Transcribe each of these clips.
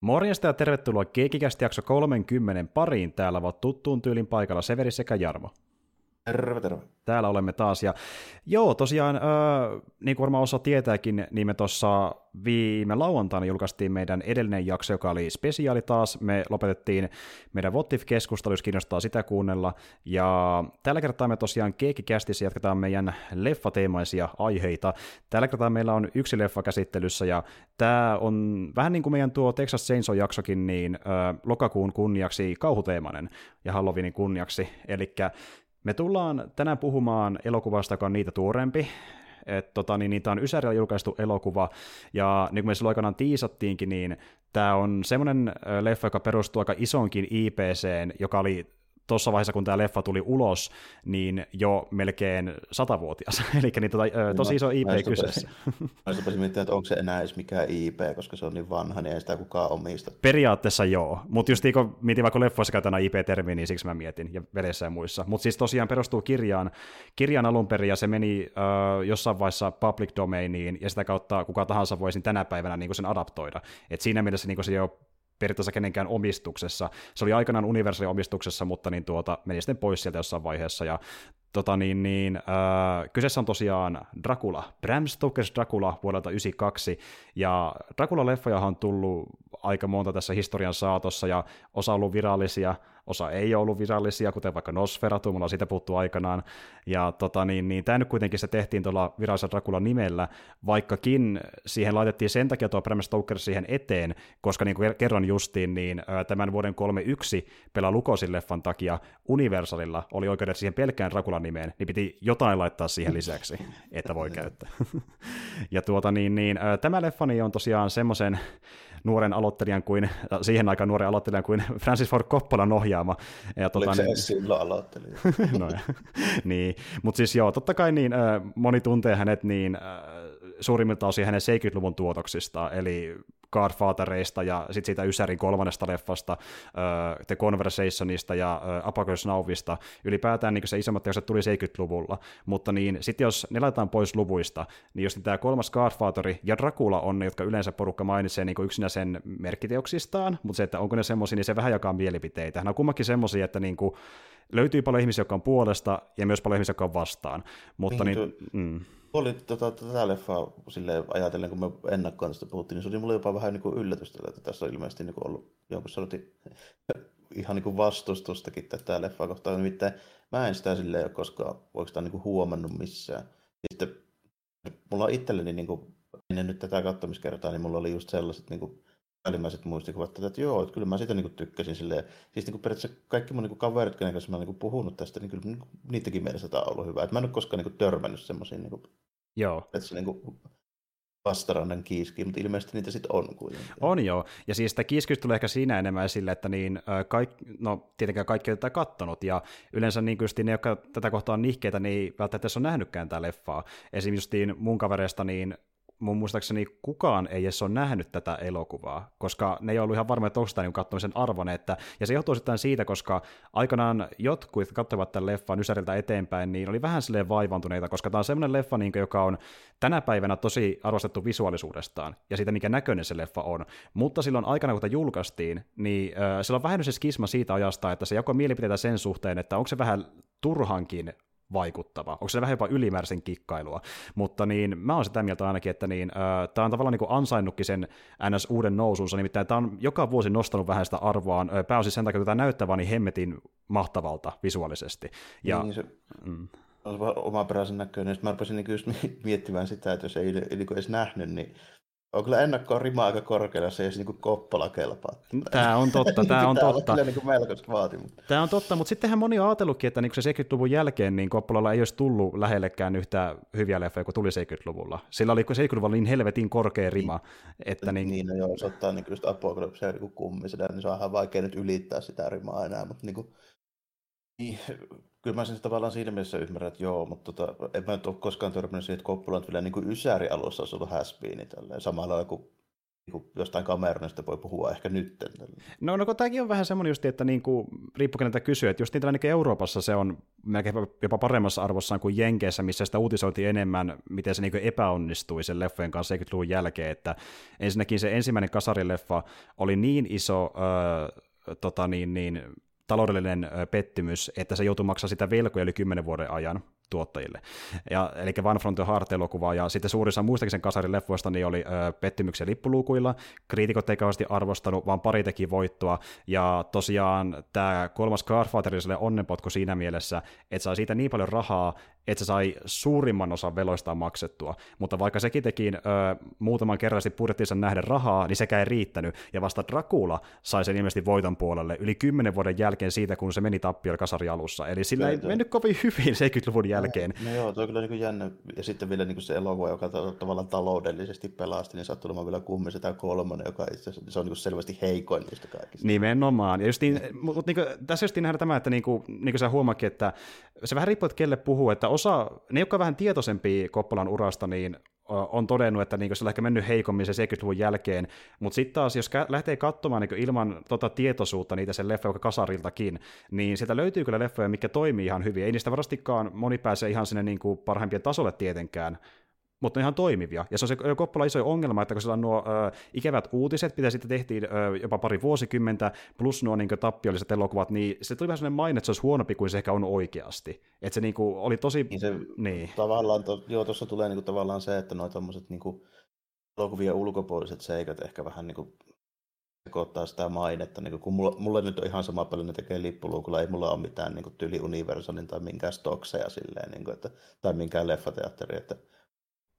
Morjesta ja tervetuloa Keikikästi jakso 30 pariin. Täällä ovat tuttuun tyylin paikalla Severi sekä Jarmo. Terve, terve. Täällä olemme taas. Ja joo, tosiaan, äh, niin kuin varmaan osa tietääkin, niin me tuossa viime lauantaina julkaistiin meidän edellinen jakso, joka oli spesiaali taas. Me lopetettiin meidän Votif-keskustelu, jos kiinnostaa sitä kuunnella. Ja tällä kertaa me tosiaan Keekikästissä jatketaan meidän leffateemaisia aiheita. Tällä kertaa meillä on yksi leffa käsittelyssä, ja tämä on vähän niin kuin meidän tuo Texas Chainsaw-jaksokin, niin äh, lokakuun kunniaksi kauhuteemainen ja Halloweenin kunniaksi. Eli me tullaan tänään puhumaan elokuvasta, joka on niitä tuorempi, että tota, niin, niitä on Ysärillä julkaistu elokuva, ja niin kuin me silloin aikanaan tiisattiinkin, niin tämä on semmoinen leffa, joka perustuu aika isonkin IPCen, joka oli tuossa vaiheessa, kun tämä leffa tuli ulos, niin jo melkein satavuotias. Eli niin tota, tosi iso IP mä kyseessä. Mä rupesin miettimään, että onko se enää edes mikään IP, koska se on niin vanha, niin ei sitä kukaan omista. Periaatteessa joo, mutta just kun mietin vaikka leffoissa käytetään IP-termiä, niin siksi mä mietin, ja vedessä ja muissa. Mutta siis tosiaan perustuu kirjaan, kirjaan alun perin, ja se meni uh, jossain vaiheessa public domainiin, ja sitä kautta kuka tahansa voisi tänä päivänä niin sen adaptoida. Et siinä mielessä niin se jo periaatteessa kenenkään omistuksessa. Se oli aikanaan Universalin omistuksessa, mutta niin tuota, meni sitten pois sieltä jossain vaiheessa, ja Tota niin, niin, äh, kyseessä on tosiaan Dracula, Bram Stoker's Dracula vuodelta 1992, ja Dracula-leffoja on tullut aika monta tässä historian saatossa, ja osa on ollut virallisia, osa ei ole ollut virallisia, kuten vaikka Nosferatu, mulla on siitä puhuttu aikanaan, ja tota niin, niin tämä nyt kuitenkin se tehtiin tuolla virallisella Dracula nimellä, vaikkakin siihen laitettiin sen takia tuo Bram Stoker siihen eteen, koska niin kuin kerron justiin, niin tämän vuoden 31 pelaa Lukosin leffan takia Universalilla oli oikeudet siihen pelkään Dracula nimeen, niin piti jotain laittaa siihen lisäksi, että voi käyttää. ja tuota niin, niin tämä leffani on tosiaan semmoisen nuoren aloittelijan kuin, siihen aikaan nuoren aloittelijan kuin Francis Ford Coppolan ohjaama. Ja, tuota, Oliko niin, se silloin aloittelija? no, niin, mutta siis joo, totta kai niin, moni tuntee hänet niin suurimmilta osin hänen 70-luvun tuotoksista, eli Godfathereista ja sitten siitä Ysärin kolmannesta leffasta, uh, The Conversationista ja uh, Apocalypse Nowista. Ylipäätään niin se isommat teokset tuli 70-luvulla, mutta niin sitten jos ne laitetaan pois luvuista, niin jos tämä kolmas Godfatheri ja Dracula on ne, jotka yleensä porukka mainitsee niin yksinä sen merkkiteoksistaan, mutta se, että onko ne semmoisia, niin se vähän jakaa mielipiteitä. Hän on kummakin semmoisia, että niin kuin, löytyy paljon ihmisiä, jotka on puolesta, ja myös paljon ihmisiä, jotka on vastaan. Mutta niin, niin, mm oli tota, tätä leffaa sille ajatellen, kun me ennakkoon tästä puhuttiin, niin se oli mulle jopa vähän niin kuin yllätystä, että tässä on ilmeisesti niin kuin ollut jonkun sortin ihan niin kuin vastustustakin tätä leffaa kohtaan. Nimittäin mä en sitä silleen ole koskaan oikeastaan niin kuin huomannut missään. Sitten mulla itselleni niin kuin, ennen nyt tätä katsomiskertaa, niin mulla oli just sellaiset niin kuin, päällimmäiset muistikuvat, että, että joo, että kyllä mä sitä niin kuin tykkäsin silleen. Siis niin kuin periaatteessa kaikki mun niin kuin kaverit, kenen kanssa mä olen niin puhunut tästä, niin kyllä niin kuin, niitäkin mielessä tämä on ollut hyvä. Että mä en ole koskaan niin kuin törmännyt semmoisiin niin kuin, joo. Että se niin kuin, vastarannan kiiski, mutta ilmeisesti niitä sitten on kuitenkin. On joo, ja siis sitä kiiskystä tulee ehkä siinä enemmän esille, että niin, kaik, no tietenkään kaikki on tätä kattonut, ja yleensä niin just ne, jotka tätä kohtaa on nihkeitä, niin ei välttämättä ole nähnytkään tämä leffaa. Esimerkiksi mun kavereista niin mun muistaakseni kukaan ei edes ole nähnyt tätä elokuvaa, koska ne ei ollut ihan varma, että onko tämä niin katsomisen arvone, että, ja se johtuu sitten siitä, koska aikanaan jotkut, jotka katsovat tämän leffan Ysäriltä eteenpäin, niin oli vähän silleen vaivantuneita, koska tämä on semmoinen leffa, niin, joka on tänä päivänä tosi arvostettu visuaalisuudestaan, ja siitä, mikä näköinen se leffa on, mutta silloin aikana, kun tämä julkaistiin, niin äh, sillä on vähän se skisma siitä ajasta, että se jakoi mielipiteitä sen suhteen, että onko se vähän turhankin vaikuttava. Onko se vähän jopa ylimääräisen kikkailua? Mutta niin, mä oon sitä mieltä ainakin, että niin, äh, tämä on tavallaan niin kuin ansainnutkin sen NS uuden nousunsa, nimittäin tämä on joka vuosi nostanut vähän sitä arvoaan, äh, pääosin sen takia, että tämä näyttää vaan niin hemmetin mahtavalta visuaalisesti. Ja, niin, se... Mm oma peräisen näköinen. Sitten mä rupesin niin just miettimään sitä, että jos ei, ei niin edes nähnyt, niin on kyllä ennakkoon rima aika korkealla, se ei niin koppola kelpaa. Tämä on totta, tämä on totta. Tämä niin melkoista vaatimusta. Tämä on totta, mutta sittenhän moni on ajatellutkin, että niin se 70-luvun jälkeen niin Koppolalla ei olisi tullut lähellekään yhtä hyviä leffoja kuin tuli 70-luvulla. Sillä oli 70-luvulla niin helvetin korkea rima. Niin, että niin... niin no joo, se ottaa niin just apokalypsia niin kummisena, niin se on ihan vaikea nyt ylittää sitä rimaa enää, mutta niin kuin, niin, kyllä mä sen tavallaan siinä mielessä ymmärrän, että joo, mutta tota, en mä nyt ole koskaan törmännyt siihen, että Koppola on vielä niin kuin Ysäri alussa olisi ollut häspiini tälleen, samalla lailla kuin niin jostain kameranista voi puhua ehkä nyt. No, no kun tämäkin on vähän semmoinen just, että niin kuin, riippuu keneltä kysyy, että just niin niin Euroopassa se on melkein jopa paremmassa arvossaan kuin Jenkeissä, missä sitä uutisoitiin enemmän, miten se niin epäonnistui sen leffojen kanssa 70-luvun jälkeen, että ensinnäkin se ensimmäinen kasarileffa oli niin iso öö, tota niin, niin, taloudellinen pettymys, että se joutui maksamaan sitä velkoja yli 10 vuoden ajan, tuottajille. Ja, eli One Front Heart-elokuva, ja sitten suurissa muistakin sen kasarin leffoista niin oli ö, pettymyksiä lippuluukuilla, kriitikot ei kauheasti arvostanut, vaan pari teki voittoa, ja tosiaan tämä kolmas oli onnenpotku siinä mielessä, että sai siitä niin paljon rahaa, että se sai suurimman osan veloistaan maksettua, mutta vaikka sekin teki ö, muutaman kerran budjettinsa nähden rahaa, niin sekä ei riittänyt, ja vasta Dracula sai sen ilmeisesti voiton puolelle yli kymmenen vuoden jälkeen siitä, kun se meni tappiolla kasari alussa, eli sillä ei mennyt kovin hyvin 70-luvun jälkeen jälkeen. No, no joo, tuo on kyllä niin jännä. Ja sitten vielä niin se elokuva, joka tavallaan taloudellisesti pelasti, niin sattuu olemaan vielä kummin tämä kolmonen, joka itse asiassa, se on niin selvästi heikoin niistä kaikista. Nimenomaan. Ja justiin, mutta niin, tässä just nähdään tämä, että niin kuin, niin kuin sä huomakin, että se vähän riippuu, että kelle puhuu, että osa, ne jotka on vähän tietoisempia Koppolan urasta, niin on todennut, että niin se on ehkä mennyt heikommin se 70-luvun jälkeen, mutta sitten taas, jos lähtee katsomaan niin ilman tota tietoisuutta niitä sen leffa, joka kasariltakin, niin sieltä löytyy kyllä leffoja, mikä toimii ihan hyvin. Ei niistä varastikaan moni pääse ihan sinne niin kuin parhaimpien tasolle tietenkään, mutta ne ihan toimivia. Ja se on se Koppola iso ongelma, että kun sillä on nuo ö, ikävät uutiset, mitä sitten tehtiin ö, jopa pari vuosikymmentä, plus nuo niin tappiolliset elokuvat, niin se tuli vähän sellainen maine, että se olisi huonompi kuin se ehkä on oikeasti. Että se niin kuin, oli tosi... Niin se, niin. Tavallaan, to, joo, tuossa tulee niin kuin, tavallaan se, että nuo tuommoiset niin elokuvien ulkopuoliset seikat ehkä vähän niin kuin sekoittaa sitä mainetta, niin kun mulla, mulla nyt on ihan sama paljon, ne tekee lippuluukulla, ei mulla ole mitään niin tyyli Universalin tai minkään stokseja silleen, niin kuin, että, tai minkään leffateatteri, että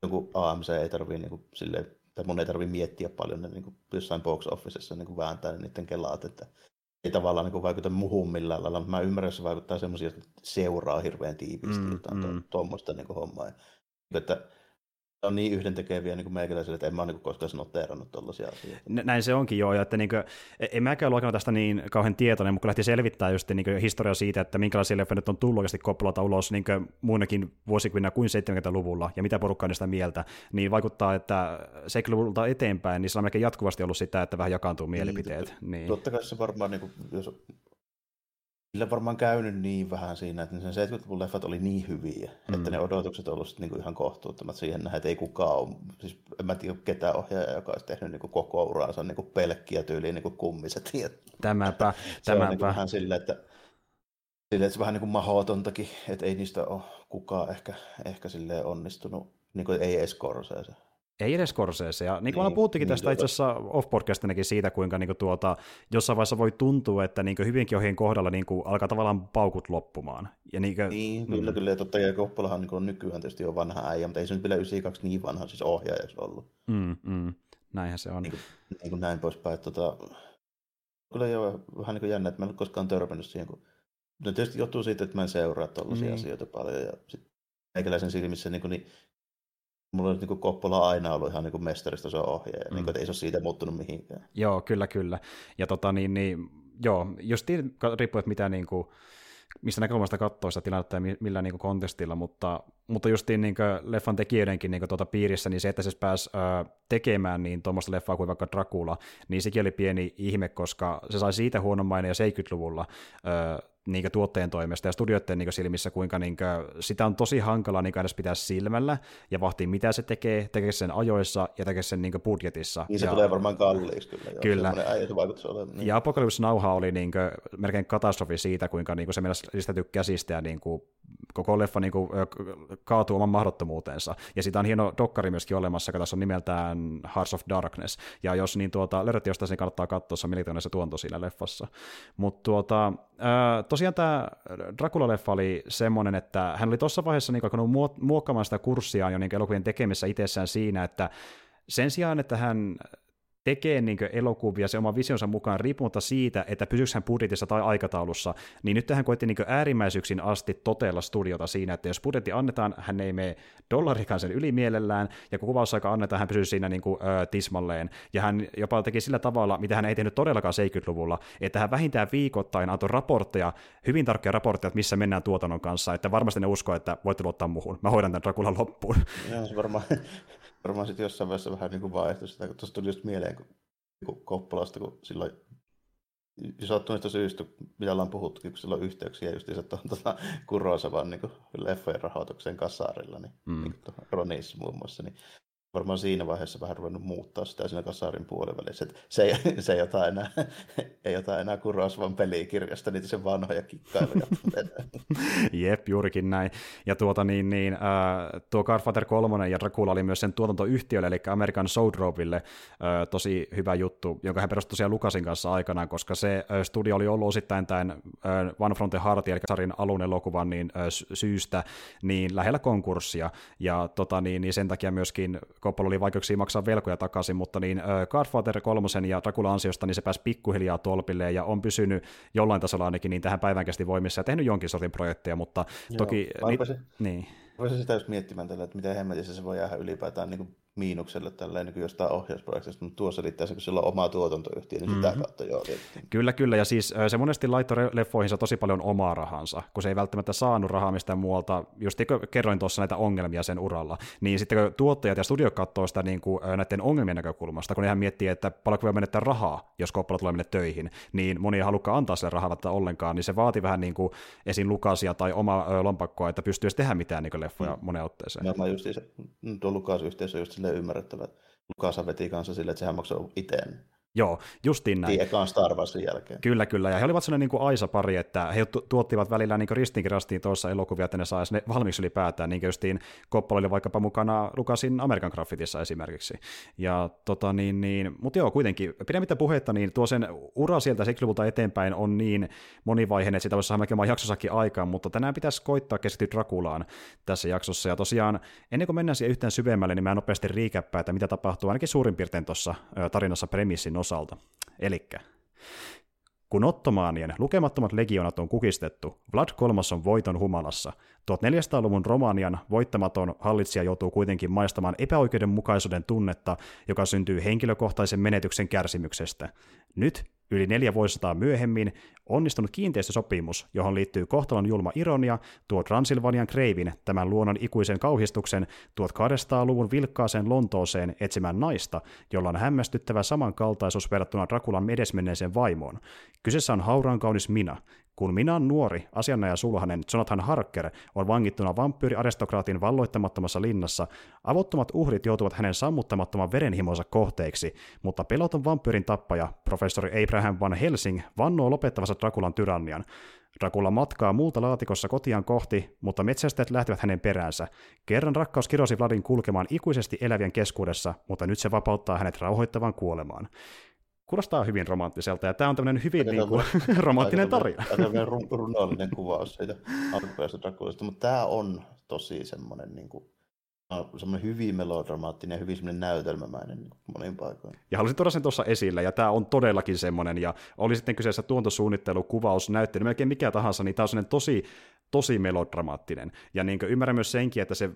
joku AMC ei tarvii niin kuin, silleen, tai mun ei tarvii miettiä paljon ne niin kuin, jossain box officessa niin kuin vääntää niiden kelaat, että ei tavallaan niin kuin, vaikuta muhun millään lailla, mutta mä ymmärrän, että se vaikuttaa semmoisia, että seuraa hirveän tiiviisti mm, jotain mm. tuommoista niin hommaa. Ja, että on niin yhdentekeviä niin meikäläisille, että en mä ole niin koskaan noteerannut tuollaisia asioita. Näin se onkin joo, ja että niin kuin, e, en mäkään ollut tästä niin kauhean tietoinen, mutta kun lähti selvittää just niin historia siitä, että minkälaisia leffoja nyt on tullut oikeasti Koppolata ulos niin muinakin vuosikymmenä kuin 70-luvulla, ja mitä porukkaa niistä mieltä, niin vaikuttaa, että 70-luvulta eteenpäin, niin se on melkein jatkuvasti ollut sitä, että vähän jakaantuu niin, mielipiteet. Niin, niin. Totta kai se varmaan, niin kuin, jos Sillä varmaan käynyt niin vähän siinä, että sen 70-luvun leffat oli niin hyviä, mm. että ne odotukset on ollut niin kuin ihan kohtuuttomat siihen nähdä, että ei kukaan ole, siis en mä tiedä ketään ohjaaja, joka olisi tehnyt niin kuin koko uransa niin kuin pelkkiä tyyliin niin kuin kummiset. Tämäpä, se tämäpä. on niin vähän silleen, että, silleen, että se vähän niin kuin mahdotontakin, että ei niistä ole kukaan ehkä, ehkä silleen onnistunut, niin kuin ei edes Scorsese. Ei edes Scorsese. Ja niin kuin niin, puhuttikin niin, tästä itse asiassa off siitä, kuinka niin kuin tuota, jossain vaiheessa voi tuntua, että niin kuin hyvinkin ohjeen kohdalla niin kuin alkaa tavallaan paukut loppumaan. Ja niin, kuin, niin mm. kyllä, kyllä. Ja totta kai Koppolahan niin nykyään tietysti on vanha äijä, mutta ei se nyt vielä 92 niin vanha siis ohjaajaksi ollut. Mm, mm. Näinhän se on. Niin kuin, niin kuin näin poispäin. Tota, kyllä jo vähän niin kuin jännä, että mä en ole koskaan törmännyt siihen, kun No tietysti johtuu siitä, että mä en seuraa tuollaisia niin. asioita paljon. Ja sitten meikäläisen silmissä niin, kuin, niin Mulla on niin Koppola aina ollut ihan niin mestarista se ohjaaja, mm. niin kuin, ei se ole siitä muuttunut mihinkään. Joo, kyllä, kyllä. Ja tota, niin, niin, joo, just riippuu, että mitä niin kuin, mistä näkökulmasta katsoo sitä tilannetta ja millä niin kuin kontestilla, mutta, mutta justiin niin leffan tekijöidenkin niin tuota piirissä, niin se, että se pääsi ö, tekemään niin tuommoista leffaa kuin vaikka Dracula, niin sekin oli pieni ihme, koska se sai siitä huonon maineen 70-luvulla ö, niin tuotteen toimesta ja studioiden niin silmissä, kuinka niin kuin, sitä on tosi hankala niin edes pitää silmällä ja vahtii, mitä se tekee, tekee sen ajoissa ja tekee sen niin budjetissa. Niin se ja, tulee varmaan kalliiksi kyllä. Joo, kyllä. Ole, niin. Ja Apocalypse Nauha oli niin kuin, melkein katastrofi siitä, kuinka niin kuin, se lisäty käsistä ja niin kuin, koko leffa niin kuin, kaatuu oman mahdottomuutensa. Ja siitä on hieno dokkari myöskin olemassa, joka tässä on nimeltään Hearts of Darkness. Ja jos niin tuota, löydätte jostain, niin kannattaa katsoa, se on se tuonto siinä leffassa. Mutta tuota, tosiaan tämä Dracula-leffa oli semmoinen, että hän oli tuossa vaiheessa niin alkanut muokkaamaan sitä kurssiaan jo niin elokuvien tekemisessä itsessään siinä, että sen sijaan, että hän tekee niin elokuvia se oma visionsa mukaan riippumatta siitä, että pysyykö hän budjetissa tai aikataulussa, niin nyt hän koitti niin äärimmäisyyksiin asti totella studiota siinä, että jos budjetti annetaan, hän ei mene dollarikaan sen yli mielellään, ja kun kuvausaika annetaan, hän pysyy siinä niin kuin, ö, tismalleen. Ja hän jopa teki sillä tavalla, mitä hän ei tehnyt todellakaan 70-luvulla, että hän vähintään viikoittain antoi raportteja, hyvin tarkkoja raportteja, että missä mennään tuotannon kanssa, että varmasti ne uskoo, että voitte luottaa muuhun. Mä hoidan tämän Drakulan loppuun. Joo, varmaan varmaan sitten jossain vaiheessa vähän niin kuin vaihtui sitä, kun tuossa tuli just mieleen kun, kun Koppolasta, kun silloin sattuneesta syystä, mitä ollaan puhuttukin, kun silloin yhteyksiä just se tuon tuota, Kurosavan niin leffojen rahoituksen kasarilla, niin, mm. niin kuin Ronissa muun muassa, niin varmaan siinä vaiheessa vähän ruvennut muuttaa sitä siinä kasarin puolivälissä. Se, ei, se ei ota enää, ei ota enää Kurosvan pelikirjasta niitä sen vanhoja kikkailuja. Jep, juurikin näin. Ja tuota niin, niin äh, tuo Godfather 3 ja Dracula oli myös sen tuotantoyhtiölle, eli American Soudroville, äh, tosi hyvä juttu, jonka hän perustui siellä Lukasin kanssa aikanaan, koska se äh, studio oli ollut osittain tämän äh, One from the Heart, eli sarin alun elokuvan niin, äh, syystä, niin lähellä konkurssia, ja tota, niin, niin sen takia myöskin Coppola oli vaikeuksia maksaa velkoja takaisin, mutta niin Godfather 3 ja Dracula ansiosta niin se pääsi pikkuhiljaa tolpille ja on pysynyt jollain tasolla ainakin niin tähän päivänkästi voimissa ja tehnyt jonkin sortin projekteja, mutta Joo, toki... Ni, niin. Voisin sitä just miettimään tällä, että miten hemmetissä se voi jäädä ylipäätään niin kuin miinukselle tälleen niin jostain ohjausprojektista, mutta tuossa selittää se, kun sillä on oma tuotantoyhtiö, niin sitä mm-hmm. kautta joo. Tietysti. Kyllä, kyllä, ja siis se monesti laittoi leffoihinsa tosi paljon omaa rahansa, kun se ei välttämättä saanut rahaa mistään muualta, just kun kerroin tuossa näitä ongelmia sen uralla, niin sitten kun tuottajat ja studio katsoo sitä niin kuin, näiden ongelmien näkökulmasta, kun nehän miettii, että paljonko voi menettää rahaa, jos Coppola tulee mennä töihin, niin moni ei halukkaan antaa sille rahaa ollenkaan, niin se vaati vähän niin kuin esim. Lukasia tai oma lompakkoa, että pystyisi tehdä mitään niin leffoja mm. moneen otteeseen. Mä just se, tuo Lukas-yhteisö just silleen ymmärrettävä. Lukasa veti kanssa sille, että sehän maksoi itse Joo, justiin näin. Ekaan Star Warsin jälkeen. Kyllä, kyllä. Ja he olivat sellainen niin Aisa-pari, että he tuottivat välillä niin ristinkin rastiin tuossa elokuvia, että ne saisi ne valmiiksi ylipäätään. Niin justiin Coppola oli vaikkapa mukana Lukasin American Graffitissa esimerkiksi. Ja tota niin, niin mutta joo, kuitenkin, pidemmittä puhetta, niin tuo sen ura sieltä 70 eteenpäin on niin monivaiheinen, että sitä voisi saada melkein jaksossakin aikaan, mutta tänään pitäisi koittaa keskittyä Drakulaan tässä jaksossa. Ja tosiaan, ennen kuin mennään siihen yhteen syvemmälle, niin mä nopeasti riikäppää, että mitä tapahtuu ainakin suurin piirtein tuossa tarinassa premissin osalta. Elikkä, kun ottomaanien lukemattomat legionat on kukistettu, Vlad III on voiton humalassa. 1400-luvun Romanian voittamaton hallitsija joutuu kuitenkin maistamaan epäoikeudenmukaisuuden tunnetta, joka syntyy henkilökohtaisen menetyksen kärsimyksestä. Nyt Yli neljä vuosisataa myöhemmin onnistunut kiinteistösopimus, johon liittyy kohtalon julma ironia, tuo Transilvanian kreivin, tämän luonnon ikuisen kauhistuksen, 1200-luvun vilkkaaseen Lontooseen etsimään naista, jolla on hämmästyttävä samankaltaisuus verrattuna Drakulan edesmenneeseen vaimoon. Kyseessä on hauraan kaunis Mina, kun minä nuori, asianaja sulhanen Jonathan Harker on vangittuna vampyyriaristokraatin valloittamattomassa linnassa, avuttomat uhrit joutuvat hänen sammuttamattoman verenhimonsa kohteiksi, mutta peloton vampyyrin tappaja, professori Abraham Van Helsing, vannoo lopettavansa Drakulan tyrannian. Dracula matkaa muulta laatikossa kotiaan kohti, mutta metsästäjät lähtevät hänen peräänsä. Kerran rakkaus kirosi Vladin kulkemaan ikuisesti elävien keskuudessa, mutta nyt se vapauttaa hänet rauhoittavaan kuolemaan kuulostaa hyvin romanttiselta, ja tämä on tämmöinen hyvin niin kuin, romanttinen tarina. Tämä on run- runollinen kuvaus siitä alkuperäisestä Draculasta, mutta tämä on tosi semmoinen niin kuin, semmoinen hyvin melodramaattinen ja hyvin semmoinen näytelmämäinen niin monin paikoin. Ja halusin tuoda sen tuossa esille, ja tämä on todellakin semmoinen, ja oli sitten kyseessä tuontosuunnittelu, kuvaus, näyttely, melkein mikä tahansa, niin tämä on semmoinen tosi tosi melodramaattinen. Ja niin ymmärrän myös senkin, että se,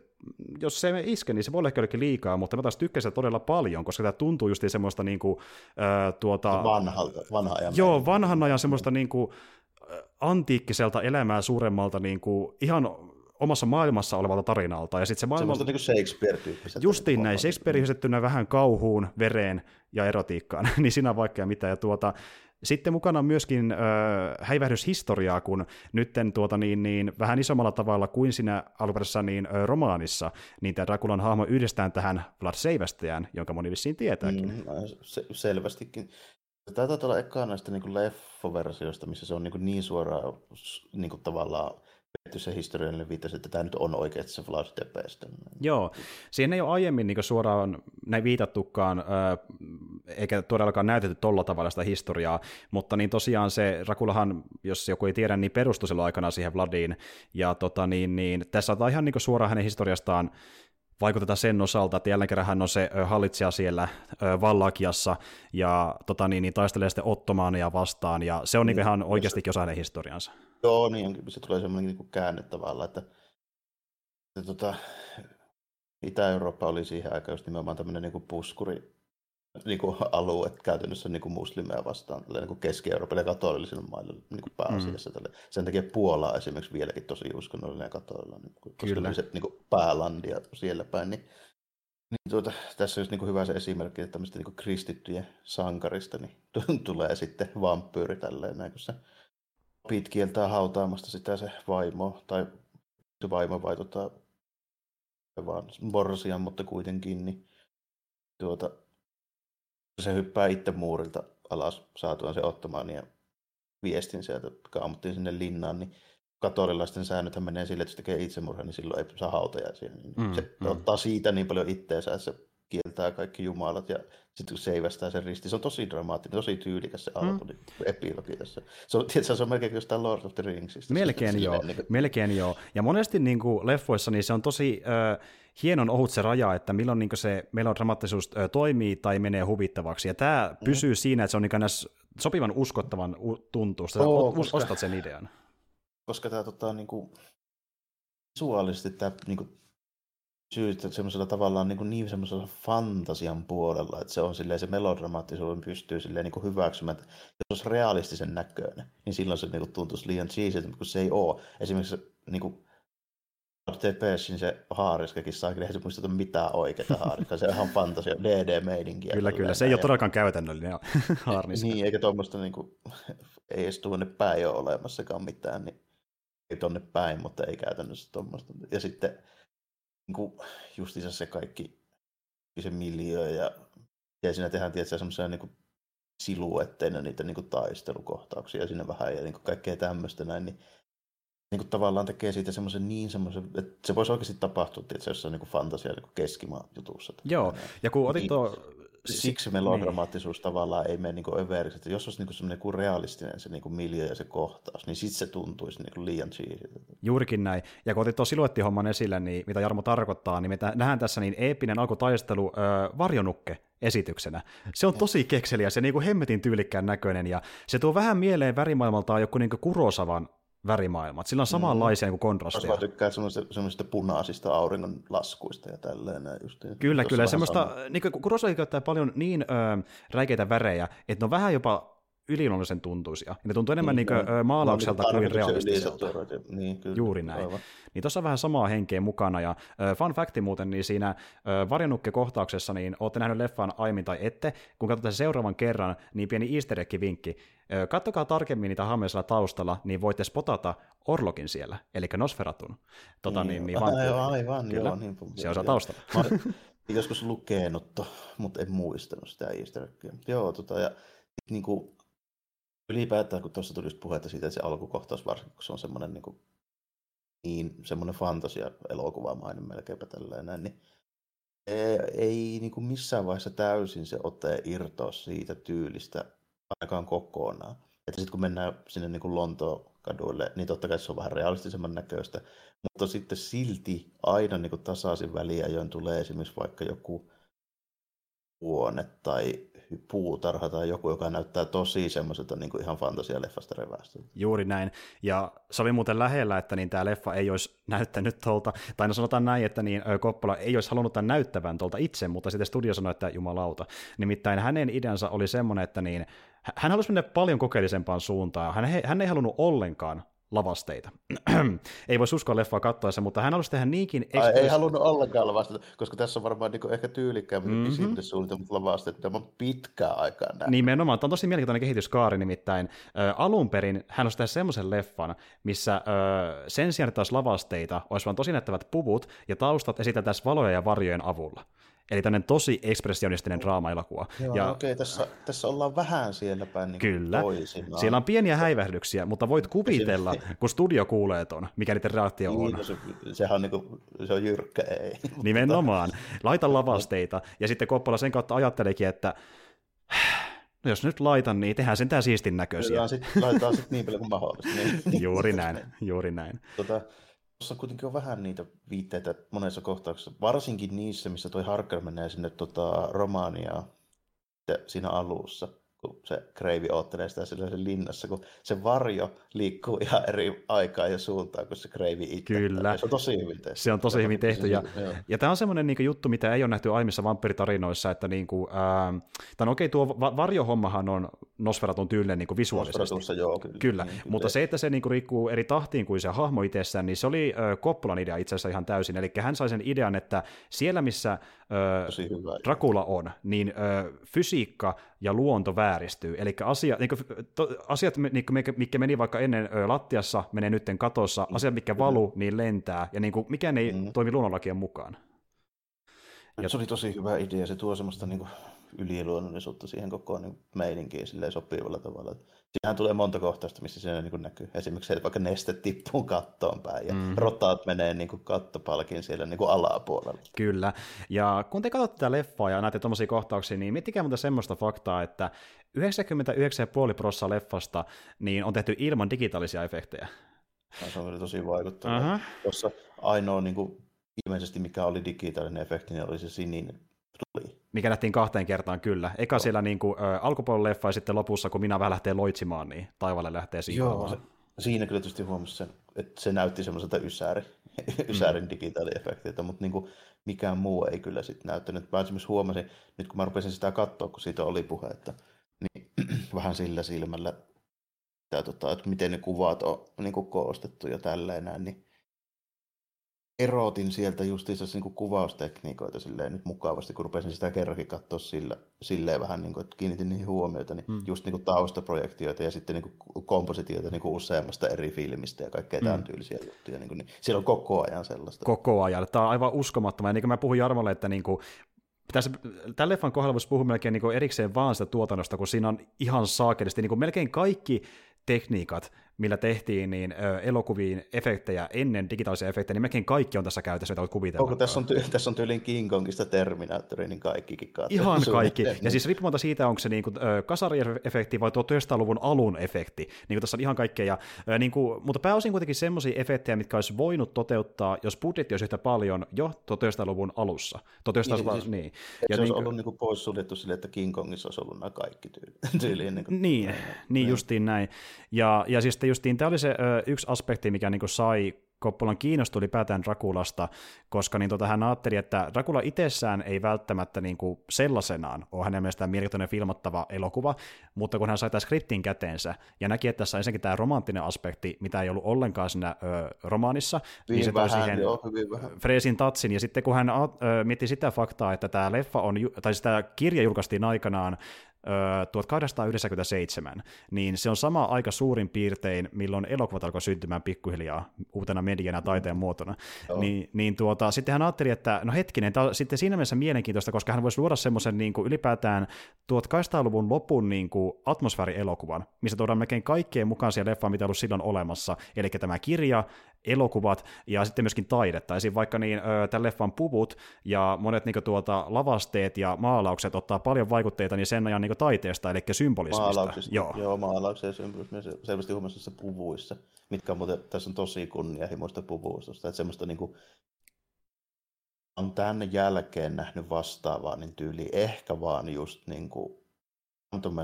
jos se ei iske, niin se voi olla ehkä liikaa, mutta mä taas tykkäsin todella paljon, koska tämä tuntuu just semmoista niin kuin, äh, tuota... Vanha, vanha ajan. Joo, vanhan ajan semmoista niin kuin, antiikkiselta elämää suuremmalta niin kuin, ihan omassa maailmassa olevalta tarinalta. Ja sit se maailma... Semmoista niin Shakespeare-tyyppistä. Justiin näin, Shakespeare vähän kauhuun, vereen ja erotiikkaan, niin siinä on vaikka mitä. Ja tuota, sitten mukana on myöskin äh, häivähdyshistoriaa, kun nytten tuota niin, niin, vähän isommalla tavalla kuin siinä alkuperäisessä niin, äh, romaanissa, niin tämä Drakulan hahmo yhdistään tähän Vlad Seivästäjään, jonka moni vissiin tietääkin. Mm, se, selvästikin. Tämä taitaa olla eka näistä niin leffoversioista, missä se on niin, niin suoraan niin kuin tavallaan vetty se historiallinen viittasi, että tämä nyt on oikeasti se Vlad Tepes. Joo, siihen ei ole aiemmin niin suoraan näin viitattukaan, eikä todellakaan näytetty tolla tavalla sitä historiaa, mutta niin tosiaan se Rakulahan, jos joku ei tiedä, niin perustui silloin aikana siihen Vladiin, ja tota, niin, niin, tässä on ihan niin suoraan hänen historiastaan vaikutetaan sen osalta, että jälleen kerran hän on se hallitsija siellä Vallakiassa ja tota, niin, niin, taistelee sitten Ottomaania vastaan, ja se on niin, niin ihan oikeastikin osa hänen historiansa. Joo, niin se tulee semmoinen niin käänne tavallaan, että, että tota, Itä-Eurooppa oli siihen aikaan just nimenomaan tämmöinen niin kuin puskuri niin kuin alue käytännössä niin kuin muslimeja vastaan niin kuin Keski-Euroopan ja katolisille maille niin kuin pääasiassa. Mm. Sen takia Puola esimerkiksi vieläkin tosi uskonnollinen ja katolilla, niin kuin, koska Kyllä. se niin kuin päälandia siellä päin. Niin, Niin tuota, tässä olisi niin hyvä se esimerkki, että tämmöistä niin kristittyjen sankarista niin tulee sitten vampyyri tälleen näin, kun se Pete kieltää hautaamasta sitä se vaimo, tai se vaimo vai tota, vaan morsian, mutta kuitenkin, niin tuota, se hyppää itse muurilta alas saatuaan se ottamaan ja viestin sieltä, kaamuttiin sinne linnaan, niin katolilaisten säännöt menee sille, että jos tekee itsemurha, niin silloin ei saa hautajaisia. Niin mm, se mm. ottaa siitä niin paljon itteensä, että se kieltää kaikki jumalat ja sitten kun seivästää sen risti. Se on tosi dramaattinen, tosi tyylikäs se mm. alku, niin epilogi tässä. Se on, tietysti, se on melkein jostain Lord of the Ringsista. Melkein joo, niin kuin... melkein joo. Ja monesti niin kuin leffoissa niin se on tosi äh, hienon ohut se raja, että milloin niin se melodramaattisuus äh, toimii tai menee huvittavaksi. Ja tämä mm. pysyy siinä, että se on niin sopivan uskottavan tuntuu. Sä oh, koska... ostat sen idean. Koska tämä tota, niin kuin, visuaalisesti tämä niin kuin, syystä semmoisella tavallaan niin, niin semmoisella fantasian puolella, että se on silleen, se melodramaattisuuden pystyy silleen niin hyväksymään, että jos olisi realistisen näköinen, niin silloin se niin kuin tuntuisi liian cheesy, mutta kun se ei ole. Esimerkiksi niin kuin TPSin se haariskakin saa, kyllä ei se muistuta mitään oikeaa haariskaa, se on ihan fantasia, DD-meidinkiä. Kyllä, kyllä, se ei ole todellakaan käytännöllinen haarniska. niin, eikä tuommoista, niin kuin, ei edes tuonne päin ole olemassakaan mitään, niin ei tuonne päin, mutta ei käytännössä tuommoista. Ja sitten niin kuin, justiinsa se kaikki, se miljö ja, ja siinä tehdään tietysti semmoisia niin siluetteina niitä niin kuin taistelukohtauksia siinä vähän ja niin kuin kaikkea tämmöistä näin, niin niin kuin tavallaan tekee siitä semmoisen niin semmoisen, että se voisi oikeasti tapahtua tietysti jossain niin fantasia niin keskimaan jutussa. Joo, ja kun otit niin, tuo... Siksi melodramaattisuus niin. tavallaan ei mene niin överiksi, että jos olisi niin semmoinen kuin realistinen se niin miljö ja se kohtaus, niin sitten se tuntuisi niin kuin liian cheesiltä. Juurikin näin. Ja kun otit tuon siluettihomman esille, niin mitä Jarmo tarkoittaa, niin me nähdään tässä niin eeppinen alkutaistelu öö, varjonukke esityksenä. Se on tosi kekseliä, se niin kuin hemmetin tyylikkään näköinen, ja se tuo vähän mieleen värimaailmaltaan joku niin Kurosavan värimaailmat. Sillä on samanlaisia mm. niin kontrasteja. Mä tykkään semmoisista, punaisista auringonlaskuista ja tälleen. Just, kyllä, kyllä. Semmoista, niin kuin Kurosawa käyttää paljon niin ö, räikeitä värejä, että ne on vähän jopa yliluonnollisen tuntuisia. Ne tuntuu enemmän niin, niin kuin, maalaukselta niin kuin realistiselta. Niin, kyllä, Juuri näin. Aivan. Niin tuossa on vähän samaa henkeä mukana. Ja uh, fun facti muuten, niin siinä uh, varjonukke-kohtauksessa, niin olette nähneet leffan aiemmin tai ette. Kun katsotaan se seuraavan kerran, niin pieni easter egg-vinkki. Kattokaa tarkemmin niitä haameja taustalla, niin voitte spotata Orlokin siellä, eli Nosferatun. Tota, niin, niin, niin aivan, aivan Kyllä. joo. Niin, se on taustalla. joskus lukenut, mutta en muistanut sitä easter. Joo, tota, ja niin kuin, ylipäätään, kun tuossa tulisi puhetta siitä, että se alkukohtaus varsinkin, kun se on semmoinen niin, kuin, niin semmoinen fantasia-elokuvamainen melkeinpä tällainen, niin ei, ei niin kuin missään vaiheessa täysin se ote irtoa siitä tyylistä ainakaan kokonaan. Että sitten kun mennään sinne niin kuin Lontoon kaduille, niin totta kai se on vähän realistisemman näköistä, mutta sitten silti aina niin kuin tasaisin väliajoin tulee esimerkiksi vaikka joku huone tai puutarha tai joku, joka näyttää tosi semmoiselta niin ihan fantasialeffasta revästä. Juuri näin. Ja se oli muuten lähellä, että niin tämä leffa ei olisi näyttänyt tuolta, tai no sanotaan näin, että niin Koppola ei olisi halunnut tämän näyttävän tuolta itse, mutta sitten studio sanoi, että jumalauta. Nimittäin hänen ideansa oli semmoinen, että niin, hän halusi mennä paljon kokeellisempaan suuntaan. Hän, hän ei halunnut ollenkaan lavasteita. ei voi uskoa leffaa katsoessa, mutta hän halusi tehdä niinkin... Ai, ei halunnut ollenkaan lavasteita, koska tässä on varmaan niin ehkä tyylikkäämmin mm-hmm. suunnitelmat lavasteet, mitä on pitkään aikaa nähnyt. Nimenomaan, tämä on tosi mielenkiintoinen kehityskaari nimittäin. Ö, alun perin hän halusi tehdä semmoisen leffan, missä ö, sen sijaan, että olisi lavasteita, olisi vain tosi näyttävät puvut ja taustat esitetään valoja ja varjojen avulla. Eli tämmöinen tosi ekspressionistinen draama-elokuva. Joo, ja, okei, tässä, tässä ollaan vähän siellä päin niin Kyllä, toisinaan. siellä on pieniä häivähdyksiä, mutta voit kuvitella, kun studio kuulee ton, mikä niiden reaktio on. Niin, se, sehän on, niin kuin, se on jyrkkä, ei. Nimenomaan, laita lavasteita, ja sitten Koppola sen kautta ajattelikin, että no jos nyt laitan, niin tehdään sen tää siistin näköisiä. Laitetaan sitten niin paljon kuin mahdollista. Niin. juuri näin, juuri näin. Tota, Tuossa kuitenkin on vähän niitä viitteitä monessa kohtauksessa, varsinkin niissä, missä toi Harker menee sinne tota, Romaniaan siinä alussa, kun se kreivi ottelee sitä sen linnassa, kun se varjo liikkuu ihan eri aikaa ja suuntaan, kun se kreivi itse. Kyllä. Se on tosi hyvin tehty. Se on tosi hyvin tehty. Ja, ja tämä on semmoinen niin juttu, mitä ei ole nähty aiemmissa vampyritarinoissa, että niin kuin, ää, tämän, okei, tuo varjohommahan on Nosferatun tyylinen niin visuaalisesti. joo, kyllä. Kyllä, niin, mutta se, että se niin kuin, riikkuu eri tahtiin kuin se hahmo itsessään, niin se oli äh, Koppolan idea itse asiassa ihan täysin. Eli hän sai sen idean, että siellä missä äh, Dracula on, niin äh, fysiikka ja luonto vääristyy. Eli asia, niin kuin, to, asiat, niin kuin, mikä meni vaikka ennen äh, lattiassa, menee nytten katossa, mm. asiat, mikä valu, niin lentää, ja niin kuin, mikään ei mm. toimi luonnonlakien mukaan. Ja... Se oli tosi hyvä idea, se tuo semmoista niin kuin yliluonnollisuutta siihen koko niin meininkiin silleen sopivalla tavalla. Siinähän tulee monta kohtausta, missä siinä niin näkyy. Esimerkiksi se, että vaikka neste tippuu kattoon päin ja mm. rotaat menee niin kuin kattopalkin siellä niin kuin alapuolella. Kyllä. Ja kun te katsotte tätä leffaa ja näette tuommoisia kohtauksia, niin miettikää muuta semmoista faktaa, että 99,5 prosenttia leffasta niin on tehty ilman digitaalisia efektejä. Se on tosi vaikuttava. Uh-huh. Tuossa ainoa niin kuin, ilmeisesti mikä oli digitaalinen efekti, niin oli se sininen tuli. Mikä nähtiin kahteen kertaan, kyllä. Eka siellä niin kuin, ä, alkupuolella leffa ja sitten lopussa, kun minä vähän lähtee loitsimaan, niin taivaalle lähtee Joo, se, siinä kyllä tietysti huomasi sen, että se näytti semmoiselta ysäri, ysärin mm. digitaaliefektiltä, mutta niin kuin, mikään muu ei kyllä sitten näyttänyt. Mä esimerkiksi huomasin, nyt kun mä rupesin sitä katsoa, kun siitä oli puhe, että niin, vähän sillä silmällä, että, tota, että miten ne kuvat on niin kuin koostettu ja tälleen näin, niin erotin sieltä justiinsa niin kuvaustekniikoita silleen nyt mukavasti, kun rupesin sitä kerrankin katsoa sillä, silleen vähän, niin kuin, että kiinnitin niihin huomioita, niin mm. just niin kuin taustaprojektioita ja sitten niin kuin kompositioita niin kuin useammasta eri filmistä ja kaikkea mm. tämän tyylisiä juttuja. Niin kuin, niin siellä on koko ajan sellaista. Koko ajan. Tämä on aivan uskomattomaa. Ja niin kuin mä puhun Jarmolle, että niin kuin, tässä, tämän leffan kohdalla voisi puhua melkein niin erikseen vaan sitä tuotannosta, kun siinä on ihan saakelisti niin kuin melkein kaikki tekniikat, millä tehtiin niin elokuviin efektejä ennen digitaalisia efektejä, niin melkein kaikki on tässä käytössä, mitä voit kuvitella. Onko tässä on, ty- tässä on tyyliin King Kongista Terminaattori, niin kaikkikin katsoo. Ihan kaikki. Ja siis riippumatta siitä, onko se niin kuin, kasariefekti vai 1900-luvun alun efekti. Niin kuin tässä on ihan kaikkea. Ja, niin kuin, mutta pääosin kuitenkin semmoisia efektejä, mitkä olisi voinut toteuttaa, jos budjetti olisi yhtä paljon jo 1900-luvun alussa. 1900 niin, siis, niin. Ja se niin, olisi ollut niin kuin poissuljettu sille, että King Kongissa olisi ollut nämä kaikki tyyliin. tyyliin niin, kuin, niin, niin, niin, justiin näin. Ja, ja siis justiin tämä oli se ö, yksi aspekti, mikä niin sai Koppolan kiinnostui ylipäätään Drakulasta, koska niin tota, hän ajatteli, että Dracula itsessään ei välttämättä niin kuin sellaisenaan ole hänen mielestään mielenkiintoinen filmattava elokuva, mutta kun hän sai tämän skriptin käteensä ja näki, että tässä on ensinnäkin tämä romanttinen aspekti, mitä ei ollut ollenkaan siinä ö, romaanissa, hyvin niin se toi siihen joo, hyvin vähän. Freesin tatsin, ja sitten kun hän ö, mietti sitä faktaa, että tämä leffa on, tai siis tämä kirja julkaistiin aikanaan 1897, niin se on sama aika suurin piirtein, milloin elokuvat alkoi syntymään pikkuhiljaa uutena mediana taiteen muotona. Oh. Niin, niin tuota, sitten hän ajatteli, että no hetkinen, tämä on sitten siinä mielessä mielenkiintoista, koska hän voisi luoda semmoisen niin kuin ylipäätään 1800-luvun lopun niin kuin atmosfäärielokuvan, missä tuodaan melkein kaikkeen mukaan siihen leffaan, mitä on ollut silloin olemassa. Eli tämä kirja, elokuvat ja sitten myöskin taidetta. Esimerkiksi vaikka niin, tämän leffan puvut ja monet niin tuota, lavasteet ja maalaukset ottaa paljon vaikutteita niin sen ajan niin taiteesta, eli symbolismista. Maalauksista, joo. joo maalauksia ja symbolismia selvästi huomassa puvuissa, mitkä on muuten, tässä on tosi kunnianhimoista puvuustosta, että semmoista niin kuin, on tämän jälkeen nähnyt vastaavaa, niin tyyli ehkä vaan just niin kuin Phantom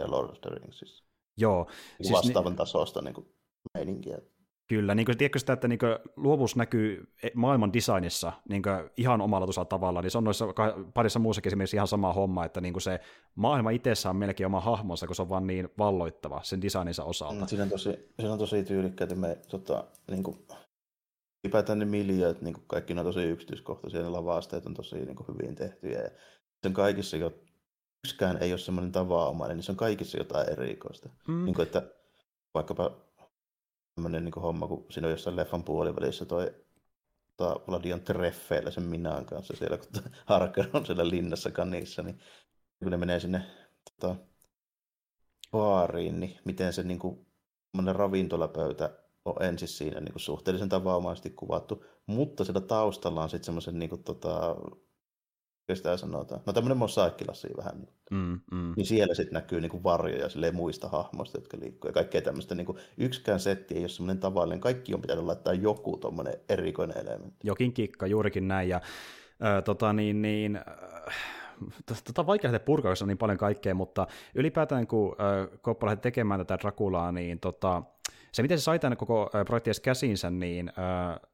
ja Lord of the Ringsissa. Joo. Niin siis vastaavan ni- tasosta niin kuin, meininkiä. Kyllä, niin kuin, tiedätkö sitä, että niin kuin, luovuus näkyy e, maailman designissa niin kuin, ihan omalla tavalla, niin se on noissa parissa muussakin esimerkiksi ihan sama homma, että niin kuin se maailma itsessään on melkein oma hahmonsa, kun se on vaan niin valloittava sen designinsa osalta. Mm, siinä, on tosi, siinä on tosi tyylikkäitä me tota, niin kuin, ylipäätään ne miljööt, niin kuin kaikki ne on tosi yksityiskohtaisia, ne lavasteet on tosi niin kuin, hyvin tehtyjä ja sen kaikissa jo yksikään ei ole semmoinen tavanomainen, niin se on kaikissa jotain erikoista. Mm. Niin kuin, että vaikkapa tämmöinen niin homma, kun siinä on jossain leffan puolivälissä toi tota, Vladion treffeillä sen Minaan kanssa siellä, kun Harker on siellä linnassa kanissa, niin kun ne menee sinne tota, baariin, niin miten se niin kuin, ravintolapöytä on ensin siinä niin kuin suhteellisen tavanomaisesti kuvattu, mutta siellä taustalla on sitten semmoisen niin kuin, tota, sitä sanotaan, no tämmöinen mosaikkilasi vähän, niin, mm, mm. niin siellä sitten näkyy niin kuin varjoja silleen muista hahmoista, jotka liikkuu. Ja kaikkea tämmöistä, niin kuin, yksikään setti ei ole semmoinen tavallinen, kaikki on pitänyt laittaa joku tuommoinen erikoinen elementti. Jokin kikka, juurikin näin, ja äh, tota niin, niin äh, tota on vaikea lähteä purkaa, on niin paljon kaikkea, mutta ylipäätään kun äh, Koppa lähti tekemään tätä Drakulaa, niin tota, se miten se sai tämän koko projekti käsinsä, niin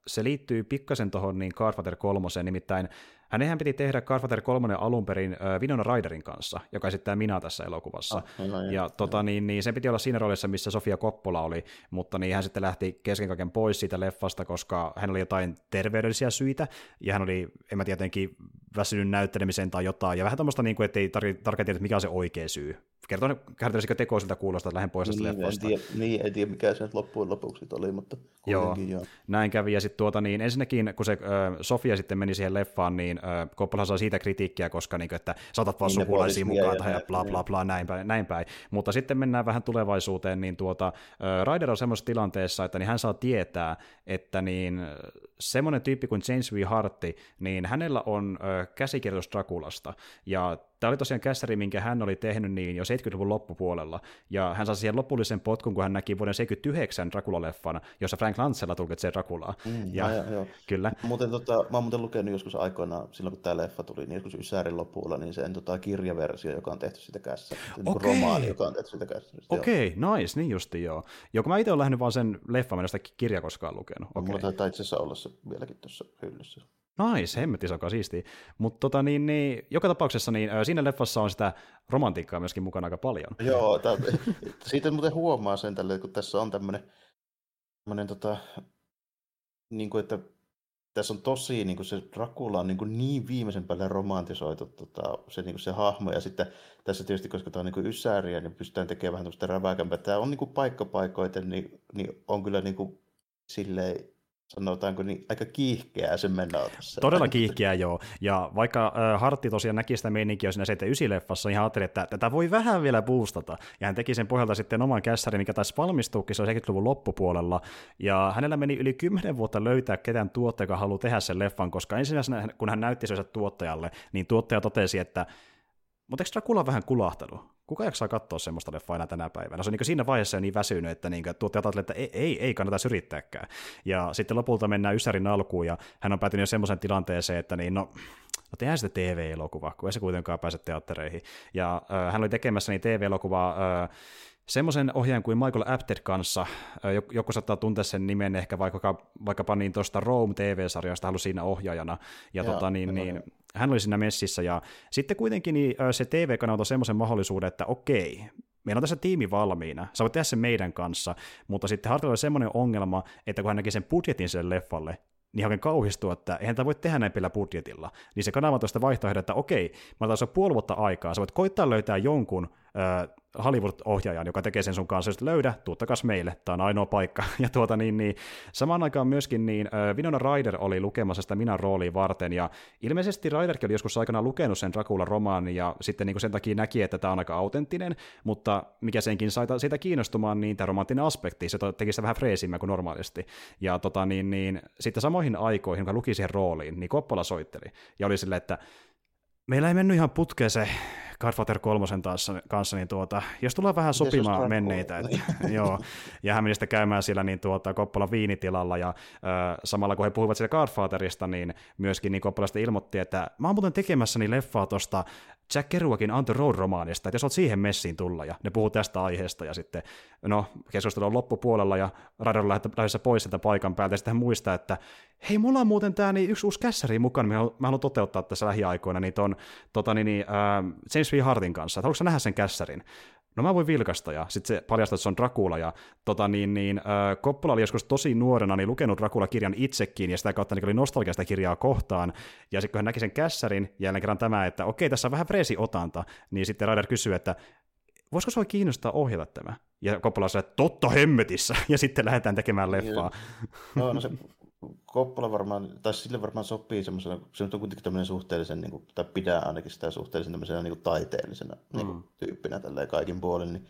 se liittyy pikkasen tuohon niin Godfather 3, nimittäin Hänenhän piti tehdä Godfather 3 alun perin äh, Winona Ryderin kanssa, joka esittää minä tässä elokuvassa. Ah, no, ja, ja tota, niin, niin, sen piti olla siinä roolissa, missä Sofia Coppola oli, mutta niin hän sitten lähti kesken kaiken pois siitä leffasta, koska hän oli jotain terveydellisiä syitä, ja hän oli, en mä tietenkin, väsynyt näyttelemiseen tai jotain, ja vähän tämmöistä, niin kuin, ettei tar- tarkkaan tiedä, mikä on se oikea syy. Kertoo, kertoisikö teko siltä kuulosta, että lähden pois tästä niin, leffasta. En tiedä, niin, en tiedä, mikä se nyt loppujen lopuksi oli, mutta joo, joo. Näin kävi, ja sitten tuota, niin ensinnäkin, kun se äh, Sofia sitten meni siihen leffaan, niin äh, Coppola sai siitä kritiikkiä, koska niin, että saatat vaan niin sukulaisia mukaan tähän ja bla bla bla, näin päin, näin päin. Mutta sitten mennään vähän tulevaisuuteen, niin tuota, Ryder on semmoisessa tilanteessa, että niin hän saa tietää, että niin semmoinen tyyppi kuin James V. Hartti, niin hänellä on äh, käsikirjoitus Drakulasta, ja Tämä oli tosiaan kässäri, minkä hän oli tehnyt niin jo 70-luvun loppupuolella, ja hän sai siihen lopullisen potkun, kun hän näki vuoden 79 Dracula-leffan, jossa Frank Lancella tulkitsee Draculaa. Mm, ja, ja, joo. Kyllä. Muuten, tota, mä oon muuten lukenut joskus aikoinaan, silloin kun tämä leffa tuli, niin joskus Ysärin lopulla, niin sen tota, kirjaversio, joka on tehty sitä kässäristä, niin okay. romaani, joka on tehty sitä kässäristä. Okei, okay, nice, niin justi joo. Joko mä itse olen lähtenyt vaan sen leffan, mä en sitä kirja koskaan lukenut. Okay. Mulla taitaa itse asiassa olla se vieläkin tuossa hyllyssä. Nice, hemmetti se on siistiä. Mutta tota, niin, niin, joka tapauksessa niin, siinä leffassa on sitä romantiikkaa myöskin mukana aika paljon. Joo, tää, siitä muuten huomaa sen tälle, kun tässä on tämmöinen, tota, niin kuin, että tässä on tosi, niin kuin se Dracula on niin, kuin niin viimeisen päälle romantisoitu tota, se, niin kuin se hahmo, ja sitten tässä tietysti, koska tämä on niin kuin ysääriä, niin pystytään tekemään vähän tämmöistä räväkämpää. Tämä on niin kuin paikkapaikoiten, niin, niin on kyllä niin kuin, silleen sanotaanko niin, aika kiihkeää se mennä tässä. Todella kiihkeää, joo. Ja vaikka äh, Hartti tosiaan näki sitä meininkiä siinä 79-leffassa, niin hän ajatteli, että tätä voi vähän vielä boostata. Ja hän teki sen pohjalta sitten oman kässärin, mikä taisi valmistuukin, se 70-luvun loppupuolella. Ja hänellä meni yli 10 vuotta löytää ketään tuottaja, joka haluaa tehdä sen leffan, koska ensimmäisenä, kun hän näytti sen tuottajalle, niin tuottaja totesi, että mutta eikö Dracula vähän kulahtanut? Kuka jaksaa katsoa semmoista leffaa enää tänä päivänä? Se on niin siinä vaiheessa jo niin väsynyt, että niin ajattelee, että ei, ei, ei kannata yrittääkään. Ja sitten lopulta mennään Ysärin alkuun, ja hän on päätynyt jo semmoisen tilanteeseen, että niin, no, no tehdään sitä TV-elokuvaa, kun ei se kuitenkaan pääse teattereihin. Ja äh, hän oli tekemässä niin TV-elokuvaa äh, semmoisen ohjaajan kuin Michael Apted kanssa, joku saattaa tuntea sen nimen ehkä vaikka, vaikkapa niin tuosta Rome TV-sarjasta, hän oli siinä ohjaajana, ja Joo, tota, niin, niin, hän oli siinä messissä, ja sitten kuitenkin niin, se TV-kanava on semmoisen mahdollisuuden, että okei, meillä on tässä tiimi valmiina, sä voit tehdä sen meidän kanssa, mutta sitten Hartilla oli semmoinen ongelma, että kun hän näki sen budjetin sen leffalle, niin oikein kauhistuu, että eihän tämä voi tehdä näin budjetilla. Niin se kanava tuosta vaihtoehdon, että okei, mä otan puoli vuotta aikaa, sä voit koittaa löytää jonkun Hollywood-ohjaajan, joka tekee sen sun kanssa, jos löydä, tuu takas meille, tämä on ainoa paikka. Ja tuota, niin, niin, samaan aikaan myöskin niin, äh, Ryder oli lukemassa sitä minä rooliin varten, ja ilmeisesti Ryderkin oli joskus aikana lukenut sen Dracula-romaanin, ja sitten niin sen takia näki, että tämä on aika autenttinen, mutta mikä senkin sai siitä kiinnostumaan, niin tämä romanttinen aspekti, se teki sitä vähän freesimmä kuin normaalisti. Ja tota, niin, niin, sitten samoihin aikoihin, kun luki siihen rooliin, niin Koppola soitteli, ja oli silleen, että meillä ei mennyt ihan putkeen se Godfather 3 kanssa, niin tuota, jos tullaan vähän sopimaan menneitä, että, joo, ja hän meni sitten käymään siellä niin tuota, Koppola viinitilalla, ja ö, samalla kun he puhuivat siitä Godfatherista, niin myöskin niin Koppola ilmoitti, että mä oon muuten tekemässäni leffaa tuosta Jack Kerouakin the Road-romaanista, että jos olet siihen messiin tulla, ja ne puhuu tästä aiheesta, ja sitten, no, keskustelu on loppupuolella, ja Radar lähdössä pois sieltä paikan päältä, ja sitten hän muistaa, että hei, mulla on muuten tämä niin yksi uusi kässäri mukaan, mä mä haluan toteuttaa tässä lähiaikoina, niin ton, tota, niin, niin, äh, James V. Hartin kanssa, että haluatko nähdä sen kässärin? No mä voin vilkasta, ja sitten se paljastaa, että se on Dracula, ja tota, niin, niin, äh, Coppola oli joskus tosi nuorena niin lukenut Dracula-kirjan itsekin, ja sitä kautta niin oli nostalgia sitä kirjaa kohtaan, ja sitten kun hän näki sen kässärin, jälleen kerran tämä, että okei, tässä on vähän freesi otanta, niin sitten Ryder kysyy, että voisiko se kiinnostaa ohjata tämä? Ja Coppola sanoi, että totta hemmetissä, ja sitten lähdetään tekemään leffaa. No, no se Koppola varmaan, tai sille varmaan sopii semmoisena, se on kuitenkin tämmöinen suhteellisen, niin kuin, tai pidää ainakin sitä suhteellisen tämmöisenä niin kuin taiteellisena mm. niin kuin, tyyppinä tälleen kaikin puolin, niin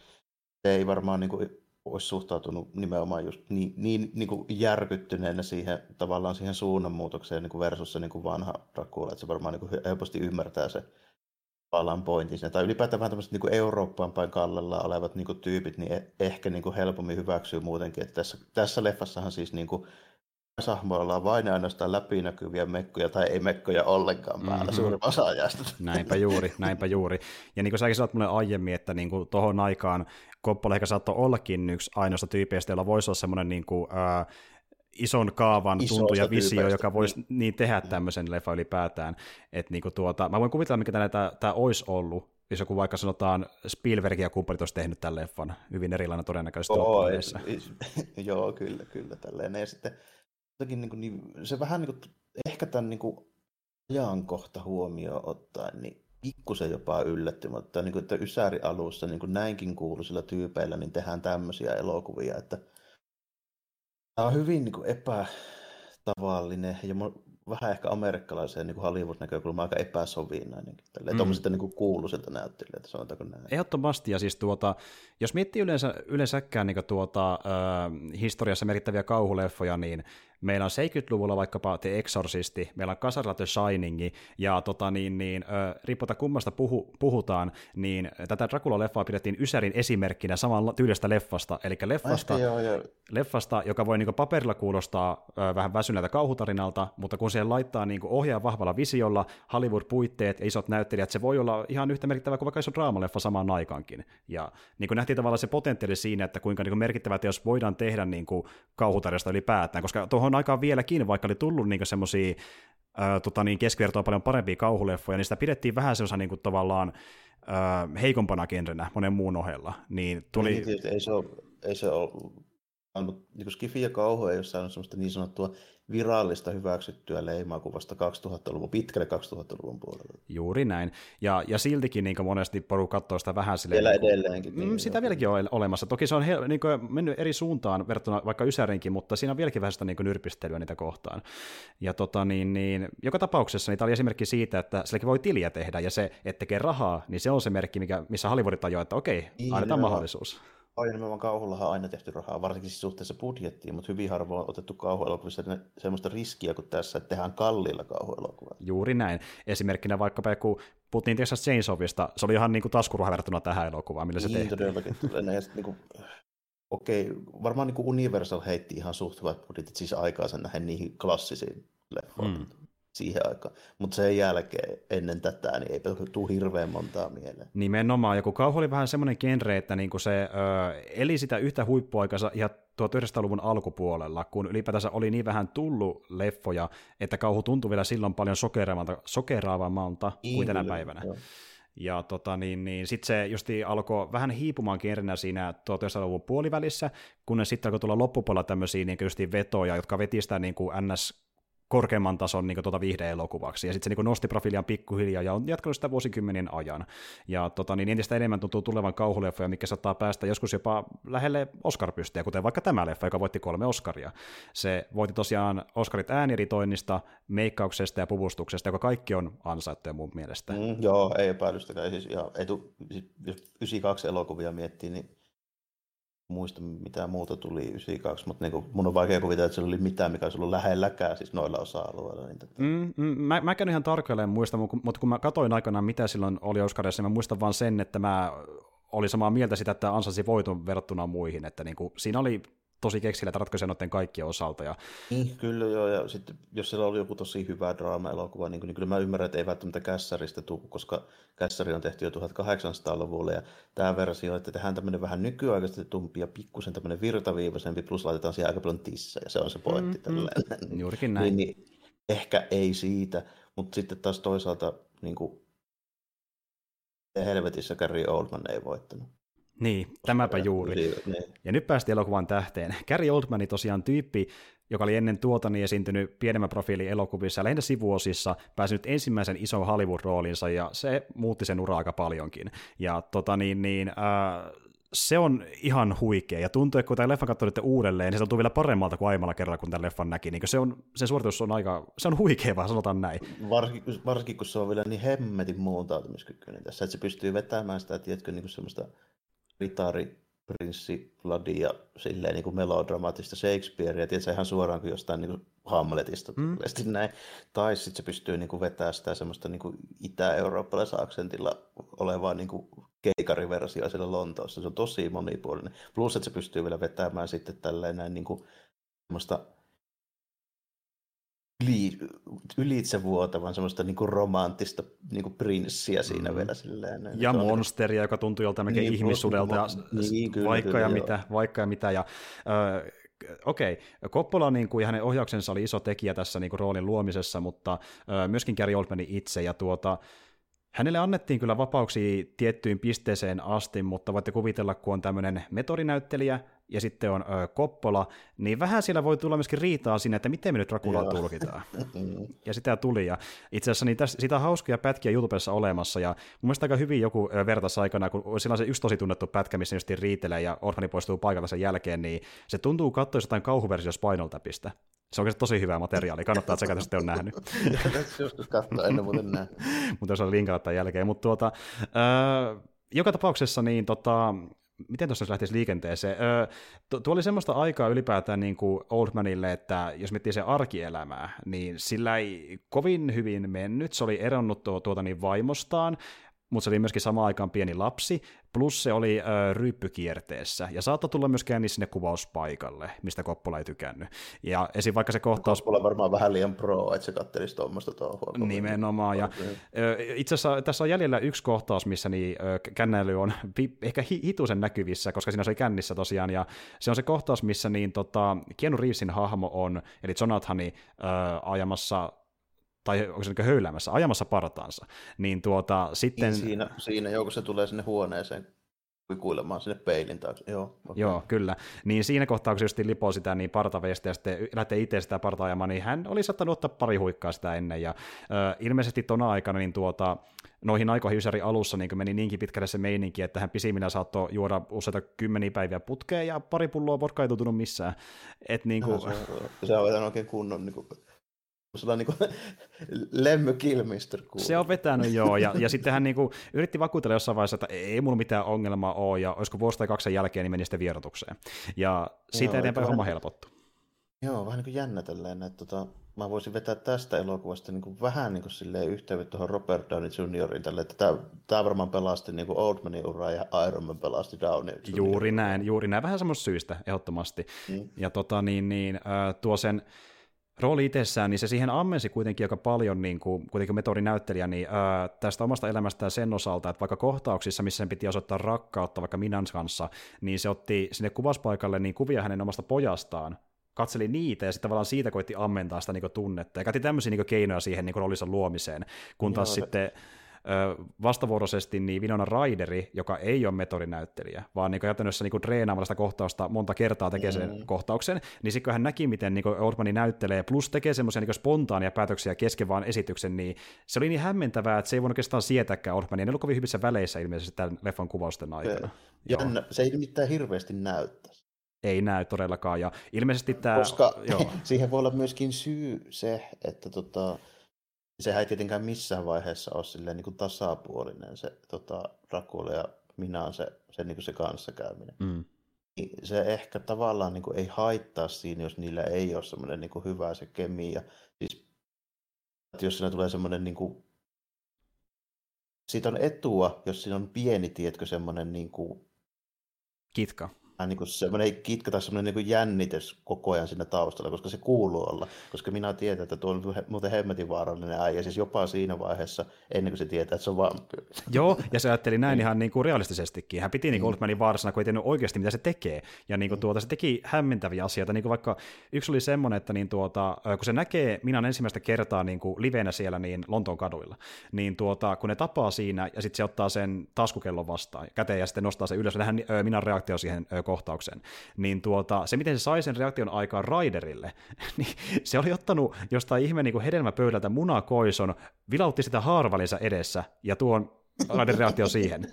se ei varmaan niin kuin, olisi suhtautunut nimenomaan just niin, niin, niin kuin järkyttyneenä siihen tavallaan siihen suunnanmuutokseen niin kuin versus se niin kuin vanha Dracula, että se varmaan niin kuin helposti ymmärtää se tavallaan pointin siinä. Tai ylipäätään vähän tämmöiset niin Eurooppaan päin kallella olevat niin kuin tyypit, niin e- ehkä niin kuin helpommin hyväksyy muutenkin. Että tässä, tässä leffassahan siis niin kuin sahmoilla on vain ainoastaan läpinäkyviä mekkoja tai ei mekkoja ollenkaan päällä mm-hmm. suurin osa ajasta. Näinpä juuri, näinpä juuri. Ja niin kuin säkin sanoit mulle aiemmin, että niin kuin tohon aikaan Koppola ehkä saattoi ollakin yksi ainoasta tyypeistä, jolla voisi olla semmoinen niin kuin, äh, ison kaavan Iso tuntu ja visio, joka voisi niin, niin tehdä tämmöisen leffa ylipäätään. Et niinku tuota, mä voin kuvitella, mikä tämä, olisi ollut, jos joku vaikka sanotaan Spielberg ja kumppanit olisi tehnyt tämän leffan, hyvin erilainen todennäköisesti Oo, Joo, kyllä, kyllä. Tälleen. Ja sitten jotenkin, niin kuin, niin, se vähän niin kuin, ehkä tämän niin kuin, ajankohta huomioon ottaen, niin pikkusen jopa yllätty, mutta niin kuin, että Ysäri alussa niin kuin näinkin kuuluisilla tyypeillä, niin tehdään tämmöisiä elokuvia, että Tämä on hyvin niin kuin epätavallinen ja vähän ehkä amerikkalaiseen niin Hollywood-näkökulmaan aika epäsovinnainen. Tälleen, mm. Tuommoisilta niin kuuluisilta näyttelijöiltä, sanotaanko näin. Ehdottomasti, ja siis tuota, jos miettii yleensä, yleensäkään niin tuota, äh, historiassa merkittäviä kauhuleffoja, niin Meillä on 70-luvulla vaikkapa The Exorcisti, meillä on kasarilla The Shining, ja tota, niin, niin, riippuutta kummasta puhu, puhutaan, niin tätä Dracula-leffaa pidettiin Ysärin esimerkkinä saman tyylistä leffasta, eli leffasta, joo, joo. leffasta joka voi niin paperilla kuulostaa ö, vähän väsyneeltä kauhutarinalta, mutta kun siihen laittaa niin ohjaa vahvalla visiolla, Hollywood-puitteet ja isot näyttelijät, se voi olla ihan yhtä merkittävä kuin vaikka iso draamaleffa samaan aikaankin. Ja niin kuin nähtiin tavallaan se potentiaali siinä, että kuinka niin kuin merkittävä teos voidaan tehdä niin kauhutarjasta ylipäätään, koska tuohon tuohon aikaan vieläkin, vaikka oli tullut niin semmoisia tota niin, keskivertoa paljon parempia kauhuleffoja, niin sitä pidettiin vähän semmoisena niin tavallaan äh, heikompana genrenä monen muun ohella. Niin tuli... Niin, ei se ole, ei se ole mutta niin Skifi ja kauhu ei ole saanut semmoista niin sanottua virallista hyväksyttyä leimaa kuin vasta 2000-luvun, pitkälle 2000-luvun puolella. Juuri näin. Ja, ja siltikin niin monesti poru katsoo sitä vähän silleen... Vielä niin edelleenkin. Mm, sitä joo. vieläkin on olemassa. Toki se on he, niin kuin, mennyt eri suuntaan verrattuna vaikka Ysärinkin, mutta siinä on vieläkin vähän sitä niin nyrpistelyä niitä kohtaan. Ja tota, niin, niin, joka tapauksessa niin tämä oli esimerkki siitä, että silläkin voi tiliä tehdä, ja se, että tekee rahaa, niin se on se merkki, mikä, missä Hollywood tajuaa, että okei, niin, annetaan mahdollisuus aina nimenomaan kauhullahan on aina tehty rahaa, varsinkin siis suhteessa budjettiin, mutta hyvin harvoin on otettu kauhuelokuvissa semmoista riskiä kuin tässä, että tehdään kalliilla kauhuelokuvaa. Juuri näin. Esimerkkinä vaikka kun puhuttiin Texas Chainsawista, se oli ihan niin kuin taskuruha verrattuna tähän elokuvaan, millä niin, se tehtiin. todellakin. ja niin kuin, okei, varmaan niin kuin Universal heitti ihan suht hyvät budjetit siis sen nähden niihin klassisiin leffoihin. Mm siihen aikaan. Mutta sen jälkeen ennen tätä niin ei tule hirveän montaa mieleen. Nimenomaan, ja kun kauhu oli vähän semmoinen genre, että niinku se ö, eli sitä yhtä huippuaikansa ihan 1900-luvun alkupuolella, kun ylipäätänsä oli niin vähän tullut leffoja, että kauhu tuntui vielä silloin paljon sokeraavammalta kuin tänä päivänä. Joo. Ja tota, niin, niin sitten se justi alkoi vähän hiipumaan kierrenä siinä 1900-luvun puolivälissä, kunnes sitten alkoi tulla loppupuolella tämmöisiä niin vetoja, jotka veti sitä niin kuin NS korkeamman tason niin tuota viihdeelokuvaksi. Ja sitten se niin nosti profiiliaan pikkuhiljaa ja on jatkanut sitä vuosikymmenien ajan. Ja tota, niin entistä enemmän tuntuu tulevan kauhuleffoja, mikä saattaa päästä joskus jopa lähelle Oscar-pystiä, kuten vaikka tämä leffa, joka voitti kolme Oscaria. Se voitti tosiaan Oscarit ääniritoinnista, meikkauksesta ja puvustuksesta, joka kaikki on ansaittuja mun mielestä. Mm, joo, ei epäilystäkään. Siis, ja etu, siis, jos 92 elokuvia miettii, niin muista mitä muuta tuli 92, mutta niin kuin, mun on vaikea kuvitella, että se oli mitään, mikä olisi ollut lähelläkään siis noilla osa-alueilla. Niin tätä. mm, mm, mä, mä käyn ihan tarkalleen muista, mutta kun mä katsoin aikanaan, mitä silloin oli Oscarissa, niin mä muistan vaan sen, että mä oli samaa mieltä sitä, että ansasi voiton verrattuna muihin, että niin kuin, siinä oli tosi keksillä ratkaisuja noiden kaikkien osalta. Ja... Niin, kyllä joo, ja sitten jos siellä oli joku tosi hyvä draama-elokuva, niin, niin kyllä mä ymmärrän, että ei välttämättä kässäristä tule, koska kässäri on tehty jo 1800-luvulla, ja tämä versio, että tehdään tämmöinen vähän nykyaikaisesti tumpi ja pikkusen tämmöinen virtaviivaisempi, plus laitetaan siihen aika paljon tissejä, se on se pointti. Mm, mm, juurikin näin. Niin, niin, ehkä ei siitä, mutta sitten taas toisaalta niin kuin, helvetissä Gary Oldman ei voittanut. Niin, tämäpä juuri. Niin. Ja nyt päästiin elokuvan tähteen. Gary Oldman tosiaan tyyppi, joka oli ennen tuota niin esiintynyt pienemmän profiilin elokuvissa ja lähinnä sivuosissa, pääsi ensimmäisen ison Hollywood-roolinsa, ja se muutti sen uraa aika paljonkin. Ja tota niin, niin äh, se on ihan huikea, ja tuntuu, että kun tämä leffan katsoi uudelleen, niin se tuntuu vielä paremmalta kuin aiemmalla kerralla, kun tämän leffan näki. Niin se on, sen suoritus on aika, se on huikea, vaan sanotaan näin. Varsinkin, varsinkin kun se on vielä niin hemmetin muuntautumiskykyinen tässä, että se pystyy vetämään sitä, tiedätkö, niin kuin semmoista ritari, prinssi, Vladia, silleen niin kuin melodramaattista Shakespearea, tietysti ihan suoraan kuin jostain niin kuin Hamletista, mm. näin. Tai sitten se pystyy niin kuin vetämään sitä semmoista niin kuin itä-eurooppalaisella aksentilla olevaa niin kuin keikariversio siellä Lontoossa. Se on tosi monipuolinen. Plus, että se pystyy vielä vetämään sitten tälleen näin niin kuin semmoista yli, ylitse vuotavan semmoista niinku romanttista niinku prinssiä siinä mm. vielä silleen. Ja monsteria, joka tuntui joltain niin, ihmissudelta, ja niin, kyllä, vaikka, kyllä, ja mitä, vaikka ja mitä, ja äh, okei, okay. Coppola niin kuin, ja hänen ohjauksensa oli iso tekijä tässä niin kuin, roolin luomisessa, mutta äh, myöskin Gary Oldmanin itse, ja tuota, Hänelle annettiin kyllä vapauksia tiettyyn pisteeseen asti, mutta voitte kuvitella, kun on tämmöinen metodinäyttelijä ja sitten on ö, Koppola, niin vähän siellä voi tulla myöskin riitaa sinne, että miten me nyt Rakulaa tulkitaan. ja sitä tuli, ja itse asiassa niin tästä, sitä on hauskoja pätkiä YouTubessa olemassa, ja mun mielestä aika hyvin joku vertas aikana, kun sillä on se yksi tosi tunnettu pätkä, missä just riitelee ja Orfani poistuu paikalta sen jälkeen, niin se tuntuu katsoa jotain kauhuversio Spinal Tapista. Se on oikeasti tosi hyvä materiaali, kannattaa tsekata, jos on nähnyt. joskus katsoa, ennen muuten näin. Mutta se on linkata jälkeen. Mutta tuota, äh, joka tapauksessa niin tota, miten tuossa lähtisi liikenteeseen? Öö, tuo oli semmoista aikaa ylipäätään niin kuin Oldmanille, että jos miettii se arkielämää, niin sillä ei kovin hyvin mennyt. Se oli eronnut tuo, tuota niin vaimostaan, mutta se oli myöskin samaan aikaan pieni lapsi, plus se oli ö, ryyppykierteessä, ja saattoi tulla myös käänni sinne kuvauspaikalle, mistä Koppola ei tykännyt. Ja esim. vaikka se kohtaus... Koppola varmaan vähän liian pro, että se kattelisi tuommoista touhua. Nimenomaan, ja ö, itse asiassa tässä on jäljellä yksi kohtaus, missä niin, ö, kännäily on ehkä hitusen näkyvissä, koska siinä se oli kännissä tosiaan, ja se on se kohtaus, missä niin, tota, Keanu Reevesin hahmo on, eli Jonathani ö, ajamassa tai onko se niin höyläämässä, ajamassa partaansa, niin tuota sitten... Niin siinä, siinä kun se tulee sinne huoneeseen kuilemaan sinne peilin taakse. Joo, okay. Joo, kyllä. Niin siinä kohtaa, kun se just lipoo sitä niin partavestä ja sitten lähtee itse sitä partaa ajamaan, niin hän oli saattanut ottaa pari huikkaa sitä ennen. Ja äh, ilmeisesti tona aikana niin tuota, noihin aikoihin Ysäri alussa niin meni niinkin pitkälle se meininki, että hän pisimmillä saattoi juoda useita kymmeniä päiviä putkeen ja pari pulloa vodkaa ei tuntunut missään. Et, niin kuin... no, se, on, se on oikein kunnon niin kuin On niin Lemmy. Se on vetänyt, joo. Ja, ja sitten hän niin kuin, yritti vakuutella jossain vaiheessa, että ei mulla mitään ongelmaa ole, ja olisiko vuosi tai kaksi jälkeen, niin meni sitten vierotukseen. Ja siitä joo, eteenpäin homma helpottu. Joo, vähän niin kuin jännä tälleen, että tota, mä voisin vetää tästä elokuvasta niin kuin vähän niin kuin silleen yhteydet tuohon Robert Downey Juniorin tälle, että tämä, tämä varmaan pelasti niin kuin Oldmanin uraa ja Iron Man pelasti Downey Juniorin. Juuri näin, juuri näin, vähän semmoista syystä ehdottomasti. Mm. Ja tota niin, niin tuo sen rooli itsessään, niin se siihen ammensi kuitenkin aika paljon, niin kuin, kuitenkin metodinäyttelijä, niin ää, tästä omasta elämästään sen osalta, että vaikka kohtauksissa, missä sen piti osoittaa rakkautta vaikka Minan kanssa, niin se otti sinne kuvaspaikalle niin kuvia hänen omasta pojastaan, katseli niitä ja sitten tavallaan siitä koitti ammentaa sitä niin tunnetta ja käytti tämmöisiä niin keinoja siihen niin roolinsa luomiseen, kun taas Joo, sitten vastavuoroisesti niin Winona Raideri, joka ei ole metodinäyttelijä, vaan niin käytännössä niin treenaamalla sitä kohtausta monta kertaa tekee sen mm. kohtauksen, niin sitten kun hän näki, miten niin Oldmani näyttelee, plus tekee semmoisia niin spontaania päätöksiä kesken vaan esityksen, niin se oli niin hämmentävää, että se ei voinut oikeastaan sietääkään Oldmania. Ne oli kovin hyvissä väleissä ilmeisesti tämän leffan kuvausten aikana. Se, jännä, se ei mitään hirveästi näyttää. Ei näy todellakaan, ja ilmeisesti tämä... Koska joo. siihen voi olla myöskin syy se, että tota, sehän ei tietenkään missään vaiheessa ole silleen niin kuin tasapuolinen se tota, Dracula ja minä on se, se, niin kuin se kanssakäyminen. Mm. Niin se ehkä tavallaan niin kuin ei haittaa siinä, jos niillä ei ole semmoinen niin kuin hyvä se kemia. Siis, että jos siinä tulee semmoinen niin kuin, siitä on etua, jos siinä on pieni, tietkö, semmoinen niin kuin, kitka niin kuin semmoinen kitka tai semmoinen niin jännitys koko ajan siinä taustalla, koska se kuuluu olla. Koska minä tiedän, että tuo on muuten hemmetin vaarallinen äijä, siis jopa siinä vaiheessa, ennen kuin se tietää, että se on vampyyri. Joo, ja se ajatteli näin ihan niin kuin realistisestikin. Hän piti niin kuin mm. Vaarassa, kun ei tiennyt oikeasti, mitä se tekee. Ja niin kuin mm. tuota, se teki hämmentäviä asioita. Niin kuin vaikka yksi oli semmoinen, että niin tuota, kun se näkee Minan ensimmäistä kertaa niin kuin livenä siellä niin Lontoon kaduilla, niin tuota, kun ne tapaa siinä ja sitten se ottaa sen taskukellon vastaan käteen ja sitten nostaa se ylös, vähän Minan reaktio siihen kohtauksen, niin tuota, se miten se sai sen reaktion aikaan Raiderille, niin se oli ottanut jostain ihme niin hedelmäpöydältä munakoison, vilautti sitä haarvalinsa edessä, ja tuon Raiden reaktio siihen.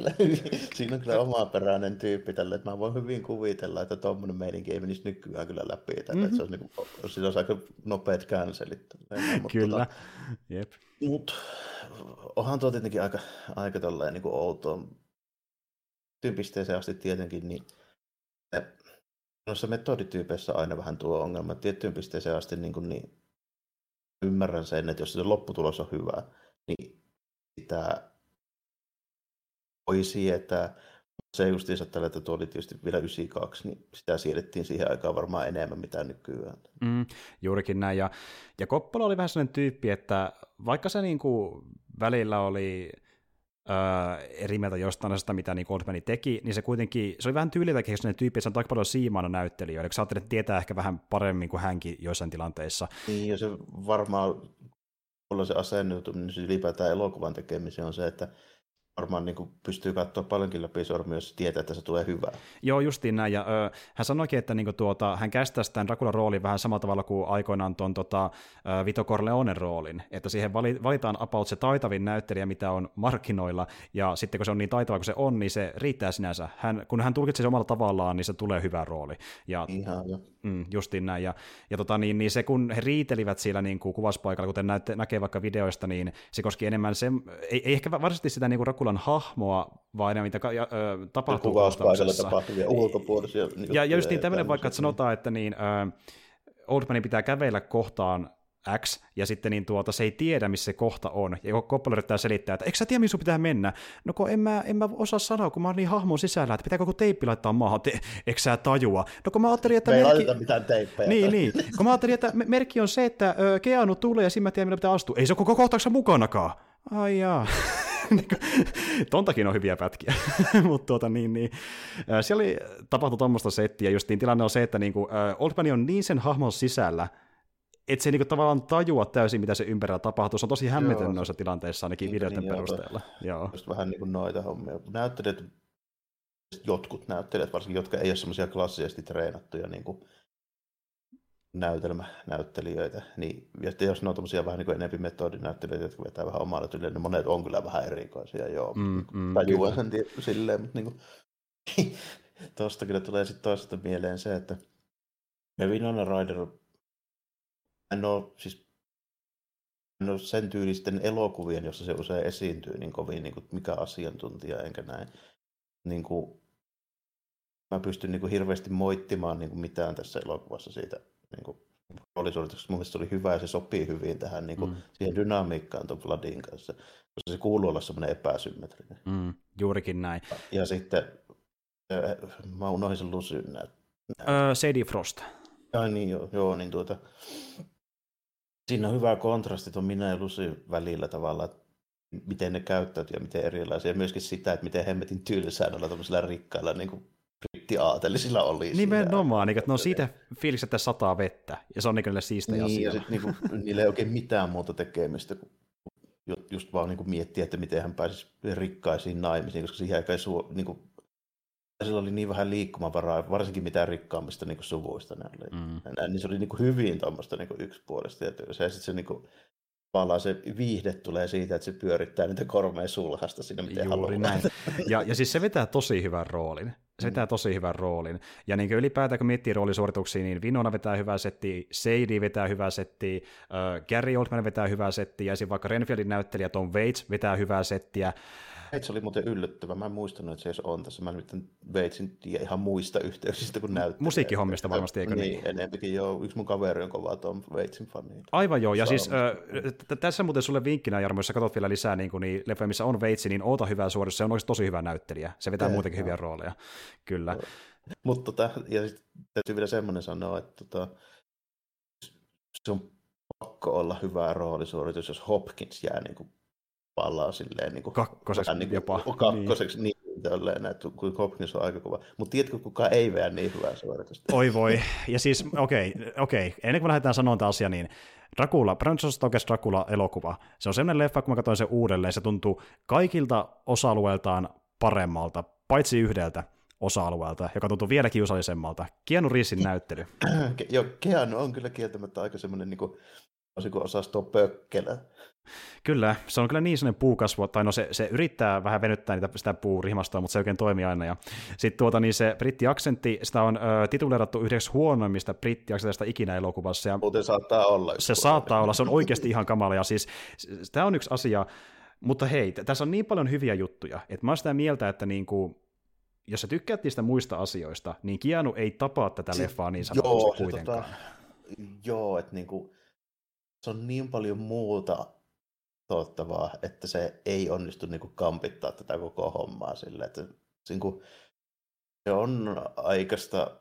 Siinä on kyllä omaperäinen tyyppi tälle, että mä voin hyvin kuvitella, että tuommoinen meininki ei menisi nykyään kyllä läpi. Tälle, mm-hmm. että se olisi, niin kuin, siinä olisi aika nopeat cancelit. Kyllä, tota, jep. Mutta onhan tuo tietenkin aika, aika tolleen niin outoa. Tyypisteeseen asti tietenkin, niin noissa metodityypeissä aina vähän tuo ongelma. Tiettyyn pisteeseen asti niin, kuin, niin ymmärrän sen, että jos se lopputulos on hyvä, niin sitä voi sietää, Se justiinsa tällä, että tuo oli tietysti vielä 92, niin sitä siirrettiin siihen aikaan varmaan enemmän mitä nykyään. Mm, juurikin näin, ja, ja Koppola oli vähän sellainen tyyppi, että vaikka se niin kuin välillä oli öö, eri mieltä jostain asiasta, mitä niin Oldmani teki, niin se kuitenkin, se oli vähän tyyliltäkin sellainen tyyppi, että se on aika paljon siimaana näyttelijöille, kun sä ajattelet, tietää ehkä vähän paremmin kuin hänkin joissain tilanteissa. Niin, ja se varmaan, olla se asennutuminen niin ylipäätään elokuvan tekemiseen on se, että varmaan niin kuin pystyy katsoa paljonkin läpi sormia, jos tietää, että se tulee hyvää. Joo, justiin näin. Ja, ö, hän sanoikin, että niin kuin, tuota, hän kästää tämän Draculan roolin vähän samalla tavalla kuin aikoinaan tuon tota, Vito Corleonen roolin, että siihen valitaan about se taitavin näyttelijä, mitä on markkinoilla, ja sitten kun se on niin taitava kuin se on, niin se riittää sinänsä. Hän, kun hän tulkitsee omalla tavallaan, niin se tulee hyvä rooli. Ja, Ihan, jo. Mm, justiin näin. Ja, ja tota, niin, niin se, kun he riitelivät siellä niin kuin kuvauspaikalla, kuten näette, näkee vaikka videoista, niin se koski enemmän se, ei, ei ehkä varsinaisesti sitä niin kuin Rakulan hahmoa, vaan enemmän mitä ja, ö, tapahtuu. Kuvauspaikalla tapahtuvia ulkopuolisia. Ja, ja just niin tämmöinen vaikka, että sanotaan, että niin, ö, Oldmanin pitää kävellä kohtaan X, ja sitten niin tuota, se ei tiedä, missä se kohta on. Ja Coppola yrittää selittää, että eikö sä tiedä, missä pitää mennä? No kun en mä, en mä osaa sanoa, kun mä oon niin hahmon sisällä, että pitääkö joku teippi laittaa maahan, Te, eikö sä tajua? No kun mä ajattelin, että... Me ei merkki... mitään teippejä. Niin, niin. Kun mä ajattelin, että merkki on se, että Keanu tulee ja siinä mä tiedän, millä pitää astua. Ei se ole koko kohtauksessa mukanakaan. Ai jaa. Niinku, tontakin on hyviä pätkiä, mutta tuota, niin, niin. siellä oli tapahtunut tuommoista settiä, justiin tilanne on se, että niin kuin, Oldman on niin sen hahmon sisällä, että se ei niinku tavallaan tajua täysin, mitä se ympärillä tapahtuu. Se on tosi hämmetön noissa tilanteissa ainakin niin, videoiden niin, perusteella. Joo. Just vähän niin kuin noita hommia. Näyttelijät, jotkut näyttelijät varsinkin, jotka ei ole semmoisia klassisesti treenattuja niin kuin näytelmänäyttelijöitä, niin ja jos ne on tommosia vähän niin kuin enempi metodinäyttelijöitä, jotka vetää vähän omalla tyylillä, niin monet on kyllä vähän erikoisia, joo. Mm, mm, Tajuan silleen, mutta niin kuin, tosta kyllä tulee sitten toisesta mieleen se, että Winona Ryder en ole, siis, en ole sen tyylisten elokuvien, jossa se usein esiintyy niin kovin niin kuin mikä asiantuntija, enkä näin. Niin kuin, mä pystyn niin kuin hirveästi moittimaan niin kuin mitään tässä elokuvassa siitä niin kuin, roolisuorituksesta. Mun se oli hyvä ja se sopii hyvin tähän niin kuin, mm. siihen dynamiikkaan tuon Vladin kanssa, koska se kuuluu olla semmoinen epäsymmetrinen. Mm, juurikin näin. Ja, ja sitten, mä unohdin sen Lucyn näyt. Öö, Sadie Frost. Ai niin, joo, joo niin tuota, Siinä on hyvä kontrasti tuon minä ja Lucy välillä tavallaan, miten ne käyttäytyy ja miten erilaisia. Ja myöskin sitä, että miten hemmetin tylsää noilla tämmöisillä rikkailla niin kuin brittiaatelisilla oli. Nimenomaan, niin, että ne on siitä fiiliksi, että sataa vettä, ja se on niin siistejä niin, asia. ja sitten niin niillä ei oikein mitään muuta tekemistä kuin just vaan niin kuin miettiä, että miten hän pääsisi rikkaisiin naimisiin, koska siihen aikaan ei su, niin kuin, sillä oli niin vähän liikkumavaraa, varsinkin mitään rikkaammista niin suvuista. Ne oli. Mm. Niin se oli niin kuin hyvin tuommoista niin yksipuolista. Ja se, sitten se niin kuin, se viihde tulee siitä, että se pyörittää niitä kormea sulhasta sinne, miten Juuri haluaa. näin. Ja, ja siis se vetää tosi hyvän roolin. Se vetää mm. tosi hyvän roolin. Ja niin ylipäätään, kun miettii roolisuorituksia, niin Vinona vetää hyvää settiä, Sadie vetää hyvää settiä, äh, Gary Oldman vetää hyvää settiä, ja vaikka Renfieldin näyttelijä Tom Waits vetää hyvää settiä. Bates oli muuten yllättävä. Mä en muistanut, että se edes on tässä. Mä nyt tiedä ihan muista yhteyksistä kuin näyttää. Musiikkihommista varmasti, eikö niin? Niin, enempikin joo. Yksi mun kaveri on kova Tom Batesin fani. Aivan joo. Ja siis tässä muuten sulle vinkkinä, Jarmo, jos sä katsot vielä lisää niin, niin leffoja, missä on Bates, niin oota hyvää suoritus. Se on oikeasti tosi hyvä näyttelijä. Se vetää muutenkin hyviä rooleja. Kyllä. Mutta tota, ja sitten täytyy vielä semmoinen sanoa, että tota, se on pakko olla hyvä roolisuoritus, jos Hopkins jää niin kuin palaa silleen niin kuin, kakkoseksi niin kuin, jopa. Kakkoseksi niin, niin tolleen, että kun Hopkins on aika kova. Mutta tiedätkö, kuka ei veä niin hyvää suoritusta? Oi voi. Ja siis, okei, okay, okei. Okay. ennen kuin lähdetään sanomaan tämä asia, niin Dracula, Bram Stoker's Dracula-elokuva, se on sellainen leffa, kun mä katsoin sen uudelleen, se tuntuu kaikilta osa-alueiltaan paremmalta, paitsi yhdeltä osa-alueelta, joka tuntuu vielä kiusallisemmalta. Keanu Reevesin näyttely. Joo, Keanu on kyllä kieltämättä aika semmoinen niin kuin, osasto pökkelä. Kyllä, se on kyllä niin sellainen puukasvu, tai no se, se yrittää vähän venyttää niitä, sitä puurimastoa, mutta se oikein toimii aina. Ja sitten tuota, niin se brittiaksentti, sitä on ö, tituleerattu yhdeksi huonoimmista brittiaksentista ikinä elokuvassa. Ja Muuten saattaa olla. Se saattaa olla, se on oikeasti ihan kamala. Ja siis tämä on yksi asia, mutta hei, tässä on niin paljon hyviä juttuja, että mä oon sitä mieltä, että niinku, jos sä tykkäät niistä muista asioista, niin Kianu ei tapaa tätä si- leffaa niin sanotusti joo, kuitenkaan. Tota, joo, että niinku, se on niin paljon muuta tuottavaa, että se ei onnistu niinku kampittaa tätä koko hommaa sille, että niin kuin, se on aikaista,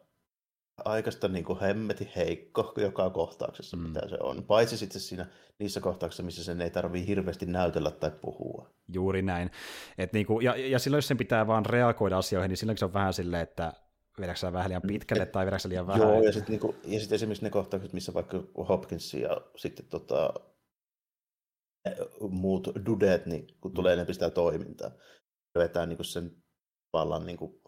aikaista niin kuin hemmetin heikko joka kohtauksessa, mm. mitä se on. Paitsi sitten siinä niissä kohtauksissa, missä sen ei tarvitse hirveästi näytellä tai puhua. Juuri näin. Et niin kuin, ja, ja silloin, jos sen pitää vaan reagoida asioihin, niin silloin se on vähän silleen, että vedäksä vähän liian pitkälle tai vedäksä liian vähän. Joo, ja sitten niinku, ja sit esimerkiksi ne kohtaukset, missä vaikka Hopkins ja sitten tota, muut dudet, niin kun tulee enemmän sitä toimintaa, vetää niinku sen vallan niinku,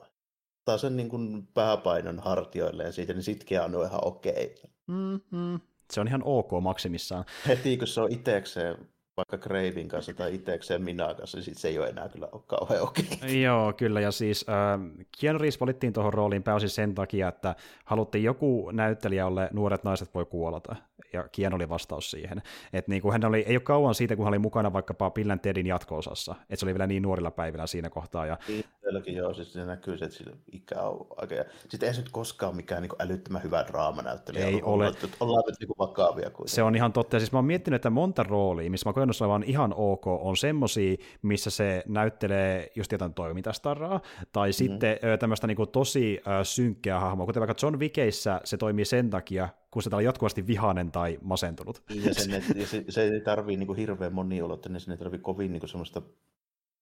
ottaa sen niinku pääpainon hartioilleen siitä, niin sitkin on ihan okei. Okay. Mm-hmm. Se on ihan ok maksimissaan. Heti kun se on itsekseen vaikka Kreivin kanssa tai itsekseen minä kanssa, niin sit se ei ole enää kyllä ole kauhean okei. Okay. Joo, kyllä, ja siis äh, Keanu Reeves valittiin tuohon rooliin pääosin sen takia, että haluttiin joku näyttelijä, jolle nuoret naiset voi kuolata, ja Keanu oli vastaus siihen. Että niin kuin hän oli, ei ole kauan siitä, kun hän oli mukana vaikkapa Bill Tedin jatko-osassa, että se oli vielä niin nuorilla päivillä siinä kohtaa. Ja... Itselläkin joo, siis se näkyy, että sillä ikä on aika... Sitten ei se nyt koskaan mikään niin älyttömän hyvä draamanäyttelijä. Ei ole. Että ollaan nyt niin vakavia kuin. Se on ihan totta, ja siis mä oon miettinyt, että monta roolia, missä mä kokenut olevan ihan ok, on semmosia, missä se näyttelee just jotain toimintastaraa, tai mm-hmm. sitten tämmöistä niin tosi synkkeä hahmoa, kuten vaikka John Wickeissä se toimii sen takia, kun se on jatkuvasti vihainen tai masentunut. Ja, sen, ja se, se ei tarvii niin hirveän moniulotteinen, sen ei tarvii kovin niin semmoista,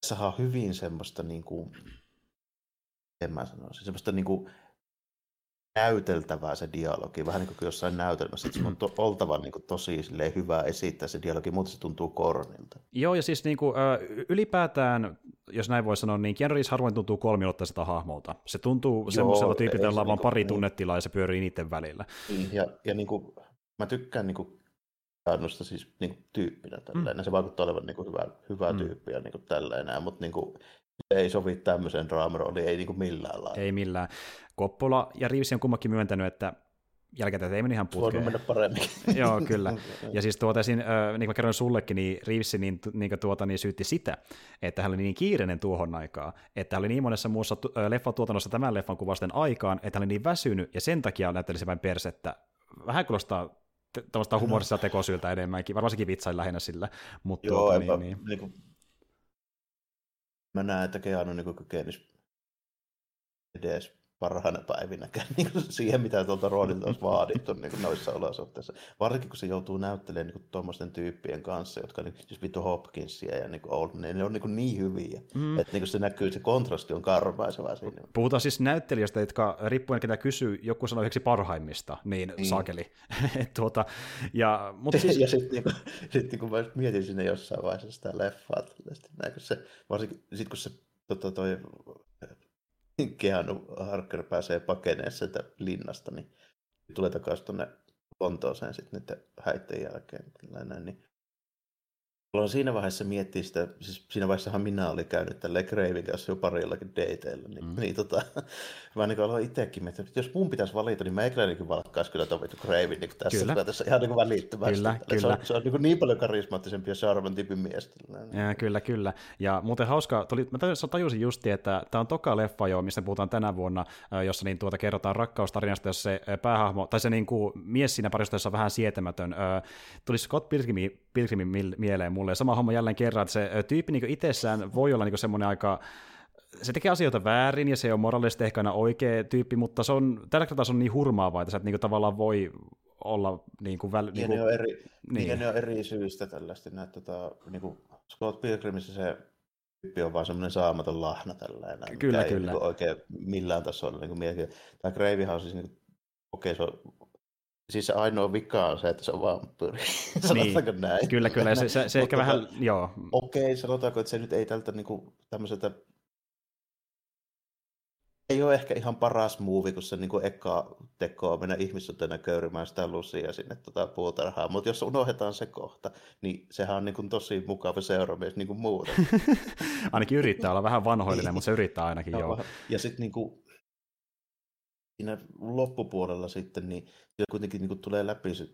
saa hyvin semmoista, niin kuin, en mä sanoisi, semmoista niin kuin, näyteltävää se dialogi, vähän niin kuin jossain näytelmässä, että se on to, oltava niin kuin tosi hyvä esittää se dialogi, muuten se tuntuu kornilta. Joo, ja siis niin kuin, ylipäätään, jos näin voi sanoa, niin Keanu Reeves harvoin tuntuu kolmiottaiselta hahmolta. Se tuntuu semmoiselta tyypiltä, jolla on vaan pari niin, tunnettilaa ja se pyörii niiden välillä. Niin, ja, ja niin kuin, mä tykkään niin kuin, Keanusta siis niin kuin, tyyppinä tällainen. Mm. Se vaikuttaa olevan niin kuin, hyvä, hyvä mm. tyyppi ja niin kuin, tällainen, mutta niin kuin, ei sovi tämmöiseen draamarooliin, ei niin kuin millään lailla. Ei millään. Koppola ja Reeves on kummakin myöntänyt, että jälkikäteen ei meni ihan putkeen. Voinut mennä paremmin. Joo, kyllä. Ja siis tuota, siinä, äh, niin kuin kerroin sullekin, niin Reeves niin, niin, tuota, niin syytti sitä, että hän oli niin kiireinen tuohon aikaan, että hän oli niin monessa muussa leffatuotannossa tämän leffan kuvasten aikaan, että hän oli niin väsynyt, ja sen takia näyttelisi vain persettä. Vähän kuulostaa tämmöistä humorista tekosyltä enemmänkin, varmaankin vitsain lähinnä sillä. Mutta Joo, tuota, niin, niin. niin kuin, mä näen, että Keanu niin kykenisi edes parhaana päivinäkään niin kuin siihen, mitä tuolta roolilta olisi vaadittu niin kuin noissa olosuhteissa. Varsinkin, kun se joutuu näyttelemään niin tuommoisten tyyppien kanssa, jotka niin, siis Vito Hopkinsia ja niin Old, niin ne on niin, niin hyviä, mm. että niin se näkyy, se kontrasti on karmaiseva siinä. Puhutaan siis näyttelijöistä, jotka riippuen ketä kysyy, joku sanoo yhdeksi parhaimmista, niin mm. sakeli. tuota, ja, mutta siis... ja sitten niin kuin, sit, kun mä mietin sinne jossain vaiheessa sitä leffaa, näin, kun se, varsinkin sit, kun se tota, toi, Keanu Harker pääsee pakeneen sieltä linnasta, niin tulee takaisin tuonne Lontooseen sitten häitten jälkeen. Näin, niin Haluan siinä vaiheessa miettiä sitä, siis siinä vaiheessahan minä olin käynyt tälle Kreivin kanssa jo parillakin dateilla, niin, mm. niin tota, mä niin aloin itsekin miettiä, että jos mun pitäisi valita, niin mä Ekranenkin valkkaisi kyllä Tomi Kreivin niin tässä, kyllä. tässä ihan niin välittömästi. Kyllä, kyllä. Se on, se on niin, niin paljon karismaattisempi ja charman tyypin mies. Ja, kyllä, kyllä. Ja muuten hauska, tuli, mä tajusin justi, että tämä on toka leffa jo, mistä puhutaan tänä vuonna, jossa niin tuota kerrotaan rakkaustarinasta, jossa se päähahmo, tai se niin kuin mies siinä parissa, on vähän sietämätön. Tuli Scott Pilgrimin, Pilgrimin mieleen mulle. Ja sama homma jälleen kerran, että se tyyppi niin itsessään voi olla niin semmoinen aika se tekee asioita väärin ja se on moraalisesti ehkä aina oikea tyyppi, mutta se on, tällä kertaa se on niin hurmaavaa, että sä et niin kuin, tavallaan voi olla niin kuin, väl, niin kuin, ne on eri, niin. ne on eri syistä tällaista. Näitä, tota, niin kuin Scott Pilgrimissä se tyyppi on vaan semmoinen saamaton lahna tällainen. Kyllä, kyllä. Ei niin oikein millään tasolla niin kuin Tämä Gravehan on siis, niin okei, se on Siis se ainoa vika on se, että se on vampyyri. Sanotaanko niin. näin? Kyllä, kyllä. Se, se, se ehkä tota, vähän, joo. Okei, okay, sanotaanko, että se nyt ei tältä niinku, tämmöiseltä ei ole ehkä ihan paras muuvi, kun se niin kuin eka teko on mennä ihmissuhteena köyrimään sitä lusia sinne tota puutarhaan. Mutta jos unohdetaan se kohta, niin sehän on niin kuin tosi mukava seuramies niin kuin muuten. ainakin yrittää olla vähän vanhoillinen, mutta se yrittää ainakin, joo. Ja sitten niin kuin, siinä loppupuolella sitten, niin kuitenkin niin kuin tulee läpi se,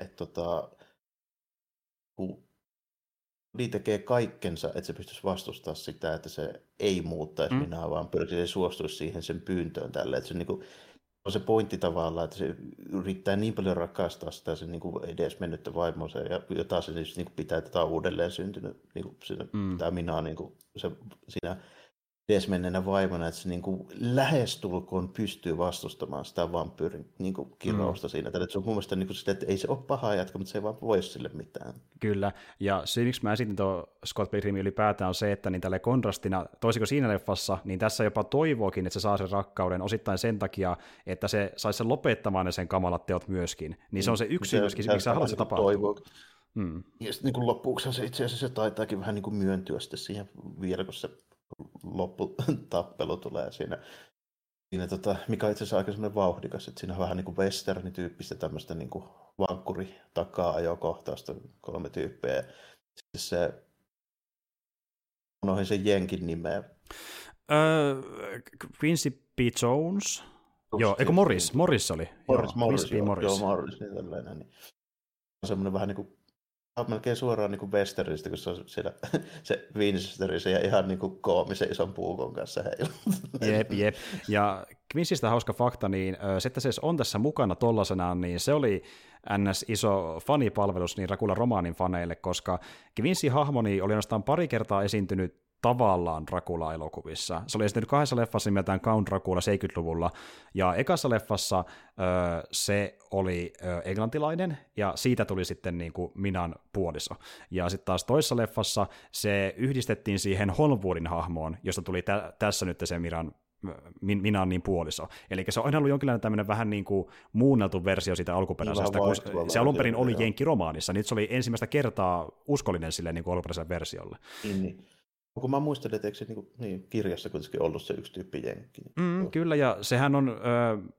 että tota, kun niin tekee kaikkensa, että se pystyisi vastustamaan sitä, että se ei muuttaisi mm. minä, vaan pyrkisi suostuisi siihen sen pyyntöön tälle. Että se niin kuin, on se pointti tavallaan, että se yrittää niin paljon rakastaa sitä sen niin kuin edes mennyttä vaimonsa, ja jota se siis niin kuin pitää tätä uudelleen syntynyt, niin kuin siinä, mm. tämä minä niin kuin, se, siinä edesmenneenä vaimona, että se niin kuin lähestulkoon pystyy vastustamaan sitä vampyyrin niin kuin kirousta mm. siinä. Että se on mun mielestä niin kuin sitä, että ei se ole paha jatka, mutta se ei vaan voi sille mitään. Kyllä, ja syy miksi mä esitin tuo Scott Pilgrimin ylipäätään on se, että niin tälle kontrastina, toisiko siinä leffassa, niin tässä jopa toivookin, että se saa sen rakkauden osittain sen takia, että se saisi sen lopettamaan ne sen kamalat teot myöskin. Niin se on se yksi syy myöskin, miksi sä haluat se niinku tapahtua. Hmm. Ja sitten niin loppuksi se itse asiassa se taitaakin vähän niin kuin myöntyä sitten siihen vielä, kun se lopputappelu tulee siinä, siinä tota, mikä on itse asiassa aika semmoinen vauhdikas, että siinä on vähän niin kuin western-tyyppistä tämmöistä niin kuin vankkuri takaa ajokohtausta kolme tyyppiä. Ja siis se unohdin sen jenkin nimeä. Uh, Quincy P. Jones. Just joo, eikö Morris? Morris oli. Morris, joo, Morris, joo, Morris. Joo, Morris, niin tällainen. Niin. Semmoinen vähän niin kuin melkein suoraan niin kuin Westeristä, kun se on siellä se Winchesterissä ja ihan niin kuin koomisen ison puukon kanssa Jep, jep. Ja Quincystä hauska fakta, niin se, että se on tässä mukana tollasena, niin se oli ns. iso fanipalvelus niin Rakula romaanin faneille, koska Quincy-hahmoni oli ainoastaan pari kertaa esiintynyt tavallaan Dracula-elokuvissa. Se oli esiintynyt kahdessa leffassa nimeltään Count Dracula 70-luvulla, ja ekassa leffassa ö, se oli ö, englantilainen, ja siitä tuli sitten niin kuin Minan puoliso. Ja sitten taas toisessa leffassa se yhdistettiin siihen Holmwoodin hahmoon, josta tuli tä- tässä nyt se Miran minä on niin puoliso. Eli se on aina ollut jonkinlainen tämmöinen vähän niin kuin muunneltu versio siitä alkuperäisestä, niin kun se alun perin oli Jenkki-romaanissa, nyt se oli ensimmäistä kertaa uskollinen sille niin kuin alkuperäiselle versiolle. Niin, niin. Kun mä muistelin, että eikö se niin, niin, kirjassa kuitenkin ollut se yksi tyyppi jenkki. Niin mm, kyllä, ja sehän on,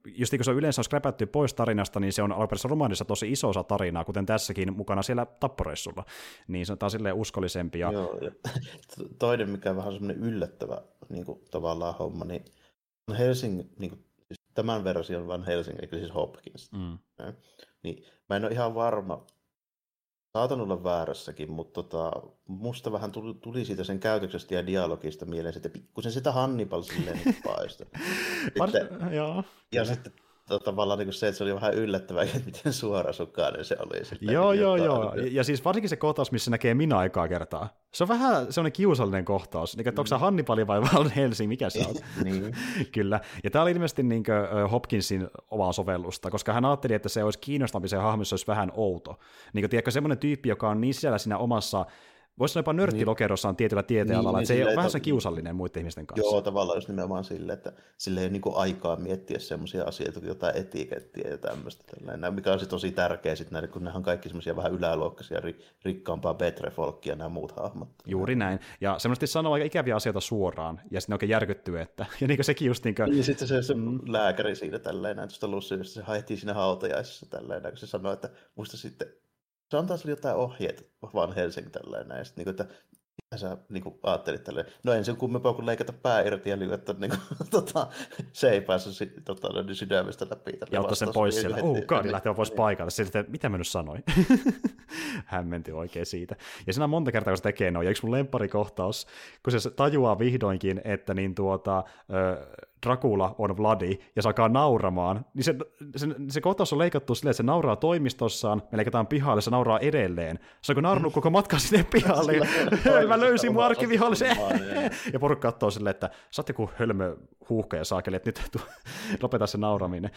just niin kuin se on yleensä skräpätty pois tarinasta, niin se on alkuperäisessä romaanissa tosi iso osa tarinaa, kuten tässäkin mukana siellä tapporeissulla. Niin se on silleen uskollisempi. Ja... Joo, ja toinen, mikä on vähän semmoinen yllättävä niin kuin, tavallaan homma, niin on Helsingin, niin kuin, siis tämän version vaan Helsingin, eli siis Hopkins. Mm. Ja, niin mä en ole ihan varma, Saatan olla väärässäkin, mutta tota, musta vähän tuli, tuli siitä sen käytöksestä ja dialogista mieleen, että pikkusen sitä Hannibal silleen paista. Sitten, joo. Ja sitten tavallaan niin se, että se oli vähän yllättävää, että miten suorasukainen se oli. Sitten, joo, joo, joo. Ja, ja siis varsinkin se kohtaus, missä näkee minä aikaa kertaa. Se on vähän sellainen kiusallinen kohtaus. Niin, että onko se mm. Hannibali vai Val Helsing, mikä se on? niin. Kyllä. Ja tämä oli ilmeisesti niin kuin Hopkinsin omaa sovellusta, koska hän ajatteli, että se olisi kiinnostavampi se hahmo, se olisi vähän outo. Niin kuin, tiedätkö, semmoinen tyyppi, joka on niin sisällä siinä omassa Voisi sanoa jopa nörttilokerossa on tietyllä tieteenalalla, niin, että niin, se ei ole vähän se kiusallinen muiden ihmisten kanssa. Joo, tavallaan just nimenomaan sille, että sille ei ole niin aikaa miettiä semmoisia asioita, jotain etikettiä ja tämmöistä. Tällainen, mikä on tosi tärkeä sitten näille, kun ne on kaikki semmoisia vähän yläluokkaisia, rikkaampaa Betre-folkkia nämä muut hahmot. Juuri näin. Ja semmoisesti sanoo aika ikäviä asioita suoraan, ja sitten oikein järkyttyy, että, ja niin kuin sekin just niin kuin... Niin sitten se, se mm. lääkäri siinä tälleen, näin tuosta Lussi, se haettiin siinä hautajaisessa tälleen, kun se sanoi, että muista sitten se on taas jotain ohjeita vaan Helsingin tälleen näin. Sitten, niin kuin, että mitä sä niin kuin, ajattelit tälleen? No en sen kummempaa kuin leikata pää irti ja lyödä, niin kuin, tota, se ei pääse tota, niin sydämestä läpi. Ja ottaa sen pois siellä. Uh, kaadi lähtee pois paikalle. Sitten, mitä mä nyt sanoin? Hämmenti oikein siitä. Ja siinä on monta kertaa, kun se tekee noin. Ja yksi mun lempparikohtaus, kun se tajuaa vihdoinkin, että niin tuota, Dracula on Vladi, ja se alkaa nauramaan, niin se, se, se kohtaus on leikattu silleen, että se nauraa toimistossaan, me leikataan pihalle, se nauraa edelleen. Se on naurannut koko matka sinne pihalle, mä löysin mun arkivihallisen, ja porukka katsoo silleen, että sä oot joku hölmö huuhka ja saakeli, että nyt tu, lopeta se nauraminen.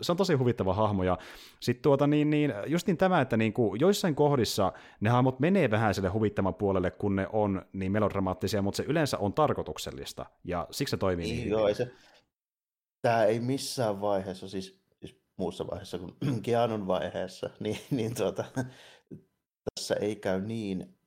Se on tosi huvittava hahmo, ja sitten tuota niin, niin, just niin tämä, että niin kuin joissain kohdissa ne hahmot menee vähän sille huvittavan puolelle, kun ne on niin melodramaattisia, mutta se yleensä on tarkoituksellista, ja siksi se toimii niin, niin Joo, se, tämä ei missään vaiheessa, siis, siis muussa vaiheessa kuin Keanun vaiheessa, niin, niin tuota, tässä ei käy niin,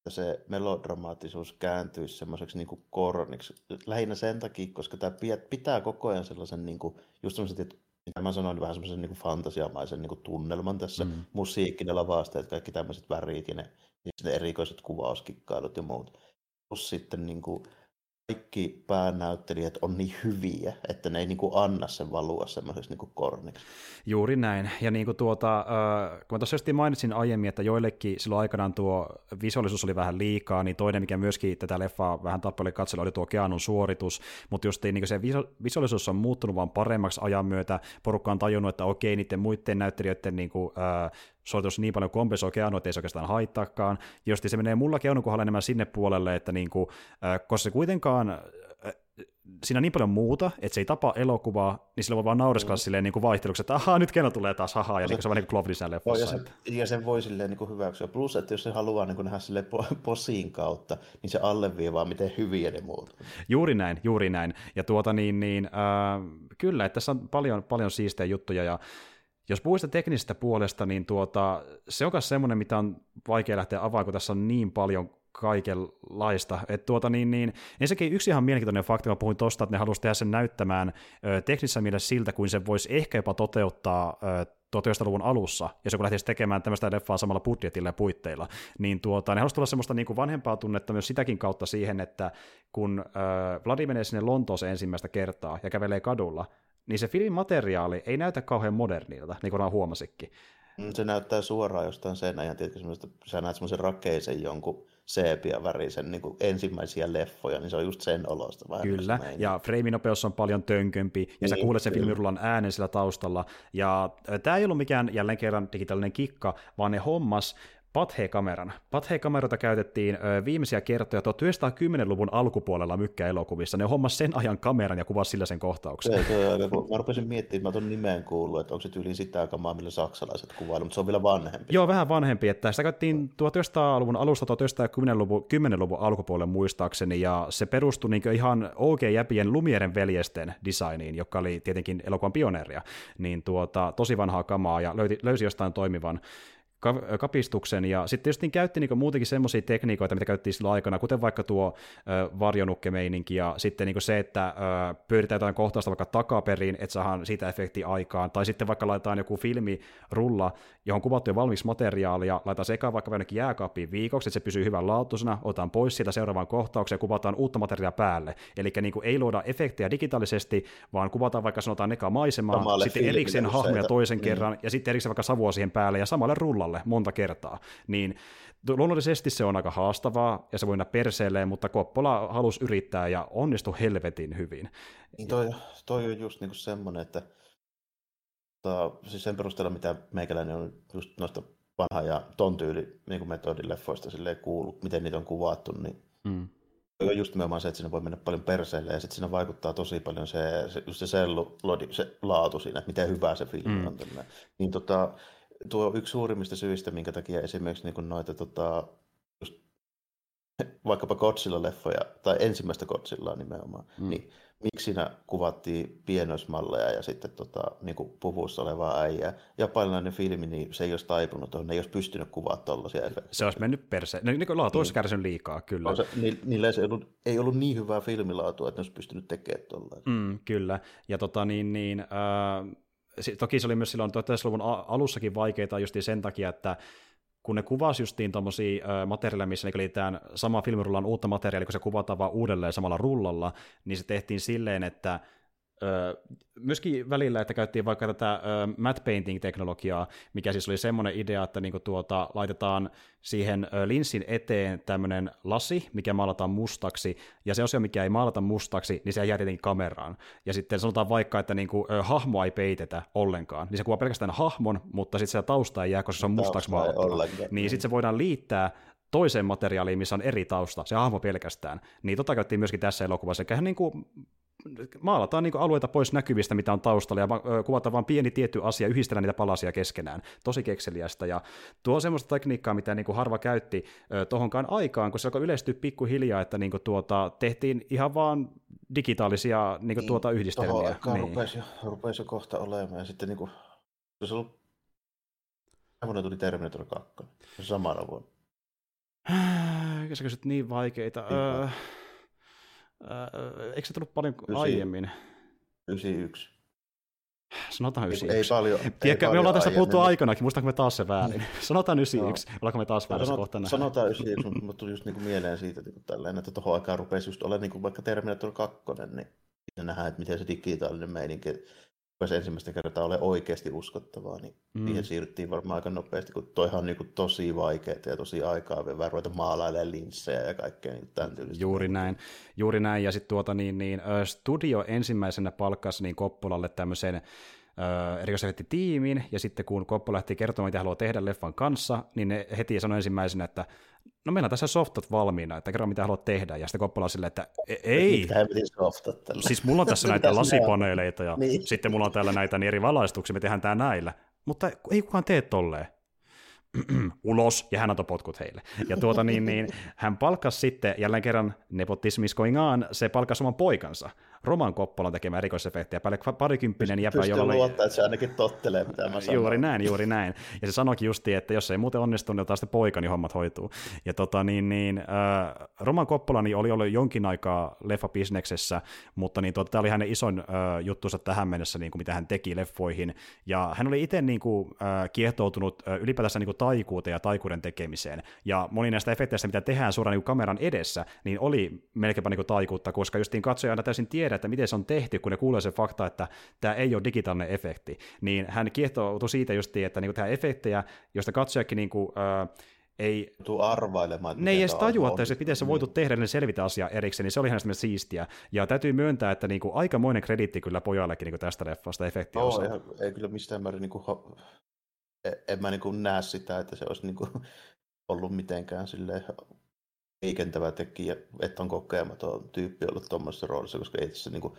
että se melodramaattisuus kääntyisi semmoiseksi niin kuin koroniksi. Lähinnä sen takia, koska tämä pitää koko ajan sellaisen, niin kuin, just semmoiset, että mitä mä sanoin, vähän semmoisen niin fantasiamaisen niin kuin tunnelman tässä. Mm. Musiikki, ne lavasteet, kaikki tämmöiset värit ja ne, ja ne erikoiset kuvauskikkailut ja muut. Plus sitten niin kuin, kaikki päänäyttelijät on niin hyviä, että ne ei niin kuin anna sen valua semmoiseksi niin korniksi. Juuri näin. Ja niin kuin tuota, kun mä tosiaan mainitsin aiemmin, että joillekin silloin aikanaan tuo visuaalisuus oli vähän liikaa, niin toinen, mikä myöskin tätä leffaa vähän tappeli katsella, oli tuo Keanun suoritus, mutta just niin se visuaalisuus on muuttunut vaan paremmaksi ajan myötä. Porukka on tajunnut, että okei, niiden muiden näyttelijöiden niin kuin, äh, suoritus niin paljon kompensoi Keanu, että ei se oikeastaan haittaakaan. Josti se menee mulla Keanun kohdalla enemmän sinne puolelle, että niin kuin, äh, koska se kuitenkaan siinä on niin paljon muuta, että se ei tapa elokuvaa, niin sillä voi vaan naureskella mm. silleen niin kuin vaihteluksi, että ahaa, nyt kello tulee taas, ahaa, ja se, niin se on niin kuin Klovdisen leffassa. Ja, se, ja sen voi silleen niin kuin hyväksyä. Plus, että jos se haluaa niin kuin nähdä sille posiin kautta, niin se alleviivaa, miten hyviä ne muut Juuri näin, juuri näin. Ja tuota niin, niin äh, kyllä, että tässä on paljon, paljon siistejä juttuja, ja jos puhuista teknisestä puolesta, niin tuota, se on myös semmoinen, mitä on vaikea lähteä avaamaan, kun tässä on niin paljon kaikenlaista. Et tuota, niin, niin, ensinnäkin yksi ihan mielenkiintoinen fakti, mä puhuin tuosta, että ne halusivat tehdä sen näyttämään ö, teknisessä mielessä siltä, kuin se voisi ehkä jopa toteuttaa ö, 1900-luvun alussa, ja se kun lähtisi tekemään tämmöistä leffaa samalla budjetilla ja puitteilla, niin tuota, ne halusivat tulla semmoista niin kuin vanhempaa tunnetta myös sitäkin kautta siihen, että kun äh, Vladimir menee sinne Lontooseen ensimmäistä kertaa ja kävelee kadulla, niin se filmin materiaali ei näytä kauhean modernilta, niin kuin huomasikin. Mm, se näyttää suoraan jostain sen ajan, tietysti sä näet semmoisen rakeisen jonkun seepia värisen niin kuin ensimmäisiä leffoja, niin se on just sen olosta. Vähän Kyllä, ja freiminopeus on paljon tönkömpi, ja niin, sä kuulet sen filmirullan äänen sillä taustalla, ja tämä ei ollut mikään jälleen kerran digitaalinen kikka, vaan ne hommas Pathé-kameran. Pathé-kameroita käytettiin ö, viimeisiä kertoja 1910-luvun alkupuolella mykkäelokuvissa. Ne hommas sen ajan kameran ja kuvasi sillä sen kohtauksen. Se, se, mä rupesin miettimään, mä tuon nimeen kuullut, että onko se tyyliin sitä kamaa, millä saksalaiset kuvailu, mutta se on vielä vanhempi. Joo, vähän vanhempi. Että sitä käytettiin 1900-luvun alusta 1910-luvun 10-luvun alkupuolelle muistaakseni, ja se perustui niin ihan OK-jäpien Lumieren veljesten designiin, joka oli tietenkin elokuvan pioneeria. Niin tuota, tosi vanhaa kamaa, ja löyti, löysi jostain toimivan kapistuksen, ja sitten tietysti niin käytti niin muutenkin semmoisia tekniikoita, mitä käytettiin silloin aikana, kuten vaikka tuo ö, varjonukkemeininki, ja sitten niin se, että ö, pyöritään jotain kohtausta vaikka takaperin, että saadaan siitä efekti aikaan, tai sitten vaikka laitetaan joku filmi rulla, johon kuvattu jo valmiiksi materiaalia, laitetaan se eka vaikka jonnekin jääkaappiin viikoksi, että se pysyy hyvän laatuisena, otetaan pois siitä seuraavaan kohtaukseen ja kuvataan uutta materiaalia päälle. Eli niin ei luoda efektejä digitaalisesti, vaan kuvataan vaikka sanotaan eka maisemaa, Samalle sitten erikseen hahmoja toisen niin. kerran, ja sitten erikseen vaikka savua siihen päälle, ja samalle rullalle alle monta kertaa, niin luonnollisesti se on aika haastavaa ja se voi mennä perseelleen, mutta Koppola halusi yrittää ja onnistui helvetin hyvin. Niin toi, toi on just niinku semmoinen, että ta, siis sen perusteella, mitä meikäläinen on just noista vanha ja ton tyyli niin metodileffoista kuullut, miten niitä on kuvattu, niin mm. on just nimenomaan se, että siinä voi mennä paljon perseelle ja sitten siinä vaikuttaa tosi paljon se, se, just se sellulodi, se laatu siinä, että miten hyvä se filmi mm. on. Niin tota, tuo on yksi suurimmista syistä, minkä takia esimerkiksi niin noita tota, just, vaikkapa Godzilla-leffoja, tai ensimmäistä Godzillaa nimenomaan, mm. niin miksi siinä kuvattiin pienoismalleja ja sitten tota, niin kuin puvussa olevaa äijää. Japanilainen filmi, niin se ei olisi taipunut tuohon, ne ei olisi pystynyt kuvaamaan tuollaisia efektejä. Se olisi mennyt perse. No, niin kuin laatu olisi kärsinyt liikaa, kyllä. Se, ni, niillä ei ollut, ei ollut niin hyvää filmilaatua, että ne olisi pystynyt tekemään tuollaisia. Mm, kyllä, ja tota niin, niin äh toki se oli myös silloin 1900-luvun alussakin vaikeita just sen takia, että kun ne kuvasi justiin tuommoisia materiaaleja, missä ne liitetään sama filmirullan uutta materiaalia, kun se kuvataan vaan uudelleen samalla rullalla, niin se tehtiin silleen, että myöskin välillä, että käyttiin vaikka tätä matte painting-teknologiaa, mikä siis oli semmoinen idea, että niinku tuota, laitetaan siihen linssin eteen tämmöinen lasi, mikä maalataan mustaksi, ja se osio, mikä ei maalata mustaksi, niin se jää tietenkin kameraan. Ja sitten sanotaan vaikka, että niinku, hahmoa ei peitetä ollenkaan, niin se kuvaa pelkästään hahmon, mutta sitten se tausta ei jää, koska se on mustaksi maalattu. Niin sitten se voidaan liittää toiseen materiaaliin, missä on eri tausta, se hahmo pelkästään. Niin tota käytiin myöskin tässä elokuvassa. Eikä niin kuin maalataan niin alueita pois näkyvistä, mitä on taustalla, ja kuvataan vain pieni tietty asia, yhdistellä niitä palasia keskenään. Tosi kekseliästä, ja tuo on semmoista tekniikkaa, mitä niin harva käytti tuohonkaan aikaan, kun se alkoi yleistyä pikkuhiljaa, että niin tuota, tehtiin ihan vaan digitaalisia niin kuin tuota yhdistelmiä. Tuohon aikaan niin. rupesi, jo, rupesi jo kohta olemaan, ja sitten niin kuin, se ollut vuonna tuli Terminator 2, samana vuonna. Sä kysyt niin vaikeita. Niin, öö, Öö, eikö se tullut paljon 9, aiemmin? 91. Sanotaan 91. Ei, ei paljon. Tiedätkö, me ollaan tästä puhuttu aikanakin, muistaanko me taas se väärin? Sanotaan 91, no. ollaanko me taas väärässä kohta Sanotaan 91, mutta tuli just niinku mieleen siitä, että, tälleen, että tuohon aikaan rupesi just olemaan niinku vaikka Terminator 2, niin nähdään, että miten se digitaalinen meininki rupesi ensimmäistä kertaa ole oikeasti uskottavaa, niin mm. siihen siirryttiin varmaan aika nopeasti, kun toihan on niin tosi vaikeaa ja tosi aikaa vielä ruveta maalailemaan linssejä ja kaikkea niin tämän tyylistä. Juuri näin, juuri näin. ja sitten tuota niin, niin Studio ensimmäisenä palkkasi niin Koppolalle tämmöisen tiimiin, ja sitten kun Koppo lähti kertomaan, mitä haluaa tehdä leffan kanssa, niin ne heti sanoi ensimmäisenä, että no meillä on tässä softat valmiina, että kerro mitä haluat tehdä, ja sitten Koppola silleen, että "E- ei, softat siis mulla on tässä näitä lasipaneeleita, ja Niin. sitten mulla on täällä näitä niin eri valaistuksia, me tehdään tää näillä, mutta ei kukaan tee tolleen. ulos, ja hän antoi potkut heille. Ja tuota niin, niin hän palkkasi sitten, jälleen kerran nepotismis going on, se palkkasi oman poikansa, Roman Koppolan tekemään erikoisefektejä, päälle parikymppinen jäpä, Pystyy jolla oli... luottaa, että se ainakin tottelee, mitä mä sanon. Juuri näin, juuri näin. Ja se sanoikin justiin, että jos ei muuten onnistu, niin otetaan sitten poika, niin hommat hoituu. Ja tota niin, niin äh, Roman Coppola niin oli ollut jonkin aikaa leffabisneksessä, mutta niin tota, tämä oli hänen isoin äh, juttunsa tähän mennessä, niin kuin mitä hän teki leffoihin. Ja hän oli itse niin kuin, äh, kiehtoutunut äh, ylipäätänsä niin kuin taikuuteen ja taikuuden tekemiseen. Ja moni näistä efekteistä, mitä tehdään suoraan niin kameran edessä, niin oli melkeinpä niin taikuutta, koska justiin katsoja aina täysin tiedä, että miten se on tehty, kun ne kuulee se fakta, että tämä ei ole digitaalinen efekti. Niin hän kiehtoutui siitä justiin, että niin tehdään efektejä, joista katsojakin niin kuin, äh, ei Tuu arvailemaan, ne ei edes tajua, että se, miten se voitu tehdä, niin selvitä asiaa erikseen, niin se oli hänestä siistiä. Ja täytyy myöntää, että niinku, aikamoinen krediitti kyllä pojallekin niinku tästä leffasta efektiä Joo, ihan, ei kyllä mistään määrin, niin kuin, en, en mä niin näe sitä, että se olisi niin kuin, ollut mitenkään silleen heikentävä tekijä, että on kokematon tyyppi ollut tuommoisessa roolissa, koska ei tässä niin kuin,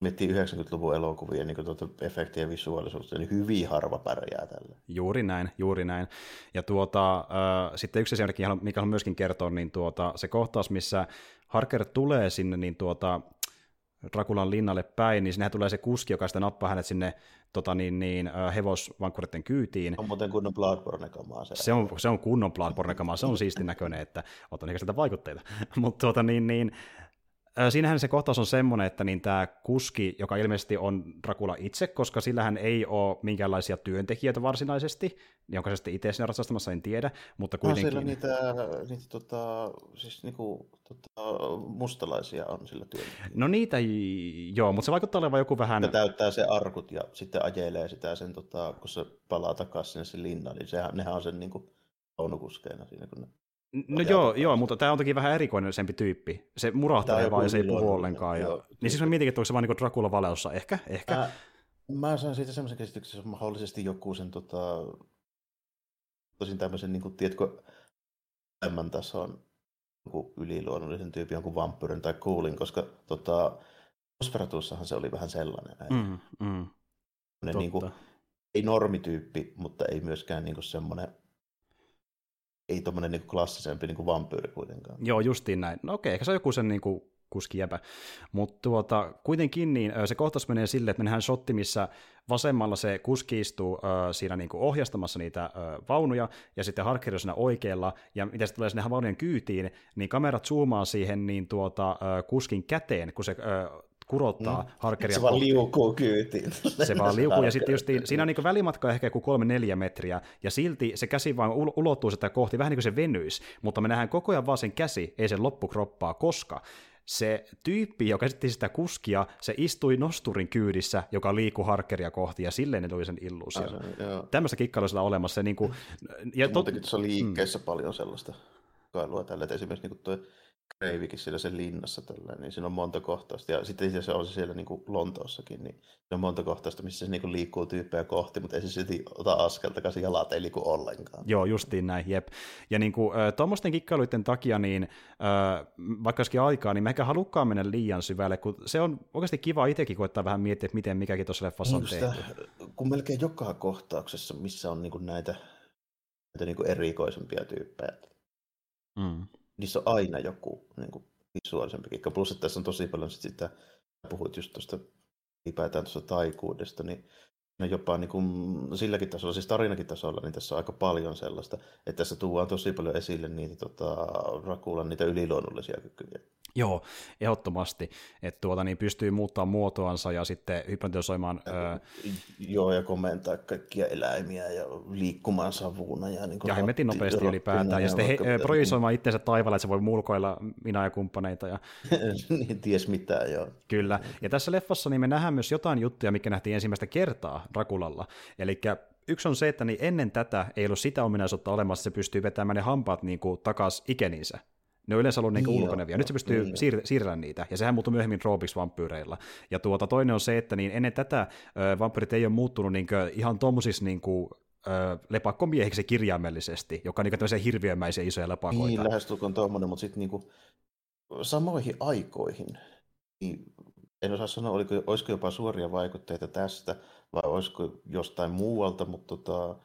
miettii 90-luvun elokuvia niin tuota efektiä ja visuaalisuutta, niin hyvin harva pärjää tällä. Juuri näin, juuri näin. Ja tuota, äh, sitten yksi esimerkki, mikä on myöskin kertoa, niin tuota, se kohtaus, missä Harker tulee sinne niin tuota, Drakulan linnalle päin, niin sinnehän tulee se kuski, joka sitten nappaa hänet sinne tota, niin, niin, hevosvankkureiden kyytiin. On muuten kunnon Bloodborne-kamaa se. Se on, se on kunnon Bloodborne-kamaa, se on siistin näköinen, että otan ehkä sieltä vaikutteita. Mutta tuota, niin, niin, siinähän se kohtaus on semmoinen, että niin tämä kuski, joka ilmeisesti on Dracula itse, koska sillähän ei ole minkäänlaisia työntekijöitä varsinaisesti, jonka se sitten itse siinä ratsastamassa en tiedä, mutta No, kuitenkin... siellä niitä, niitä tota, siis niinku, tota, mustalaisia on sillä työllä. No niitä, joo, mutta se vaikuttaa olevan joku vähän... Ne täyttää se arkut ja sitten ajelee sitä sen, tota, kun se palaa takaisin sinne se linna, niin sehän, nehän on sen niinku vaunukuskeina siinä, kun ne No joo, joo, mutta tämä on toki vähän erikoisempi tyyppi. Se murahtelee vaan ja se ei puhu ollenkaan. Ja... joo. Niin siis mä mietinkin, että onko se vaan niin Dracula valeossa. Ehkä, ehkä. Mä, mä saan siitä semmoisen käsityksen, että se on mahdollisesti joku sen tota, tosin tämmöisen, niin kuin, tiedätkö, tämän tason joku yliluonnollisen tyypin, jonkun vampyrin tai kuulin, koska tota, Nosferatussahan se oli vähän sellainen. Mm, mm, Semmoinen niin kuin, ei normityyppi, mutta ei myöskään niin kuin semmoinen, ei tommonen niin klassisempi niin kuin vampyyri kuitenkaan. Joo, justiin näin. No okei, ehkä se on joku sen niin kuskijäpä. Mutta tuota, kuitenkin niin, se kohtaus menee silleen, että mennään shotti, missä vasemmalla se kuski istuu ö, siinä niin kuin ohjastamassa niitä ö, vaunuja, ja sitten Harker on siinä oikealla, ja mitä se tulee sinne vaunujen kyytiin, niin kamerat zoomaa siihen niin tuota, ö, kuskin käteen, kun se ö, kurottaa mm. Harkeria Se vaan liukuu kyytiin. Se vaan liukuu, ja sitten justiin, siinä on niin välimatka ehkä joku kolme neljä metriä, ja silti se käsi vaan ul- ulottuu sitä kohti, vähän niin kuin se venyisi, mutta me nähdään koko ajan vaan sen käsi, ei sen loppukroppaa, koska se tyyppi, joka esitti sitä kuskia, se istui nosturin kyydissä, joka liikkui Harkeria kohti, ja silleen ne tuli sen illuusion. Ah. Tämmöistä kikkailua sillä olemassa. Se, niin kuin, ja tot, Muutenkin tuossa liikkeessä mm. paljon sellaista kailua tällä, että esimerkiksi niin tuo Kreivikin siellä sen linnassa tällä, niin siinä on monta kohtausta. Ja sitten itse asiassa on se siellä niin kuin Lontoossakin, niin siinä on monta kohtausta, missä se niin kuin liikkuu tyyppejä kohti, mutta ei se silti ota askelta, kasi jalat ei liiku ollenkaan. Joo, justiin näin, jep. Ja niin kuin, tuommoisten kikkailuiden takia, niin äh, vaikka olisikin aikaa, niin mä ehkä halukkaan mennä liian syvälle, kun se on oikeasti kiva itsekin koettaa vähän miettiä, että miten mikäkin tuossa leffassa on tehty. sitä, kun melkein joka kohtauksessa, missä on niin kuin näitä, näitä niin kuin erikoisempia tyyppejä, Mm. Niissä on aina joku niin kuin visuaalisempi kikka. Plus, että tässä on tosi paljon sit sitä, puhuit just tuosta ylipäätään tuosta taikuudesta, niin no jopa niin kuin silläkin tasolla, siis tarinakin tasolla, niin tässä on aika paljon sellaista, että tässä tuodaan tosi paljon esille niitä tota, Rakulan niitä yliluonnollisia kykyjä. Joo, ehdottomasti. Että tuota, niin pystyy muuttaa muotoansa ja sitten hypnotisoimaan... Öö, Joo, ja komentaa kaikkia eläimiä ja liikkumaan savuna. Ja, niin ja hemmetin nopeasti ylipäätään. Ja sitten he, ö, projisoimaan itsensä taivaalla, että se voi mulkoilla minä ja kumppaneita. Ja, niin ties mitään, joo. kyllä. Ja tässä leffassa niin me nähdään myös jotain juttuja, mikä nähtiin ensimmäistä kertaa Drakulalla. Eli yksi on se, että niin ennen tätä ei ollut sitä ominaisuutta olemassa, että se pystyy vetämään ne hampaat niin kuin takas ikeninsä. Ne on yleensä ollut niinku Niin ulkonevia. Nyt se pystyy niin siir- siirrellä niitä, ja sehän muuttui myöhemmin troopiksi vampyyreilla. Ja tuota, toinen on se, että niin ennen tätä ö, vampyyrit ei ole muuttunut niinku ihan tuommoisissa niinku, ö, lepakkomiehiksi kirjaimellisesti, joka on niinku tämmöisiä hirviömäisiä isoja lepakoita. Niin, lähestulkoon tuommoinen, mutta sitten niinku, samoihin aikoihin, niin en osaa sanoa, oliko, olisiko jopa suoria vaikutteita tästä, vai olisiko jostain muualta, mutta tota,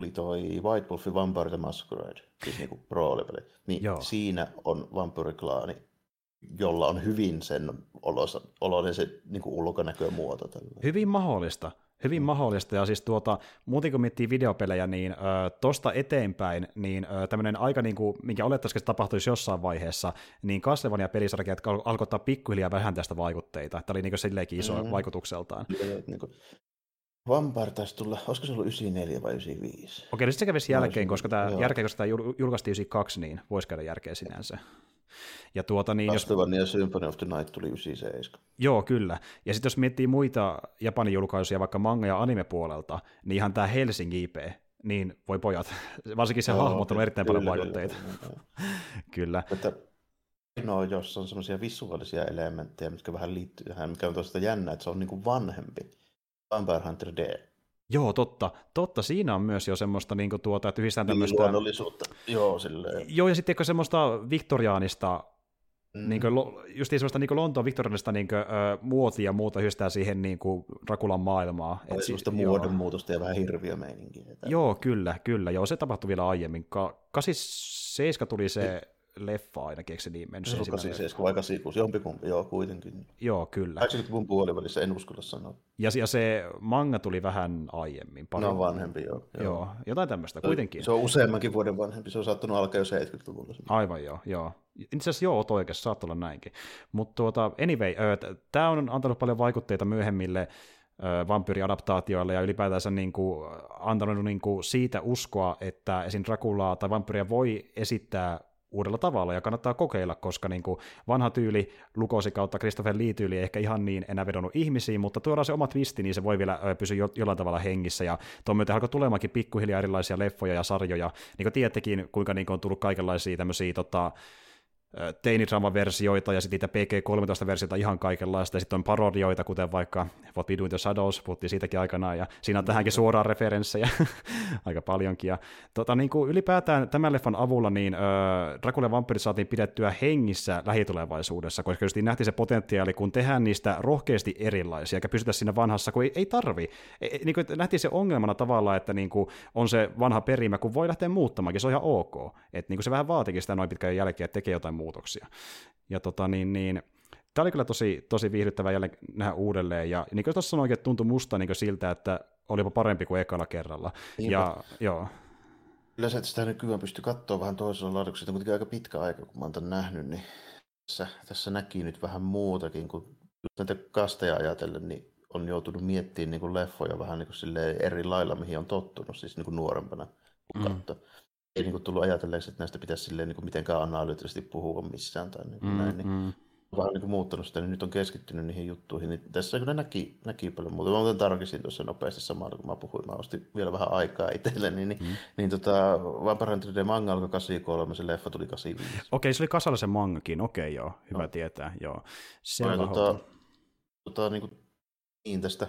oli toi White Wolf Vampire the Masquerade, siis niinku roolipeli. Niin Joo. siinä on vampyyriklaani, jolla on hyvin sen olosa, oloinen se niinku ulkonäkö ja muoto. Tällä. Hyvin mahdollista. Hyvin mahdollista, ja siis tuota, muuten kun miettii videopelejä, niin ö, tosta eteenpäin, niin ö, tämmöinen aika, niin kuin, minkä olettaisiin, että tapahtuisi jossain vaiheessa, niin Castlevania pelisarjat al- alkoi ottaa pikkuhiljaa vähän tästä vaikutteita. Tämä oli niin silleenkin iso Mhm. vaikutukseltaan. Ja, niinku, Vampire taisi tulla, olisiko se ollut 94 vai 95? Okei, no sitten se kävisi jälkeen, koska tämä, joo. järkeen, koska tämä jul- julkaistiin 92, niin voisi käydä järkeä sinänsä. Ja tuota niin, jos, Castlevania Symphony of the Night tuli 97. joo, kyllä. Ja sitten jos miettii muita Japanin julkaisuja vaikka manga- ja anime-puolelta, niin ihan tämä Helsing IP, niin voi pojat, varsinkin se Joo, hahmot on erittäin paljon kyllä, vaikutteita. kyllä, kyllä. Kyllä. Että no, jos on semmoisia visuaalisia elementtejä, mitkä vähän liittyy tähän, mikä on tosiaan jännä, että se on niinku vanhempi. Vampire Hunter D. Joo, totta. Totta, siinä on myös jo semmoista, niin tuota, että yhdistetään Niin tämmöistä... luonnollisuutta. Joo, silleen. Joo, ja sitten semmoista viktoriaanista, Mm. niin kuin, just semmoista niin Lontoon viktoriaanista niin kuin, ö, muotia ja muuta yhdistää siihen niin kuin Rakulan maailmaa. Oli si- semmoista joo. muodonmuutosta ja vähän hirviömeininkiä. Joo, kyllä, kyllä. Joo, se tapahtui vielä aiemmin. Ka- 87 tuli se leffa ainakin, eikö se niin mennyt? Se on ensimmäinen 87 vai 86, jompikumpi, joo kuitenkin. Joo, kyllä. 80-luvun puolivälissä, en uskalla sanoa. Ja, ja se manga tuli vähän aiemmin. Pari... Ne on vanhempi, joo. Joo, jotain tämmöistä kuitenkin. Se on useammankin vuoden vanhempi, se on saattanut alkaa jo 70-luvulla. Aivan joo, joo. Itse asiassa joo, oot oikeassa, saattaa olla näinkin. Mutta tuota, anyway, tämä on antanut paljon vaikutteita myöhemmille vampyyriadaptaatioille ja ylipäätänsä niin kuin, antanut niin kuin, siitä uskoa, että esim. Draculaa tai vampyyriä voi esittää uudella tavalla ja kannattaa kokeilla, koska niin kuin vanha tyyli Lukosi kautta Christopher Lee-tyyli ei ehkä ihan niin enää vedonnut ihmisiin, mutta tuodaan se oma twisti, niin se voi vielä pysyä jo, jollain tavalla hengissä. Ja tuon myötä alkoi tulemaankin pikkuhiljaa erilaisia leffoja ja sarjoja, niin kuin tiedättekin, kuinka niin kuin on tullut kaikenlaisia tämmöisiä tota, ö, teinidraama-versioita ja sitten niitä PG-13-versioita ihan kaikenlaista, ja sitten on parodioita, kuten vaikka What We Do in the Shadows, puhuttiin siitäkin aikanaan, ja siinä on tähänkin suoraan referenssejä aika paljonkin. Ja, tota, niin kuin ylipäätään tämän leffan avulla niin, ö, Dracula vampyrit saatiin pidettyä hengissä lähitulevaisuudessa, koska just nähtiin se potentiaali, kun tehdään niistä rohkeasti erilaisia, eikä pysytä siinä vanhassa, kun ei, ei tarvi. E, e, niin kuin, nähtiin se ongelmana tavalla, että niin kuin, on se vanha perimä, kun voi lähteä muuttamaankin, se on ihan ok. Että niin kuin se vähän vaatikin sitä noin pitkän jälkeen, että tekee jotain muutoksia. Ja tota niin, niin Tämä oli kyllä tosi, tosi viihdyttävää jälleen nähdä uudelleen, ja niin kuin tuossa sanoinkin, että tuntui musta niin siltä, että oli jopa parempi kuin ekalla kerralla. Niinpä. Ja joo, Kyllä se, että sitä nykyään pystyy katsoa vähän toisella on kuitenkin aika pitkä aika, kun mä oon tämän nähnyt, niin tässä, tässä näki nyt vähän muutakin, kun just näitä kasteja ajatellen, niin on joutunut miettimään niin kuin leffoja vähän niin kuin eri lailla, mihin on tottunut, siis niin kuin nuorempana kun Mm. katsoi. Ei niin kuin tullut ajatelleeksi, että näistä pitäisi silleen niin kuin mitenkään analyyttisesti puhua missään tai niin mm, näin, niin mm. vähän niin kuin muuttanut sitä, niin nyt on keskittynyt niihin juttuihin. Niin tässä kyllä näki, näki paljon muuta. Mä muuten tarkistin tuossa nopeasti samalla, kun mä puhuin. Mä ostin vielä vähän aikaa itselleni. Niin, Mm. mm. niin tota, Vampire Hunter manga alkoi 83, se leffa tuli 85. Okei, se oli kasallisen mangakin, okei joo, hyvä No. tietää, joo. Selvä tota, tota... tota, niin, kuin, niin tästä,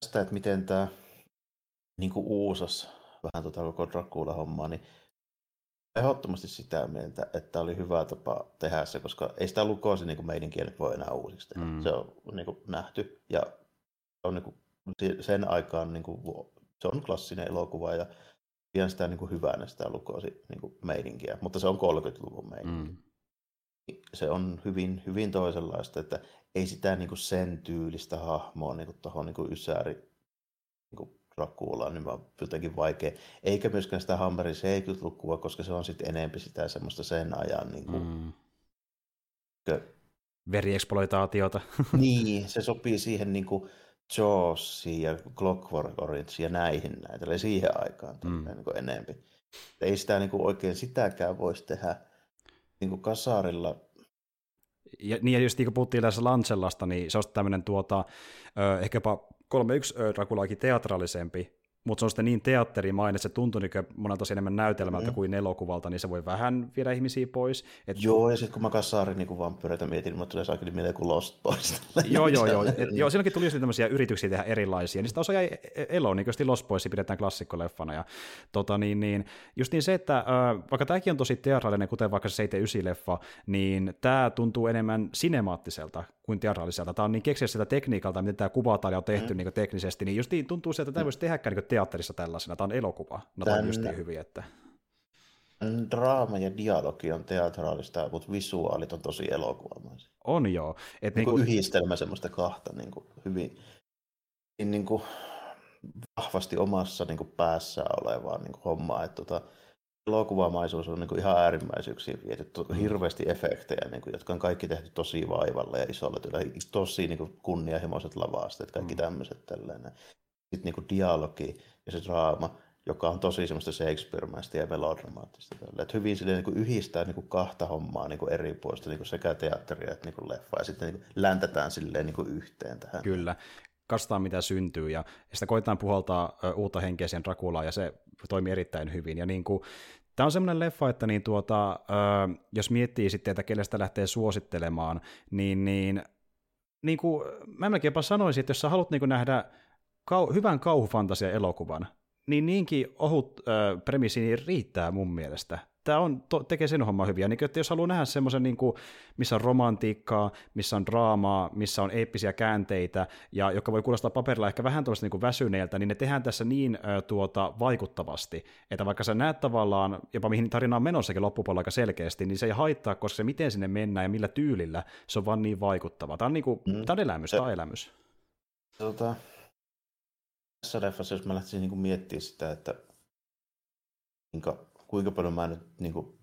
tästä, että miten tämä niin kuin uusas vähän tota koko Dracula-hommaa, niin ehdottomasti sitä mieltä, että oli hyvä tapa tehdä se, koska ei sitä lukoisi niin meidän kielet voi enää uusiksi tehdä. Mm. Se on niin kuin, nähty ja on, niin kuin, se- sen aikaan niin kuin, se on klassinen elokuva ja pidän sitä niin kuin, hyvänä sitä lukoisi niin kuin, meininkiä, mutta se on 30-luvun meininki Mm. se on hyvin, hyvin toisenlaista, että ei sitä niin kuin sen tyylistä hahmoa niin tuohon niin Ysäri niin kuin Draculaan, niin on jotenkin vaikea. Eikä myöskään sitä Hammerin 70-lukua, koska se on sitten enempi sitä semmoista sen ajan. Niin, kuin, Mm. kö- Veriexploitaatiota. niin se sopii siihen niin kuin Jawsiin ja Clockwork Orange ja näihin näitä, eli siihen aikaan Mm. niin kuin enempi. Ei sitä niin kuin oikein sitäkään voisi tehdä niin kuin kasarilla Ja, niin, ja just niin kuin puhuttiin tässä Lancellasta, niin se on tämmöinen tuota, ö, ehkä jopa 3-1 ö, Draculaakin teatraalisempi mutta se on sitten niin teatterimainen, että se tuntuu niin monelta enemmän näytelmältä mm. kuin elokuvalta, niin se voi vähän viedä ihmisiä pois. Et... Joo, ja sitten kun mä kasaarin niin vampyyreitä mietin, niin mä tulee saakeli mieleen kuin Lost Boys. joo, joo, joo. Et, joo, silloinkin tuli tämmöisiä yrityksiä tehdä erilaisia, niin sitä osa jäi eloon, niin kuin Lost Boys pidetään klassikkoleffana. Ja, tota, niin, niin, just niin se, että vaikka tämäkin on tosi teatraalinen, kuten vaikka se 79-leffa, niin tämä tuntuu enemmän sinemaattiselta kuin teatraaliselta. Tämä on niin keksiä sitä tekniikalta, miten tämä kuvataan ja on tehty mm. niin teknisesti, niin just niin tuntuu se, että tämä mm. voisi tehdäkään niin teatterissa tällaisena. Tämä on elokuva. No, tämä on just niin hyvin, että... Draama ja dialogi on teatraalista, mutta visuaalit on tosi elokuvamaisia. On joo. Et niin kuin niin kuin... Yhdistelmä semmoista kahta niin kuin hyvin niin kuin vahvasti omassa niin kuin päässä olevaa niin kuin hommaa. Että tota, elokuvamaisuus on niin kuin ihan äärimmäisyyksiin viety, mm. hirveästi efektejä, niin kuin, jotka on kaikki tehty tosi vaivalla ja isolla työllä, tosi niin kuin kunnianhimoiset lavasteet, kaikki mm. tämmöiset tällainen. Sitten niin kuin dialogi ja se draama, joka on tosi semmoista Shakespeare-mäistä ja melodramaattista. Että hyvin silleen, niin kuin yhdistää niin kuin kahta hommaa niin kuin eri puolista, niin kuin sekä teatteria että niin kuin leffa, ja sitten niin kuin läntätään silleen niin kuin yhteen tähän. Kyllä, katsotaan mitä syntyy, ja sitä koetaan puhaltaa uutta henkeä siihen Draculaa, ja se toimii erittäin hyvin. Ja niin kuin, Tämä on semmoinen leffa, että niin tuota, jos miettii sitten, että kelle sitä lähtee suosittelemaan, niin, niin, niin kuin, mä melkeinpä sanoisin, että jos sä haluat niin nähdä kau- hyvän kauhufantasia-elokuvan, niin niinkin ohut ö, premissi niin riittää mun mielestä tämä on, to, tekee sen homman hyviä. Niin, että jos haluaa nähdä semmoisen, niin kuin, missä on romantiikkaa, missä on draamaa, missä on eeppisiä käänteitä, ja joka voi kuulostaa paperilla ehkä vähän tuollaista niin väsyneeltä, niin ne tehdään tässä niin äh, tuota, vaikuttavasti, että vaikka sä näet tavallaan, jopa mihin tarina on menossakin loppupuolella aika selkeästi, niin se ei haittaa, koska se miten sinne mennään ja millä tyylillä, se on vaan niin vaikuttava. Tämä on, niin kuin, mm. tämä on elämys, se, tämä on elämys. Tota, tässä leffassa, jos mä lähtisin niin miettimään sitä, että kuinka paljon mä nyt niin kuin,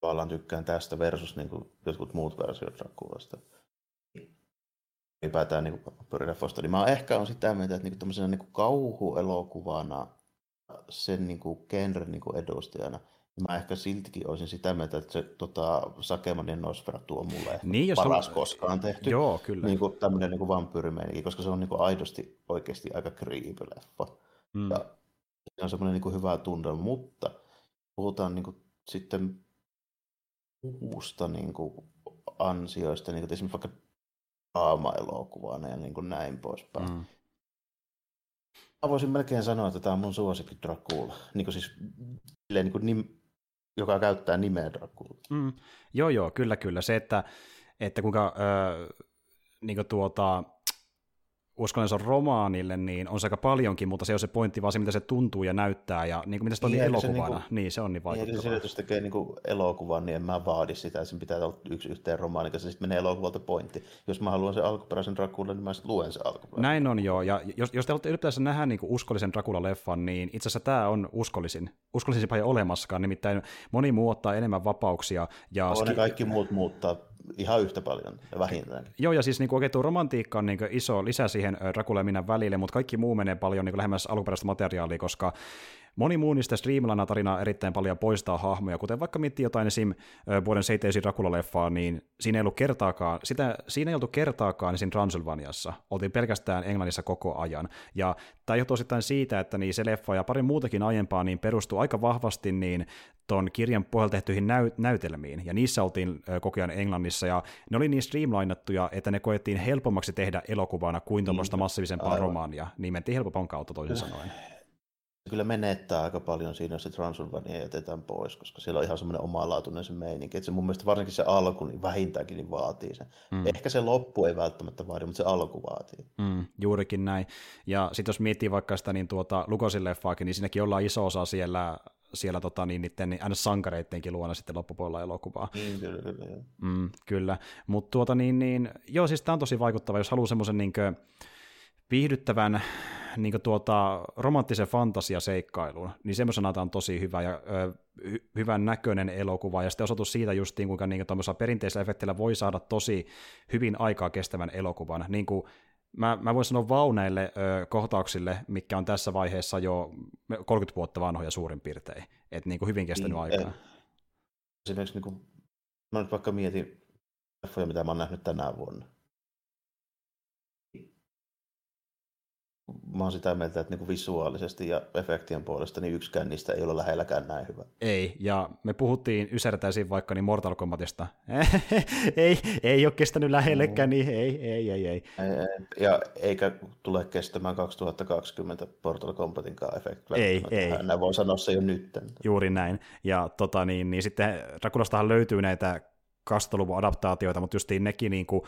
tavallaan tykkään tästä versus niin kuin, jotkut muut versiot Draculasta. Ylipäätään niin pyörileffoista. Niin mä ehkä on sitä mieltä, että niin kuin, niin kauhuelokuvana sen niin kuin, genren niin kuin edustajana, mä ehkä siltikin olisin sitä mieltä, että se tota, Sakeman ja Nosferatu on mulle niin, jos paras on... koskaan tehty. Joo, kyllä. Niin kuin, tämmöinen niin vampyyrimeininki, koska se on niin kuin, aidosti oikeasti aika creepy-leffa. Mm. Ja se on semmoinen niin kuin, hyvä tunne, mutta puhutaan niin kuin, sitten muusta niin kuin, ansioista, niin kuin esimerkiksi vaikka draama-elokuvana ja niin kuin näin poispäin. Mm. Mä voisin melkein sanoa, että tämä on mun suosikki Dracula, niin kuin siis niin kuin nim, joka käyttää nimeä Dracula. Mm. Joo, joo, kyllä, kyllä. Se, että, että kuinka äh, niin kuin tuota, on romaanille, niin on se aika paljonkin, mutta se on se pointti, vaan se, mitä se tuntuu ja näyttää, ja niin kuin, mitä se toimii elokuvana, niin, kuin, niin se on niin vaikuttavaa. Niin, jos tekee niin kuin elokuvan, niin en mä vaadi sitä, sen pitää olla yksi yhteen romaani, koska se sitten menee elokuvalta pointti. Jos mä haluan sen alkuperäisen Dracula, niin mä sitten luen sen alkuperäisen. Näin on joo, ja jos, jos te haluatte ylipäätään nähdä niin kuin uskollisen Dracula-leffan, niin itse asiassa tämä on uskollisin. Uskollisin ei olemassakaan, nimittäin moni muu ottaa enemmän vapauksia. Ja on ski- ne kaikki muut muuttaa ihan yhtä paljon vähintään. Joo, ja siis niin kuin, oikein tuo romantiikka on niin iso lisä siihen Dracula välille, mutta kaikki muu menee paljon niin lähemmäs alkuperäistä materiaalia, koska Moni muu niistä Streamlana tarinaa erittäin paljon poistaa hahmoja, kuten vaikka miettii jotain esim. vuoden 7 Dracula-leffaa, niin siinä ei ollut kertaakaan, sitä, siinä ei oltu kertaakaan esim. Transylvaniassa, oltiin pelkästään Englannissa koko ajan. Ja tämä johtuu osittain siitä, että niin se leffa ja pari muutakin aiempaa niin perustuu aika vahvasti niin ton kirjan pohjalta tehtyihin näy- näytelmiin, ja niissä oltiin koko ajan Englannissa, ja ne oli niin streamlinattuja, että ne koettiin helpommaksi tehdä elokuvana kuin tuommoista niin. massiivisempaa romaania, niin mentiin helpomman kautta toisin sanoen kyllä menettää aika paljon siinä, jos se Transylvania jätetään pois, koska siellä on ihan semmoinen omalaatuinen se meininki. Että se mun mielestä varsinkin se alku niin vähintäänkin niin vaatii sen. Mm. Ehkä se loppu ei välttämättä vaadi, mutta se alku vaatii. Mm, juurikin näin. Ja sitten jos miettii vaikka sitä niin tuota, Lukosin leffaakin, niin siinäkin ollaan iso osa siellä siellä tota, niin, niiden niin, sankareittenkin luona sitten loppupuolella elokuvaa. Mm, kyllä, kyllä. Mm, kyllä. Mutta tuota niin, niin, joo, siis tämä on tosi vaikuttava, jos haluaa semmoisen niin viihdyttävän niin tuota, romanttisen fantasiaseikkailun, niin semmoisena tämä on tosi hyvä ja ö, hy- hyvän näköinen elokuva, ja sitten osoitus siitä just, niin kuinka niin perinteisellä efektillä voi saada tosi hyvin aikaa kestävän elokuvan. Niin kuin, mä, mä voin sanoa vauneille ö, kohtauksille, mikä on tässä vaiheessa jo 30 vuotta vanhoja suurin piirtein, että niin kuin hyvin kestänyt niin, aikaa. Esimerkiksi niin kuin, mä nyt vaikka mietin leffoja, mitä mä oon nähnyt tänä vuonna, mä oon sitä mieltä, että niinku visuaalisesti ja efektien puolesta niin yksikään niistä ei ole lähelläkään näin hyvä. Ei, ja me puhuttiin ysertäisiin vaikka niin Mortal Kombatista. ei, ei ole kestänyt lähellekään, niin ei, ei, ei, ei. Ja eikä tule kestämään 2020 Mortal Kombatinkaan efekti. Ei, ei. Näin voi sanoa se jo nyt. Juuri näin. Ja tota, niin, niin sitten Rakulastahan löytyy näitä 2000-luvun adaptaatioita, mutta justiin nekin niin kuin,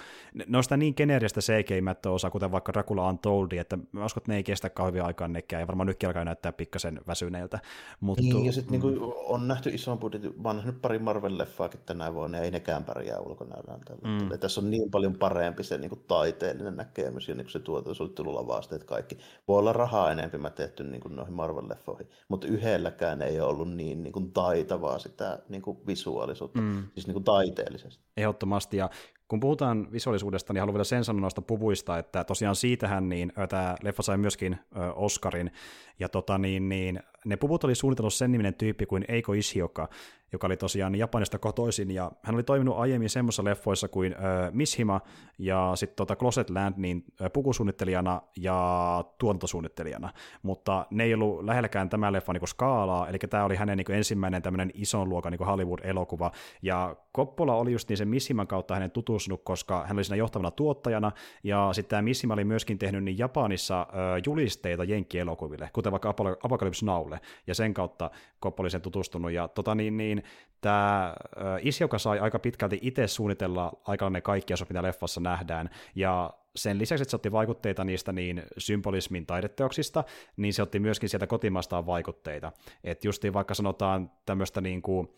ne on sitä niin geneeristä cg osa, kuten vaikka Dracula Untold, että mä uskon, että ne ei kestä kauhean aikaan nekään, ja varmaan nytkin alkaa näyttää pikkasen väsyneiltä. Mutta, niin, ja sitten niin mm. on nähty ison budjetin, mä oon nähnyt pari Marvel-leffaakin tänä vuonna, ja ei nekään pärjää ulkonäöllään. Mm. Tässä on niin paljon parempi se niin kuin taiteellinen näkemys, ja niin kuin se tuotantosuunnittelulavasteet kaikki. Voi olla rahaa enemmän mä tehty niin kuin noihin Marvel-leffoihin, mutta yhdelläkään ei ole ollut niin, niin kuin taitavaa sitä niin kuin visuaalisuutta, mm. siis niin kuin taite ihanteellisesti. Ehdottomasti, ja kun puhutaan visuaalisuudesta, niin haluan vielä sen sanoa noista puvuista, että tosiaan siitähän niin, tämä leffa sai myöskin Oscarin, ja tota, niin, niin, ne puvut oli suunnitellut sen niminen tyyppi kuin Eiko Ishioka, joka oli tosiaan Japanista kotoisin, ja hän oli toiminut aiemmin semmoisissa leffoissa kuin äh, Mishima ja sitten tota Closet Land niin äh, pukusuunnittelijana ja tuontosuunnittelijana, mutta ne ei ollut lähelläkään tämä leffa niin skaalaa, eli tämä oli hänen niin ensimmäinen tämmöinen ison luokan niin Hollywood-elokuva, ja Coppola oli just niin sen Mishiman kautta hänen tutustunut, koska hän oli siinä johtavana tuottajana, ja sitten tämä Mishima oli myöskin tehnyt niin Japanissa äh, julisteita jenkkielokuville, kuten vaikka Apocalypse Nowlle, ja sen kautta Coppola oli sen tutustunut, ja tota niin, niin tämä Isioka sai aika pitkälti itse suunnitella aika ne kaikki asut, mitä leffassa nähdään, ja sen lisäksi, että se otti vaikutteita niistä niin symbolismin taideteoksista, niin se otti myöskin sieltä kotimaastaan vaikutteita. Että justiin vaikka sanotaan tämmöistä niin kuin,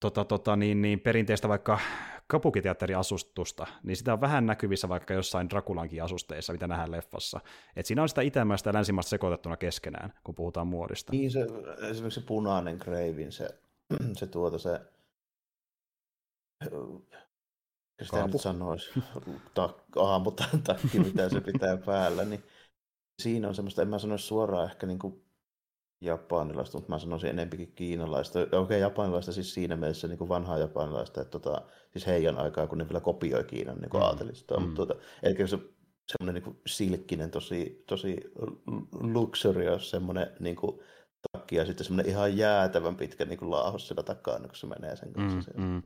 tota, tota, niin, niin perinteistä vaikka kapukiteatteriasustusta, niin sitä on vähän näkyvissä vaikka jossain Drakulankin asusteissa, mitä nähdään leffassa. Et siinä on sitä itämäistä ja länsimaista sekoitettuna keskenään, kun puhutaan muodista. Niin se, esimerkiksi se punainen kreivin, se se tuota se, sitä nyt sanoisi, ta, takki, mitä se pitää päällä, niin siinä on semmoista, en mä sanoisi suoraan ehkä niin kuin japanilaista, mutta mä sanoisin enempikin kiinalaista. Okei, okay, japanilaista siis siinä mielessä niin kuin vanhaa japanilaista, että tota, siis heidän aikaa, kun ne vielä kopioi Kiinan niin kuin mm. aatelistoa. Mm. Mutta tuota, eli se semmoinen niin silkkinen, tosi, tosi luxurious, semmoinen niin kuin, takki ja sitten semmoinen ihan jäätävän pitkä niin kuin laahos siellä takana, kun se menee sen kanssa. Mm, mm.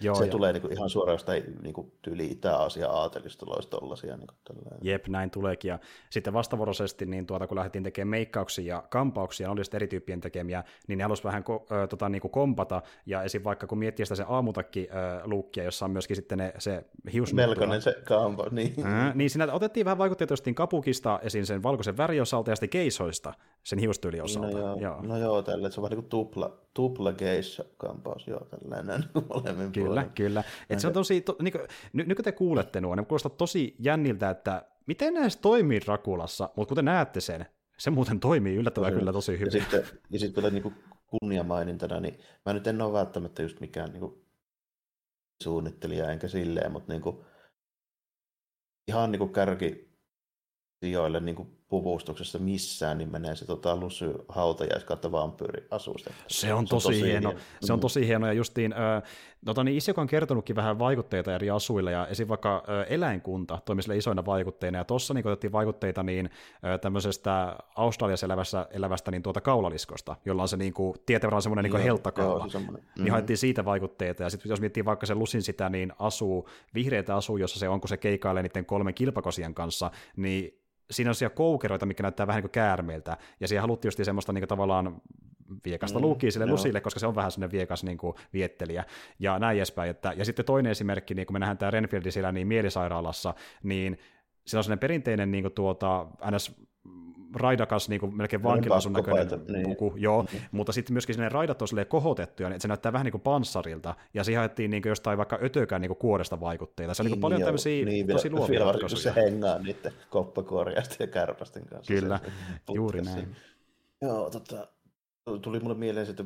Joo, se ja... tulee niin kuin ihan suoraan jostain niin kuin tyyli Itä-Aasian aatelistoista tollasia. Niin kuin Jep, näin tuleekin. Ja sitten vastavuoroisesti, niin tuota, kun lähdettiin tekemään meikkauksia ja kampauksia, ne oli sitten eri tyyppien tekemiä, niin ne halusi vähän ko, ö, tota, niin kuin kompata. Ja esim. vaikka kun miettii sitä se aamutakki ö, luukkia, jossa on myöskin sitten ne, se hius. Melkoinen se kampa, niin. Äh, niin siinä otettiin vähän vaikutteita kapukista, esim. sen valkoisen väriosalta ja sitten keisoista sen hiustyyli osalta. No joo, joo. No joo, tälle, se on vähän niin kuin tupla, tupla geissa kampaus, joo, tällainen molemmin Kyllä, puolin. kyllä. Et se on tosi, to, niin kuin, nyt, nyt kun te kuulette nuo, ne kuulostaa tosi jänniltä, että miten näissä toimii Rakulassa, mutta kuten näette sen, se muuten toimii yllättävän kyllä tosi hyvin. Ja sitten, ja sitten vielä niin kunniamainintana, niin mä nyt en ole välttämättä just mikään niin kuin suunnittelija enkä silleen, mutta niin kuin, ihan niin kuin kärki sijoille niin kuin puvustuksessa missään, niin menee se tota, Lucy hautajais kautta vampyyri asusta. Se on, se tosi, tosi hieno. hieno. Se on tosi hieno, ja justiin, äh, tota, niin Isioka on kertonutkin vähän vaikutteita eri asuille, ja esim. vaikka äh, eläinkunta toimi sille isoina vaikutteina, ja tuossa niin otettiin vaikutteita niin äh, tämmöisestä Australiassa elävästä, elävästä niin tuota kaulaliskosta, jolla on se niin kuin, tietävällä semmoinen niin helttakaula. Joo, se mm-hmm. Niin haettiin siitä vaikutteita, ja sitten jos miettii vaikka se Lusin sitä, niin asuu, vihreitä asuu, jossa se on, kun se keikailee niiden kolmen kilpakosien kanssa, niin siinä on siellä koukeroita, mikä näyttää vähän niin kuin käärmeiltä, ja siihen haluttiin just semmoista niin kuin tavallaan viekasta mm, luukia sille Lusille, koska se on vähän sellainen viekas niin kuin, viettelijä, ja näin edespäin. Että, ja sitten toinen esimerkki, niin kun me nähdään tämä Renfieldi siellä niin mielisairaalassa, niin se on sellainen perinteinen niin kuin, tuota, ns raidakas, niin kuin melkein vankilasun näköinen niin. puku, joo, mm-hmm. mutta sitten myöskin ne raidat on kohotettuja, niin se näyttää vähän niin kuin panssarilta, ja siihen haettiin niin kuin jostain vaikka ötökään niin kuin kuoresta vaikutteita. Se on niin, niin paljon tämmöisiä niin, tosi luovia Vielä varsinkin se hengaa niiden koppakuoriasta ja kärpästen kanssa. Kyllä, juuri näin. Joo, tota, tuli mulle mieleen, että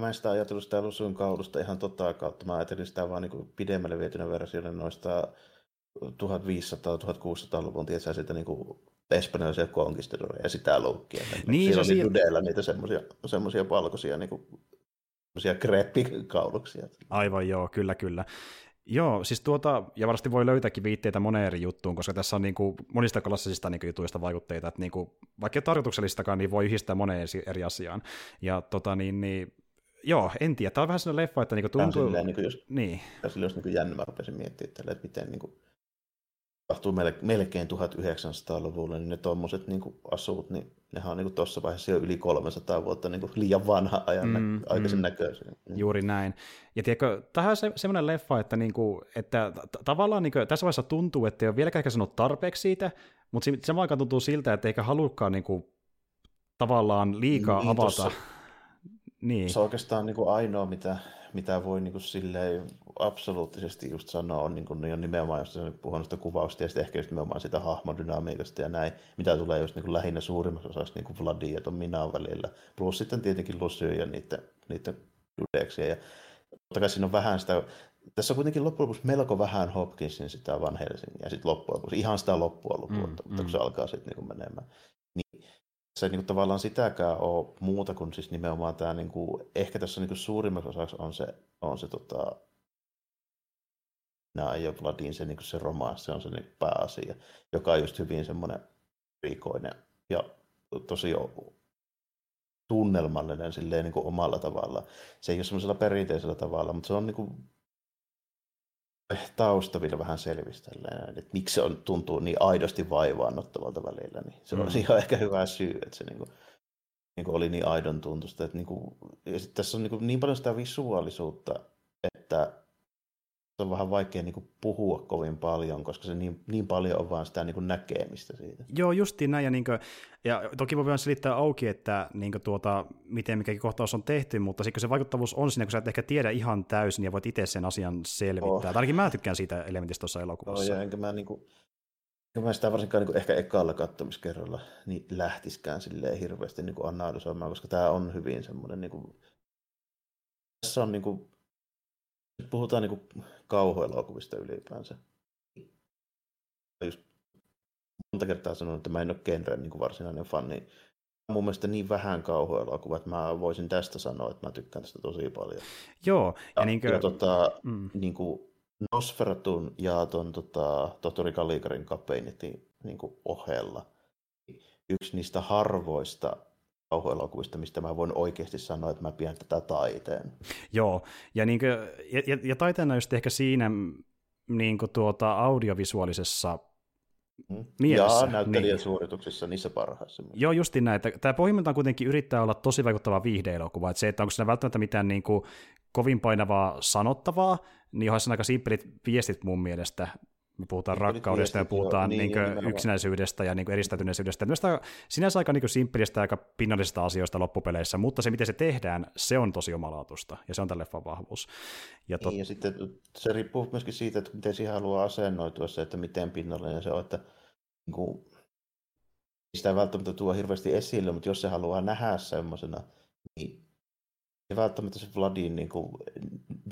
mä en sitä ajatellut sitä Lusun kaulusta ihan tota kautta. Mä ajattelin sitä vaan niin pidemmälle vietynä versiona noista 1500-1600-luvun, tietää sieltä niin kuin espanjalaisia konkistadoreja ja sitä luukkia. Niin, Siellä se oli Dudella niitä semmoisia, semmoisia valkoisia niin kuin, kreppikauluksia. Aivan joo, kyllä, kyllä. Joo, siis tuota, ja varmasti voi löytääkin viitteitä moneen eri juttuun, koska tässä on niin kuin, monista klassisista niin kuin, jutuista vaikutteita, että niin kuin, vaikka tarkoituksellistakaan, niin voi yhdistää moneen eri asiaan. Ja tota, niin, niin, joo, en tiedä, tämä on vähän sellainen leffa, että niin kuin, tuntuu... Tämä on silleen, niin kuin, jos, niin. On jos niin jännä, mä rupesin miettimään, että, että miten niin kuin, tapahtuu melkein 1900-luvulla, niin ne tuommoiset niin asut, niin nehän on niin tuossa vaiheessa jo yli 300 vuotta niin liian vanha ajan mm, aikaisen mm, näköisiä. Mm. Juuri näin. Ja tiedätkö, tähän on se, semmoinen leffa, että, niin kuin, että tavallaan niin kuin, tässä vaiheessa tuntuu, että ei ole vieläkään ehkä sanonut tarpeeksi siitä, mutta se aikaan tuntuu siltä, että eikä halukkaan niin kuin, tavallaan liikaa niin, avata. Tossa, niin. Se on oikeastaan niin kuin ainoa, mitä, mitä voi niin kuin silleen absoluuttisesti just sanoa, on, niin kuin, niin on nimenomaan just puhunut sitä kuvausta ja sitten ehkä just nimenomaan sitä hahmodynamiikasta ja näin, mitä tulee just niin kuin lähinnä suurimmassa osassa niin kuin Vladin ja ton Minan välillä. Plus sitten tietenkin Lucy ja niiden, niiden judeksia. Ja totta kai siinä on vähän sitä, tässä on kuitenkin loppujen lopuksi melko vähän Hopkinsin sitä Van Helsingiä sitten loppujen lopuksi, ihan sitä loppua lukuun, mm, mutta mm. kun se alkaa sitten niin menemään. Se niin kuin, tavallaan sitäkään ole muuta kuin siis nimenomaan tämä, niin kuin, ehkä tässä niin kuin suurimmaksi osaksi on se, on se tota, nämä ei ole Vladin se, niin se romanssi on se niin pääasia, joka on just hyvin semmoinen riikoinen ja tosi tunnelmallinen silleen niin kuin omalla tavalla. Se ei ole semmoisella perinteisellä tavalla, mutta se on niin kuin taustavilla vähän selvistellään, että miksi se on, tuntuu niin aidosti vaivaannuttavalta välillä, niin se on mm. ihan ehkä hyvä syy, että se niin kuin, niin kuin oli niin aidon tuntusta. Että niin kuin, ja tässä on niin, kuin niin paljon sitä visuaalisuutta, että se on vähän vaikea niin kuin puhua kovin paljon, koska se niin, niin paljon on vaan sitä niin kuin näkemistä siitä. Joo, justiin näin. Ja, niin kuin, ja toki voi myös selittää auki, että niin kuin tuota, miten mikäkin kohtaus on tehty, mutta sitten se vaikuttavuus on siinä, kun sä et ehkä tiedä ihan täysin ja voit itse sen asian selvittää. Oh. Tai ainakin mä tykkään siitä elementistä tuossa elokuvassa. Oh, ja enkä mä, niin kuin, enkä mä sitä varsinkaan niin kuin ehkä ekalla kattomiskerralla niin lähtiskään silleen hirveästi niin kuin analysoimaan, koska tämä on hyvin semmoinen... Niin kuin, tässä on niin kuin, puhutaan niin kauhuelokuvista ylipäänsä. Just monta kertaa sanonut, että mä en ole genren niin varsinainen fani. Mun mielestä niin vähän kauhuelokuva, että mä voisin tästä sanoa, että mä tykkään tästä tosi paljon. Joo. Ja, ja, niin kuin... ja tota, mm. niin kuin Nosferatun ja ton, tota, tohtori Kalikarin kapeinitin niin ohella yksi niistä harvoista kauhuelokuvista, mistä mä voin oikeasti sanoa, että mä pidän tätä taiteen. Joo, ja, niin kuin, ja, ja, ja taiteena just ehkä siinä niin kuin tuota audiovisuaalisessa mm. mielessä. Ja näyttelijäsuorituksissa niin. niissä parhaissa. Joo, justin näin. Tämä pohjimmiltaan kuitenkin yrittää olla tosi vaikuttava viihdeelokuva. Että se, että onko siinä välttämättä mitään niin kuin, kovin painavaa sanottavaa, niin onhan se aika simppelit viestit mun mielestä, me puhutaan rakkaudesta ja puhutaan niin, niin, yksinäisyydestä ja niin eristäytyneisyydestä. Myös sinänsä aika niin simppelistä aika pinnallisista asioista loppupeleissä, mutta se, miten se tehdään, se on tosi omalaatusta, ja se on tälle leffan vahvuus. Ja, tot... niin, ja sitten se riippuu myöskin siitä, että miten siihen haluaa asennoitua se, että miten pinnallinen se on, että niin kuin, sitä ei välttämättä tuo hirveästi esille, mutta jos se haluaa nähdä semmoisena, niin ei välttämättä se Vladin niin kuin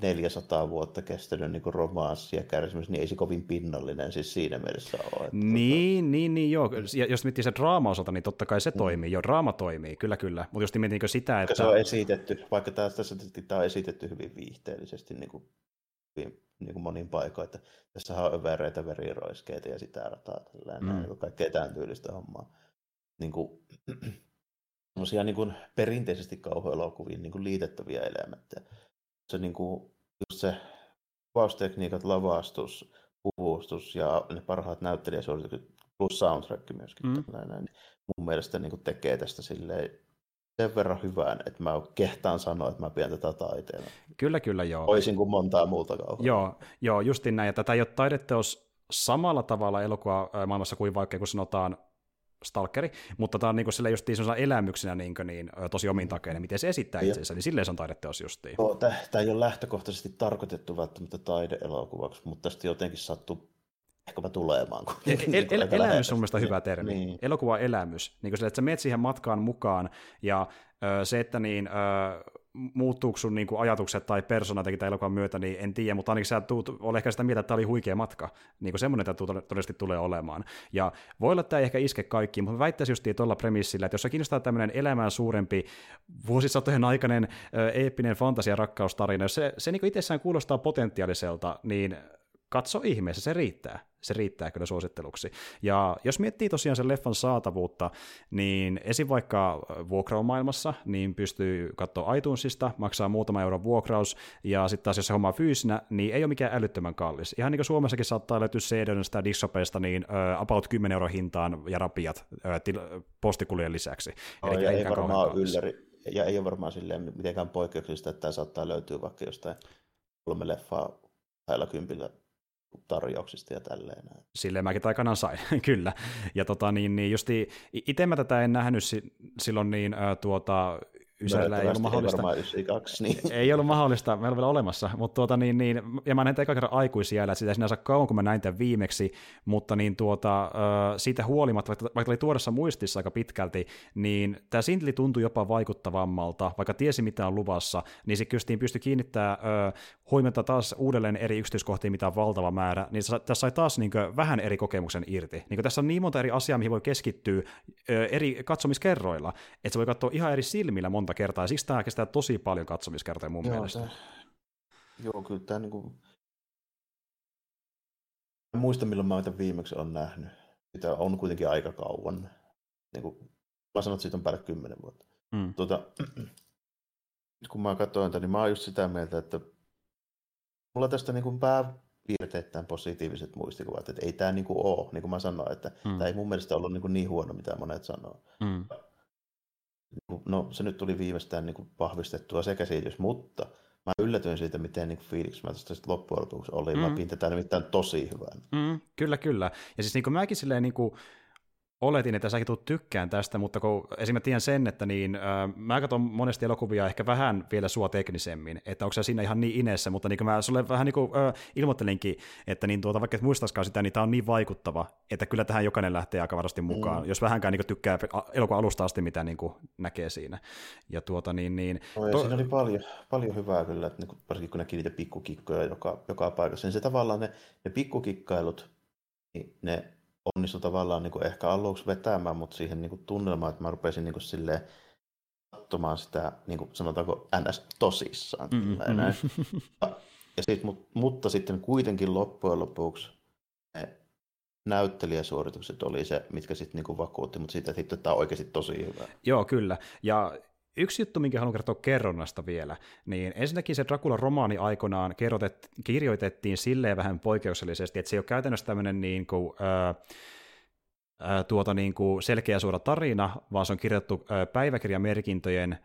400 vuotta kestänyt niin kuin romanssi ja kärsimys, niin ei se kovin pinnallinen siis siinä mielessä ole. Että niin, tota... niin, niin, joo. Ja jos miettii se draama-osalta, niin totta kai se mm. toimii. Joo, draama toimii, kyllä, kyllä. Mutta jos mietinkö sitä, että... Se on esitetty, vaikka tässä, tässä tämä on esitetty hyvin viihteellisesti niin kuin, hyvin, niin kuin monin paikoin, että tässä on övereitä, veriroiskeita ja sitä rataa, tällainen, mm. niin kaikkea tämän tyylistä hommaa. Niin kuin, semmoisia niin kuin perinteisesti kauhuelokuviin niin kuin liitettäviä elementtejä. Se niin kuin, just se kuvaustekniikat, lavastus, puvustus ja ne parhaat näyttelijäsuoritukset plus soundtrack myöskin. Mm. Tällainen, niin mun mielestä niin kuin tekee tästä silleen sen verran hyvän, että mä kehtaan sanoa, että mä pidän tätä taiteena. Kyllä, kyllä, joo. Toisin kuin montaa muuta kauhua. Joo, joo, justin näin. Ja tätä ei ole taideteos samalla tavalla elokuva maailmassa kuin vaikka kun sanotaan stalkeri, mutta tämä on niin sille just elämyksenä niin, niin, tosi omintakeinen, miten se esittää ja. itsensä, niin silleen se on taideteos justiin. No, tämä ei ole lähtökohtaisesti tarkoitettu välttämättä taideelokuvaksi, mutta tästä jotenkin sattuu ehkäpä tulemaan. Kun, el, el, el, elämys on mielestäni hyvä termi. Niin. Elokuva elämys. Niin sille, että sä menet siihen matkaan mukaan, ja ö, se, että niin, ö, muuttuuko sun niin kuin, ajatukset tai persona tämän elokuvan myötä, niin en tiedä, mutta ainakin sä tuut, ole ehkä sitä mieltä, että tämä oli huikea matka. Niin kuin semmoinen tämä todennäköisesti tulee olemaan. Ja voi olla, että tämä ei ehkä iske kaikkiin, mutta väittäisin just tuolla premissillä, että jos se kiinnostaa tämmöinen elämään suurempi, vuosisatojen aikainen eeppinen fantasia-rakkaustarina, jos se, se niin itsessään kuulostaa potentiaaliselta, niin katso ihmeessä, se riittää. Se riittää kyllä suositteluksi. Ja jos miettii tosiaan sen leffan saatavuutta, niin esim. vaikka vuokraumaailmassa, niin pystyy katsoa iTunesista, maksaa muutama euron vuokraus, ja sitten taas jos se homma on fyysinä, niin ei ole mikään älyttömän kallis. Ihan niin kuin Suomessakin saattaa löytyä CD-stä Dissopeista, niin uh, about 10 euron hintaan ja rapiat uh, til- postikulujen lisäksi. Oh, Eli ei varmaan ylläri, ja ei ole varmaan silleen mitenkään poikkeuksellista, että tämä saattaa löytyä vaikka jostain kolme leffaa kympillä tarjouksista ja tälleen. Silleen mäkin aikanaan sain, kyllä. Ja tota, niin, niin justi, itse mä tätä en nähnyt silloin niin tuota, Ysärillä ei ollut mahdollista. Ei, 92, niin. ei ollut mahdollista, meillä on vielä olemassa, mutta tuota, niin, niin, ja mä näin eka kerran aikuisia, että sitä sinänsä kauan, kun mä näin tämän viimeksi, mutta niin tuota, siitä huolimatta, vaikka, vaikka oli tuoreessa muistissa aika pitkälti, niin tämä Sintli tuntui jopa vaikuttavammalta, vaikka tiesi mitä on luvassa, niin se kyllä pystyi kiinnittämään huomiota taas uudelleen eri yksityiskohtiin, mitä on valtava määrä, niin tässä sai taas niin vähän eri kokemuksen irti. Niin tässä on niin monta eri asiaa, mihin voi keskittyä eri katsomiskerroilla, että se voi katsoa ihan eri silmillä monta kertaa, ja siksi tämä kestää tosi paljon katsomiskertoja mun joo, mielestä. Tämä, joo, kyllä tämä niin kuin... En muista, milloin mä tämän viimeksi on nähnyt. Sitä on kuitenkin aika kauan. Niin kuin, mä sanon, että siitä on päälle kymmenen vuotta. Mm. Tuota, kun mä katsoin tämän, niin mä oon just sitä mieltä, että mulla tästä niin kuin pääpiirteittäin positiiviset muistikuvat, että ei tämä niin kuin ole, niin kuin mä sanoin, että mm. tämä ei mun mielestä ollut niin, kuin niin huono, mitä monet sanoo. Mm. No se nyt tuli viimeistään niin kuin vahvistettua se käsitys, mutta mä yllätyin siitä, miten niin fiiliksi mä tästä loppujen lopuksi oli. Mm. Mä pidin tätä nimittäin tosi hyvän. Mm, kyllä, kyllä. Ja siis niin kuin mäkin silleen niin kuin, oletin, että säkin tulet tykkään tästä, mutta kun esimerkiksi tiedän sen, että niin, äh, mä katson monesti elokuvia ehkä vähän vielä sua teknisemmin, että onko se siinä ihan niin ineessä, mutta niin mä sulle vähän niin kuin, äh, ilmoittelinkin, että niin tuota, vaikka et muistaisikaan sitä, niin tämä on niin vaikuttava, että kyllä tähän jokainen lähtee aika varasti mukaan, mm. jos vähänkään niin tykkää elokuvan alusta asti, mitä niin kuin näkee siinä. Ja tuota, niin, niin, no, ja to... siinä oli paljon, paljon hyvää kyllä, että niin kuin, varsinkin kun näki niitä pikkukikkoja joka, joka paikassa, niin se tavallaan ne, ne pikkukikkailut, niin ne onnistui tavallaan niin kuin ehkä aluksi vetämään, mutta siihen niin kuin tunnelmaan, että mä rupesin niin kuin silleen katsomaan sitä, niin kuin sanotaanko ns. tosissaan. Mm-hmm. Näin. Ja sit, mutta sitten kuitenkin loppujen lopuksi ne näyttelijäsuoritukset oli se, mitkä sitten niinku vakuutti, mutta siitä sitten tämä on oikeasti tosi hyvä. Joo, kyllä. Ja Yksi juttu, minkä haluan kertoa kerronnasta vielä, niin ensinnäkin se Dracula romaani aikoinaan kirjoitettiin silleen vähän poikkeuksellisesti, että se ei ole käytännössä tämmöinen niin kuin, ää, tuota niin kuin selkeä suora tarina, vaan se on kirjoitettu päiväkirjamerkintöjen,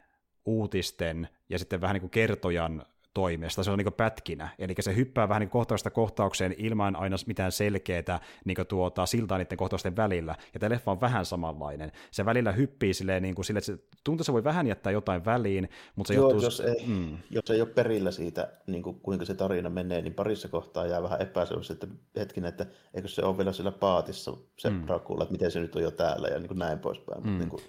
uutisten ja sitten vähän niin kuin kertojan toimesta, se on niin pätkinä, eli se hyppää vähän niin kohtauksesta kohtaukseen ilman aina mitään selkeää niin tuota, siltaa niiden kohtausten välillä, ja tämä leffa on vähän samanlainen. Se välillä hyppii silleen, niin kuin, sille, että se tuntuu, että se voi vähän jättää jotain väliin, mutta se Joo, johtuu... jos, ei, mm. jos ei ole perillä siitä, niin kuin, kuinka se tarina menee, niin parissa kohtaa jää vähän epäselvästi, että hetkinen, että eikö se ole vielä sillä paatissa se mm. Dracula, että miten se nyt on jo täällä, ja niin kuin näin poispäin. Mm. niin kuin,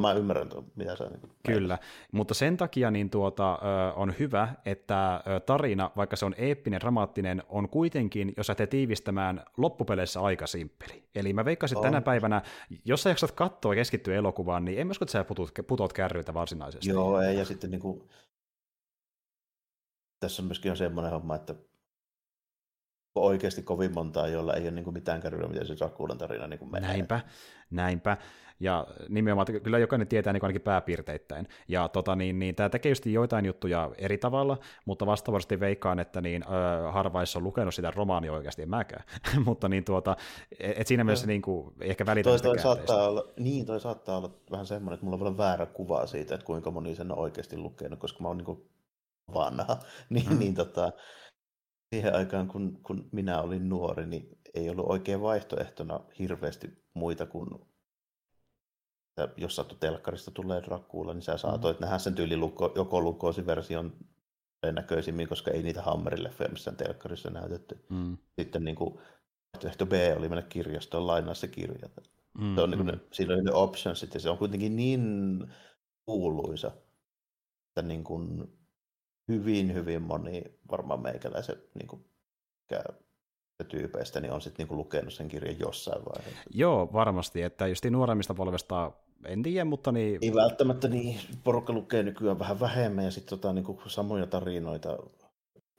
Mä ymmärrän tuon, mitä sä niin Kyllä, mutta sen takia niin tuota, on hyvä, että tarina, vaikka se on eeppinen, dramaattinen, on kuitenkin, jos sä tiivistämään loppupeleissä aika simppeli. Eli mä veikkasin, että tänä päivänä, jos sä jaksat katsoa ja keskittyä elokuvaan, niin en mä usko, että sä putot, putot kärryiltä varsinaisesti. Joo, ei, ja sitten niin kuin, tässä on myöskin on semmoinen homma, että oikeasti kovin montaa, jolla ei ole niin kuin mitään kärryä, miten se Draculan tarina niin kuin menee. Näinpä, näinpä. Ja nimenomaan, että kyllä jokainen tietää niin ainakin pääpiirteittäin. Ja tota, niin, niin, tämä tekee just joitain juttuja eri tavalla, mutta vastaavasti veikkaan, että niin, ö, harvaissa on lukenut sitä romaania oikeasti, en mäkään. mutta niin, tuota, et, et siinä mielessä niin kuin, ehkä välitä toi, toi saattaa olla, Niin, toi saattaa olla vähän semmoinen, että mulla on vielä väärä kuva siitä, että kuinka moni sen on oikeasti lukenut, koska mä oon niin kuin vanha. niin, mm. niin tota, siihen aikaan, kun, kun minä olin nuori, niin ei ollut oikein vaihtoehtona hirveästi muita kuin että jos sattu telkkarista tulee Dracula, niin sä saatoit mm. nähdä sen tyyli luko, joko lukoosi-version näköisimmin, koska ei niitä Hammerille missään telkkarissa näytetty. Mm. Sitten niin kuin, vaihtoehto B oli mennä kirjastoon lainaa se kirja. Mm, se on, niin kuin mm. ne, siinä oli ne options, ja se on kuitenkin niin kuuluisa että niin kuin hyvin, hyvin moni varmaan meikäläisen niin kuin, tyypeistä niin on sitten niin lukenut sen kirjan jossain vaiheessa. Joo, varmasti, että just nuoremmista polvesta en tiedä, mutta niin... Ei välttämättä niin, porukka lukee nykyään vähän vähemmän ja sitten tota, niin samoja tarinoita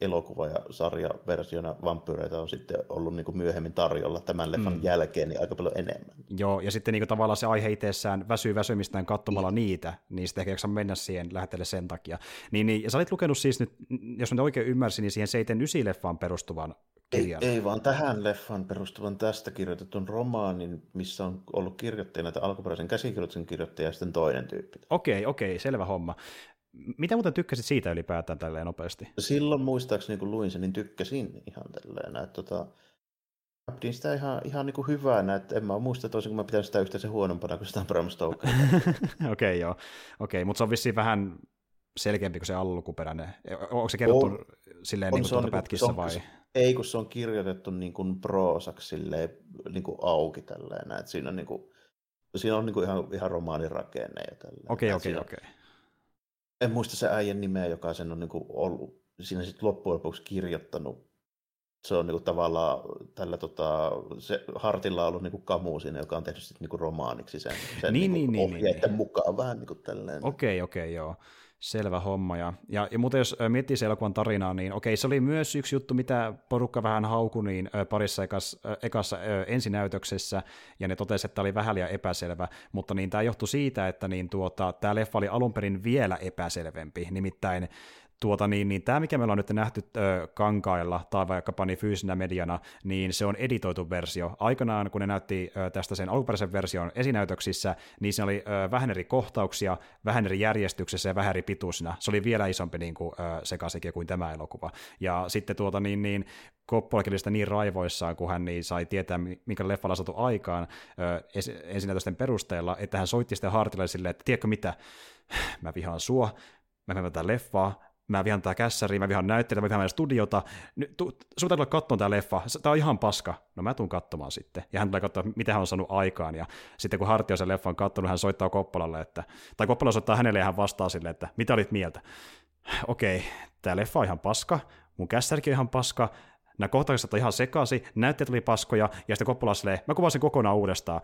elokuva- ja sarjaversiona vampyyreitä on sitten ollut niin kuin myöhemmin tarjolla tämän leffan mm. jälkeen niin aika paljon enemmän. Joo, ja sitten niin kuin tavallaan se aihe itsessään väsyy väsymistään katsomalla niin. niitä, niin sitten ehkä jaksa mennä siihen lähetelle sen takia. Niin, niin, ja sä olit lukenut siis nyt, jos nyt oikein ymmärsin, niin siihen 79 leffaan perustuvan kirjan. Ei, ei vaan tähän leffaan perustuvan tästä kirjoitetun romaanin, missä on ollut kirjoittajana, näitä alkuperäisen käsikirjoituksen kirjoittaja ja sitten toinen tyyppi. Okei, okei, selvä homma. Mitä muuten tykkäsit siitä ylipäätään tälleen nopeasti? Silloin muistaakseni, kun luin sen, niin tykkäsin ihan tälleen. Että tota, pidin sitä ihan, ihan niin kuin hyvänä, että en mä muista toisin, kun mä pitänyt sitä yhtä se huonompana kuin sitä Bram. Okei, okay, joo. Okei, okay, mutta se on vissiin vähän selkeämpi kuin se alkuperäinen. Onko se kerrottu on, silleen on, niin kuin tuota niinku- pätkissä on, vai? Ei, kun se on kirjoitettu niin kuin proosaksi silleen, niin kuin auki tälleen. Että siinä on, niin kuin, siinä on niin kuin ihan, ihan romaanin rakenne ja tälleen. Okei, okei, okei en muista se äijän nimeä, joka sen on niin kuin ollut siinä sitten loppujen lopuksi kirjoittanut. Se on niin kuin tavallaan tällä tota, se Hartilla on ollut niin kuin Kamu siinä, joka on tehnyt sitten niin kuin romaaniksi sen, sen niin, niin, niin, ohjeiden niin, niin. mukaan vähän niin kuin tälleen. Okei, okei, joo. Selvä homma. Ja, ja, ja muuten jos miettii se elokuvan tarinaa, niin okei, se oli myös yksi juttu, mitä porukka vähän haukui niin parissa ekas, ekassa ensinäytöksessä, ja ne totesi, että tämä oli vähän liian epäselvä, mutta niin tämä johtui siitä, että niin tuota, tämä leffa oli alun perin vielä epäselvempi, nimittäin tuota, niin, niin tämä, mikä me ollaan nyt nähty ö, kankailla tai vaikkapa niin fyysinä mediana, niin se on editoitu versio. Aikanaan, kun ne näytti ö, tästä sen alkuperäisen version esinäytöksissä, niin se oli ö, vähän eri kohtauksia, vähän eri järjestyksessä ja vähän eri pituisina. Se oli vielä isompi niin kuin, ö, sekaisin kuin tämä elokuva. Ja sitten tuota, niin, niin, Koppolakin sitä niin raivoissaan, kun hän niin sai tietää, minkä leffalla saatu aikaan ensinäytösten perusteella, että hän soitti sitten Hartille silleen, että tiedätkö mitä, mä vihaan sua, mä menen tätä leffaa, mä vihan tää kässäriä, mä vihan näyttelijä, mä vihan studiota, nyt, tu, sun täytyy katsomaan tää leffa, tää on ihan paska, no mä tuun katsomaan sitten. Ja hän tulee katsoa, mitä hän on saanut aikaan, ja sitten kun Hartio sen leffan katsonut, hän soittaa Koppolalle, että, tai Koppola soittaa hänelle ja hän vastaa sille, että mitä olit mieltä? Okei, tää leffa on ihan paska, mun kässärikin on ihan paska, nämä kohtaukset on ihan sekaisin, näytteet oli paskoja, ja sitten Koppola silleen, mä kuvasin kokonaan uudestaan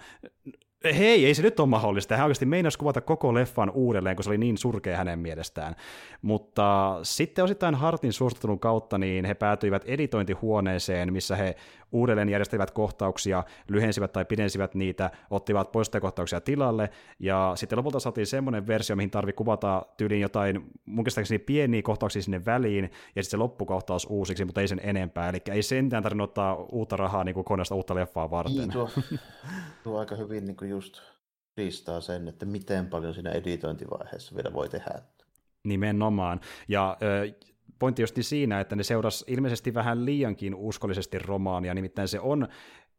hei, ei se nyt ole mahdollista. Hän oikeasti meinasi kuvata koko leffan uudelleen, kun se oli niin surkea hänen mielestään. Mutta sitten osittain Hartin suostuttelun kautta niin he päätyivät editointihuoneeseen, missä he uudelleen järjestelivät kohtauksia, lyhensivät tai pidensivät niitä, ottivat poistokohtauksia tilalle, ja sitten lopulta saatiin semmoinen versio, mihin tarvii kuvata tyyliin jotain, mun käsittääkseni pieniä kohtauksia sinne väliin, ja sitten se loppukohtaus uusiksi, mutta ei sen enempää, eli ei sentään tarvinnut ottaa uutta rahaa niin kuin koneesta uutta leffaa varten. Niin, tuo, tuo aika hyvin niin kuin just listaa sen, että miten paljon siinä editointivaiheessa vielä voi tehdä. Nimenomaan. Ja pointti just siinä, että ne seurasi ilmeisesti vähän liiankin uskollisesti romaania, nimittäin se on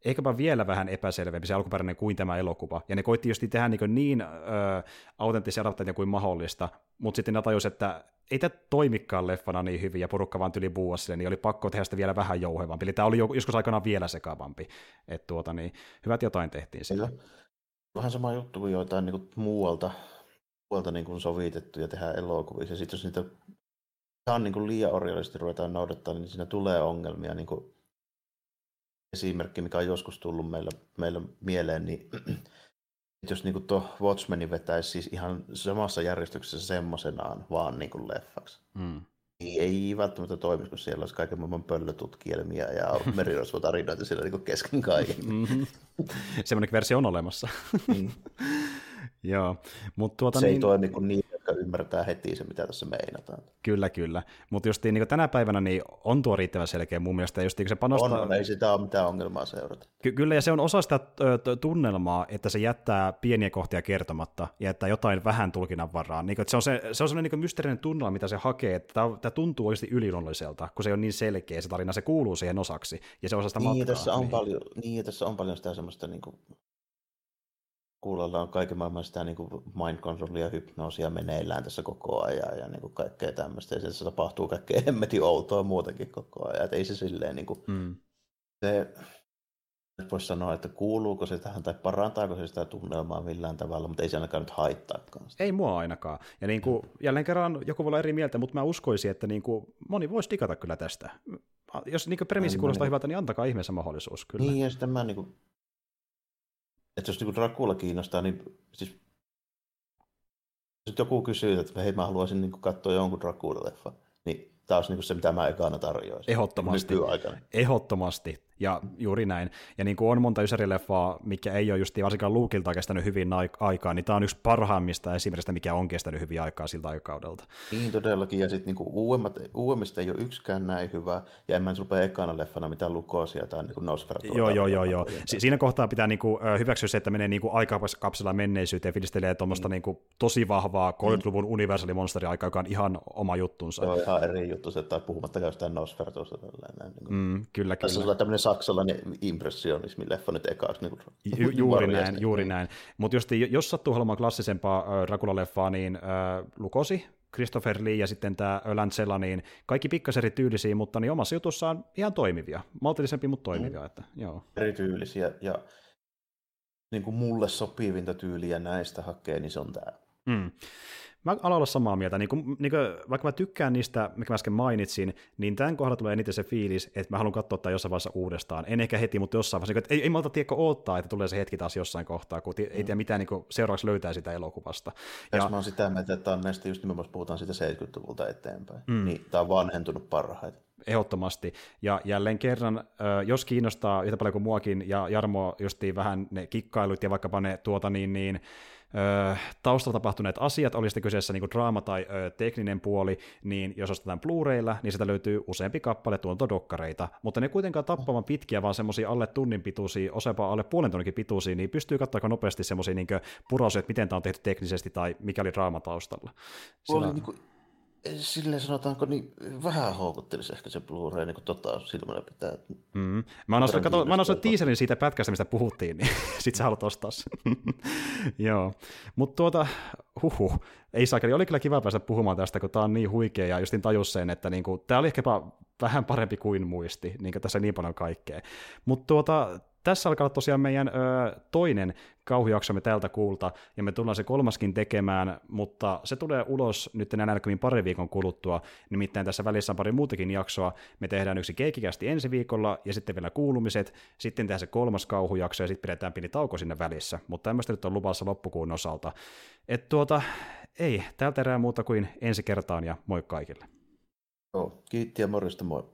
ehkäpä vielä vähän epäselvempi se alkuperäinen kuin tämä elokuva. Ja ne koitti just tehdä niin, niin autenttisia adaptaatioita kuin mahdollista, mutta sitten ne tajus, että ei tämä toimikaan leffana niin hyvin, ja porukka vaan tyli sille, niin oli pakko tehdä sitä vielä vähän jouhevampi. Eli tämä oli joskus aikanaan vielä sekavampi. Että tuota, niin, hyvät jotain tehtiin sillä. Vähän sama juttu kuin joitain niin kuin muualta, muualta niin kuin sovitettu ja tehdään elokuvia. Ja sitten jos niitä ihan niin kuin liian orjallisesti ruvetaan noudattaa, niin siinä tulee ongelmia. Niin kuin esimerkki, mikä on joskus tullut meillä, meillä mieleen, niin jos niin tuo Watchmenin vetäisi siis ihan samassa järjestyksessä semmoisenaan vaan niin kuin leffaksi, mm. niin ei välttämättä toimisi, kun siellä olisi kaiken maailman pöllötutkielmia ja merirosvotarinoita siellä niin kesken kaiken. Mm-hmm. Semmoinen versio on olemassa. mm. Joo, mutta tuota se niin... ei toimi kuin niin, ymmärtää heti se, mitä tässä meinataan. Kyllä, kyllä. Mutta just niin tänä päivänä niin on tuo riittävän selkeä mun mielestä. Just, se panostaa... On, ei sitä ole mitään ongelmaa seurata. Ky- kyllä, ja se on osa sitä tunnelmaa, että se jättää pieniä kohtia kertomatta ja jättää jotain vähän tulkinnan varaan. Niin, se on, se, se on sellainen niin mysteerinen tunnelma, mitä se hakee, että tämä, tämä tuntuu oikeasti yliluonnolliselta, kun se on niin selkeä se tarina, se kuuluu siihen osaksi, ja se on osa sitä niin, matkaa. Tässä on niin. Paljon, niin, tässä on paljon sitä semmoista niin kuin kuulolla on kaiken maailman sitä niin mind controlia hypnoosia meneillään tässä koko ajan ja niin kuin kaikkea tämmöistä. Ja se tapahtuu kaikkea hemmetin outoa muutakin koko ajan. Et ei se silleen niin kuin, mm. se, voisi sanoa, että kuuluuko se tähän tai parantaako se sitä tunnelmaa millään tavalla, mutta ei se ainakaan nyt haittaakaan sitä. Ei mua ainakaan. Ja niin kuin, jälleen kerran joku voi olla eri mieltä, mutta mä uskoisin, että niin kuin, moni voisi digata kyllä tästä. Jos niin premissi kuulostaa niin, hyvältä, niin antakaa ihmeessä mahdollisuus. Kyllä. Niin, ja sitten mä niin kuin, että jos niin Dracula kiinnostaa, niin siis jos joku kysyy, että hei mä haluaisin niin katsoa jonkun Dracula-leffa, niin taas niin se, mitä mä ekana tarjoaisin. Ehdottomasti. Ehdottomasti. Ja juuri näin. Ja niin kuin on monta ysärileffaa, mikä ei ole just varsinkaan Luukilta kestänyt hyvin aikaa, niin tämä on yksi parhaimmista esimerkiksi, mikä on kestänyt hyvin aikaa siltä aikakaudelta. Niin todellakin, ja sitten niin uudemmat, uudemmista ei ole yksikään näin hyvä, ja en mä rupea ekana leffana mitään lukoisia tai niin Nosferatu. Joo, joo, joo, joo. Si- siinä kohtaa pitää niin kuin, hyväksyä se, että menee niin aikakapsella menneisyyteen, fiilistelee tuommoista mm. niin kuin, tosi vahvaa 30-luvun mm. universali aikaa, joka on ihan oma juttunsa. Joo, ihan eri juttu, se, tai puhumattakaan jostain Nosferatusta. Niin mm, kyllä, Tässä kyllä. on tämmöinen saksalainen impressionismi-leffa nyt ekaaksi. Niin Ju, juuri näin, juuri näin. Mutta jos sattuu haluamaan klassisempaa Dracula-leffaa, niin äh, Lukosi, Christopher Lee ja sitten tämä Lancella, niin kaikki pikkasen eri tyylisiä, mutta niin omassa jutussaan ihan toimivia. Maltillisempi, mutta toimivia. Mm. Että, joo. Erityylisiä ja niin kuin mulle sopivinta tyyliä näistä hakee, niin se on tämä. Mm. Mä alan olla samaa mieltä. Niin kuin, niin kuin, vaikka mä tykkään niistä, mikä mä äsken mainitsin, niin tämän kohdalla tulee eniten se fiilis, että mä haluan katsoa tätä jossain vaiheessa uudestaan. En ehkä heti, mutta jossain vaiheessa. Että ei, ei malta tiedä, odottaa, että tulee se hetki taas jossain kohtaa, kun ei tiedä mitä niin seuraavaksi löytää sitä elokuvasta. Ja, ja mä oon sitä mieltä, että on näistä just nimenomaan puhutaan siitä 70-luvulta eteenpäin. Mm. Niin tämä on vanhentunut parhaiten. Ehdottomasti. Ja jälleen kerran, jos kiinnostaa yhtä paljon kuin muakin, ja Jarmo justiin vähän ne kikkailut ja vaikkapa ne tuota niin, niin taustalla tapahtuneet asiat, oli sitten kyseessä niin draama tai ö, tekninen puoli, niin jos ostetaan Blu-raylla, niin sitä löytyy useampi kappale tuontodokkareita, mutta ne kuitenkaan tappavan pitkiä, vaan semmoisia alle tunnin pituisia, osapa alle puolen tunninkin pituisia, niin pystyy katsomaan nopeasti semmoisia niin purausia, että miten tämä on tehty teknisesti tai mikä oli draama taustalla. Sillä... Oli niin kuin silleen sanotaanko, niin vähän houkuttelisi ehkä se Blu-ray niin tota silmällä pitää. Mm. Mä annan sulle tiiselin siitä pätkästä, mistä puhuttiin, niin sit sä haluat ostaa sen. Joo, mutta tuota, huhu, ei saa, oli kyllä kiva päästä puhumaan tästä, kun tämä on niin huikea, ja justin tajus sen, että niinku, tämä oli ehkäpä vähän parempi kuin muisti, niin tässä niin paljon kaikkea. Mutta tuota, tässä alkaa tosiaan meidän ö, toinen kauhujaksomme tältä kuulta, ja me tullaan se kolmaskin tekemään, mutta se tulee ulos nyt enää näkymin pari viikon kuluttua, nimittäin tässä välissä on pari muutakin jaksoa, me tehdään yksi keikikästi ensi viikolla, ja sitten vielä kuulumiset, sitten tehdään se kolmas kauhujakso, ja sitten pidetään pieni tauko sinne välissä, mutta tämmöistä nyt on luvassa loppukuun osalta. Et tuota, ei, tältä erää muuta kuin ensi kertaan, ja moi kaikille. Joo, kiitti ja morjesta moi.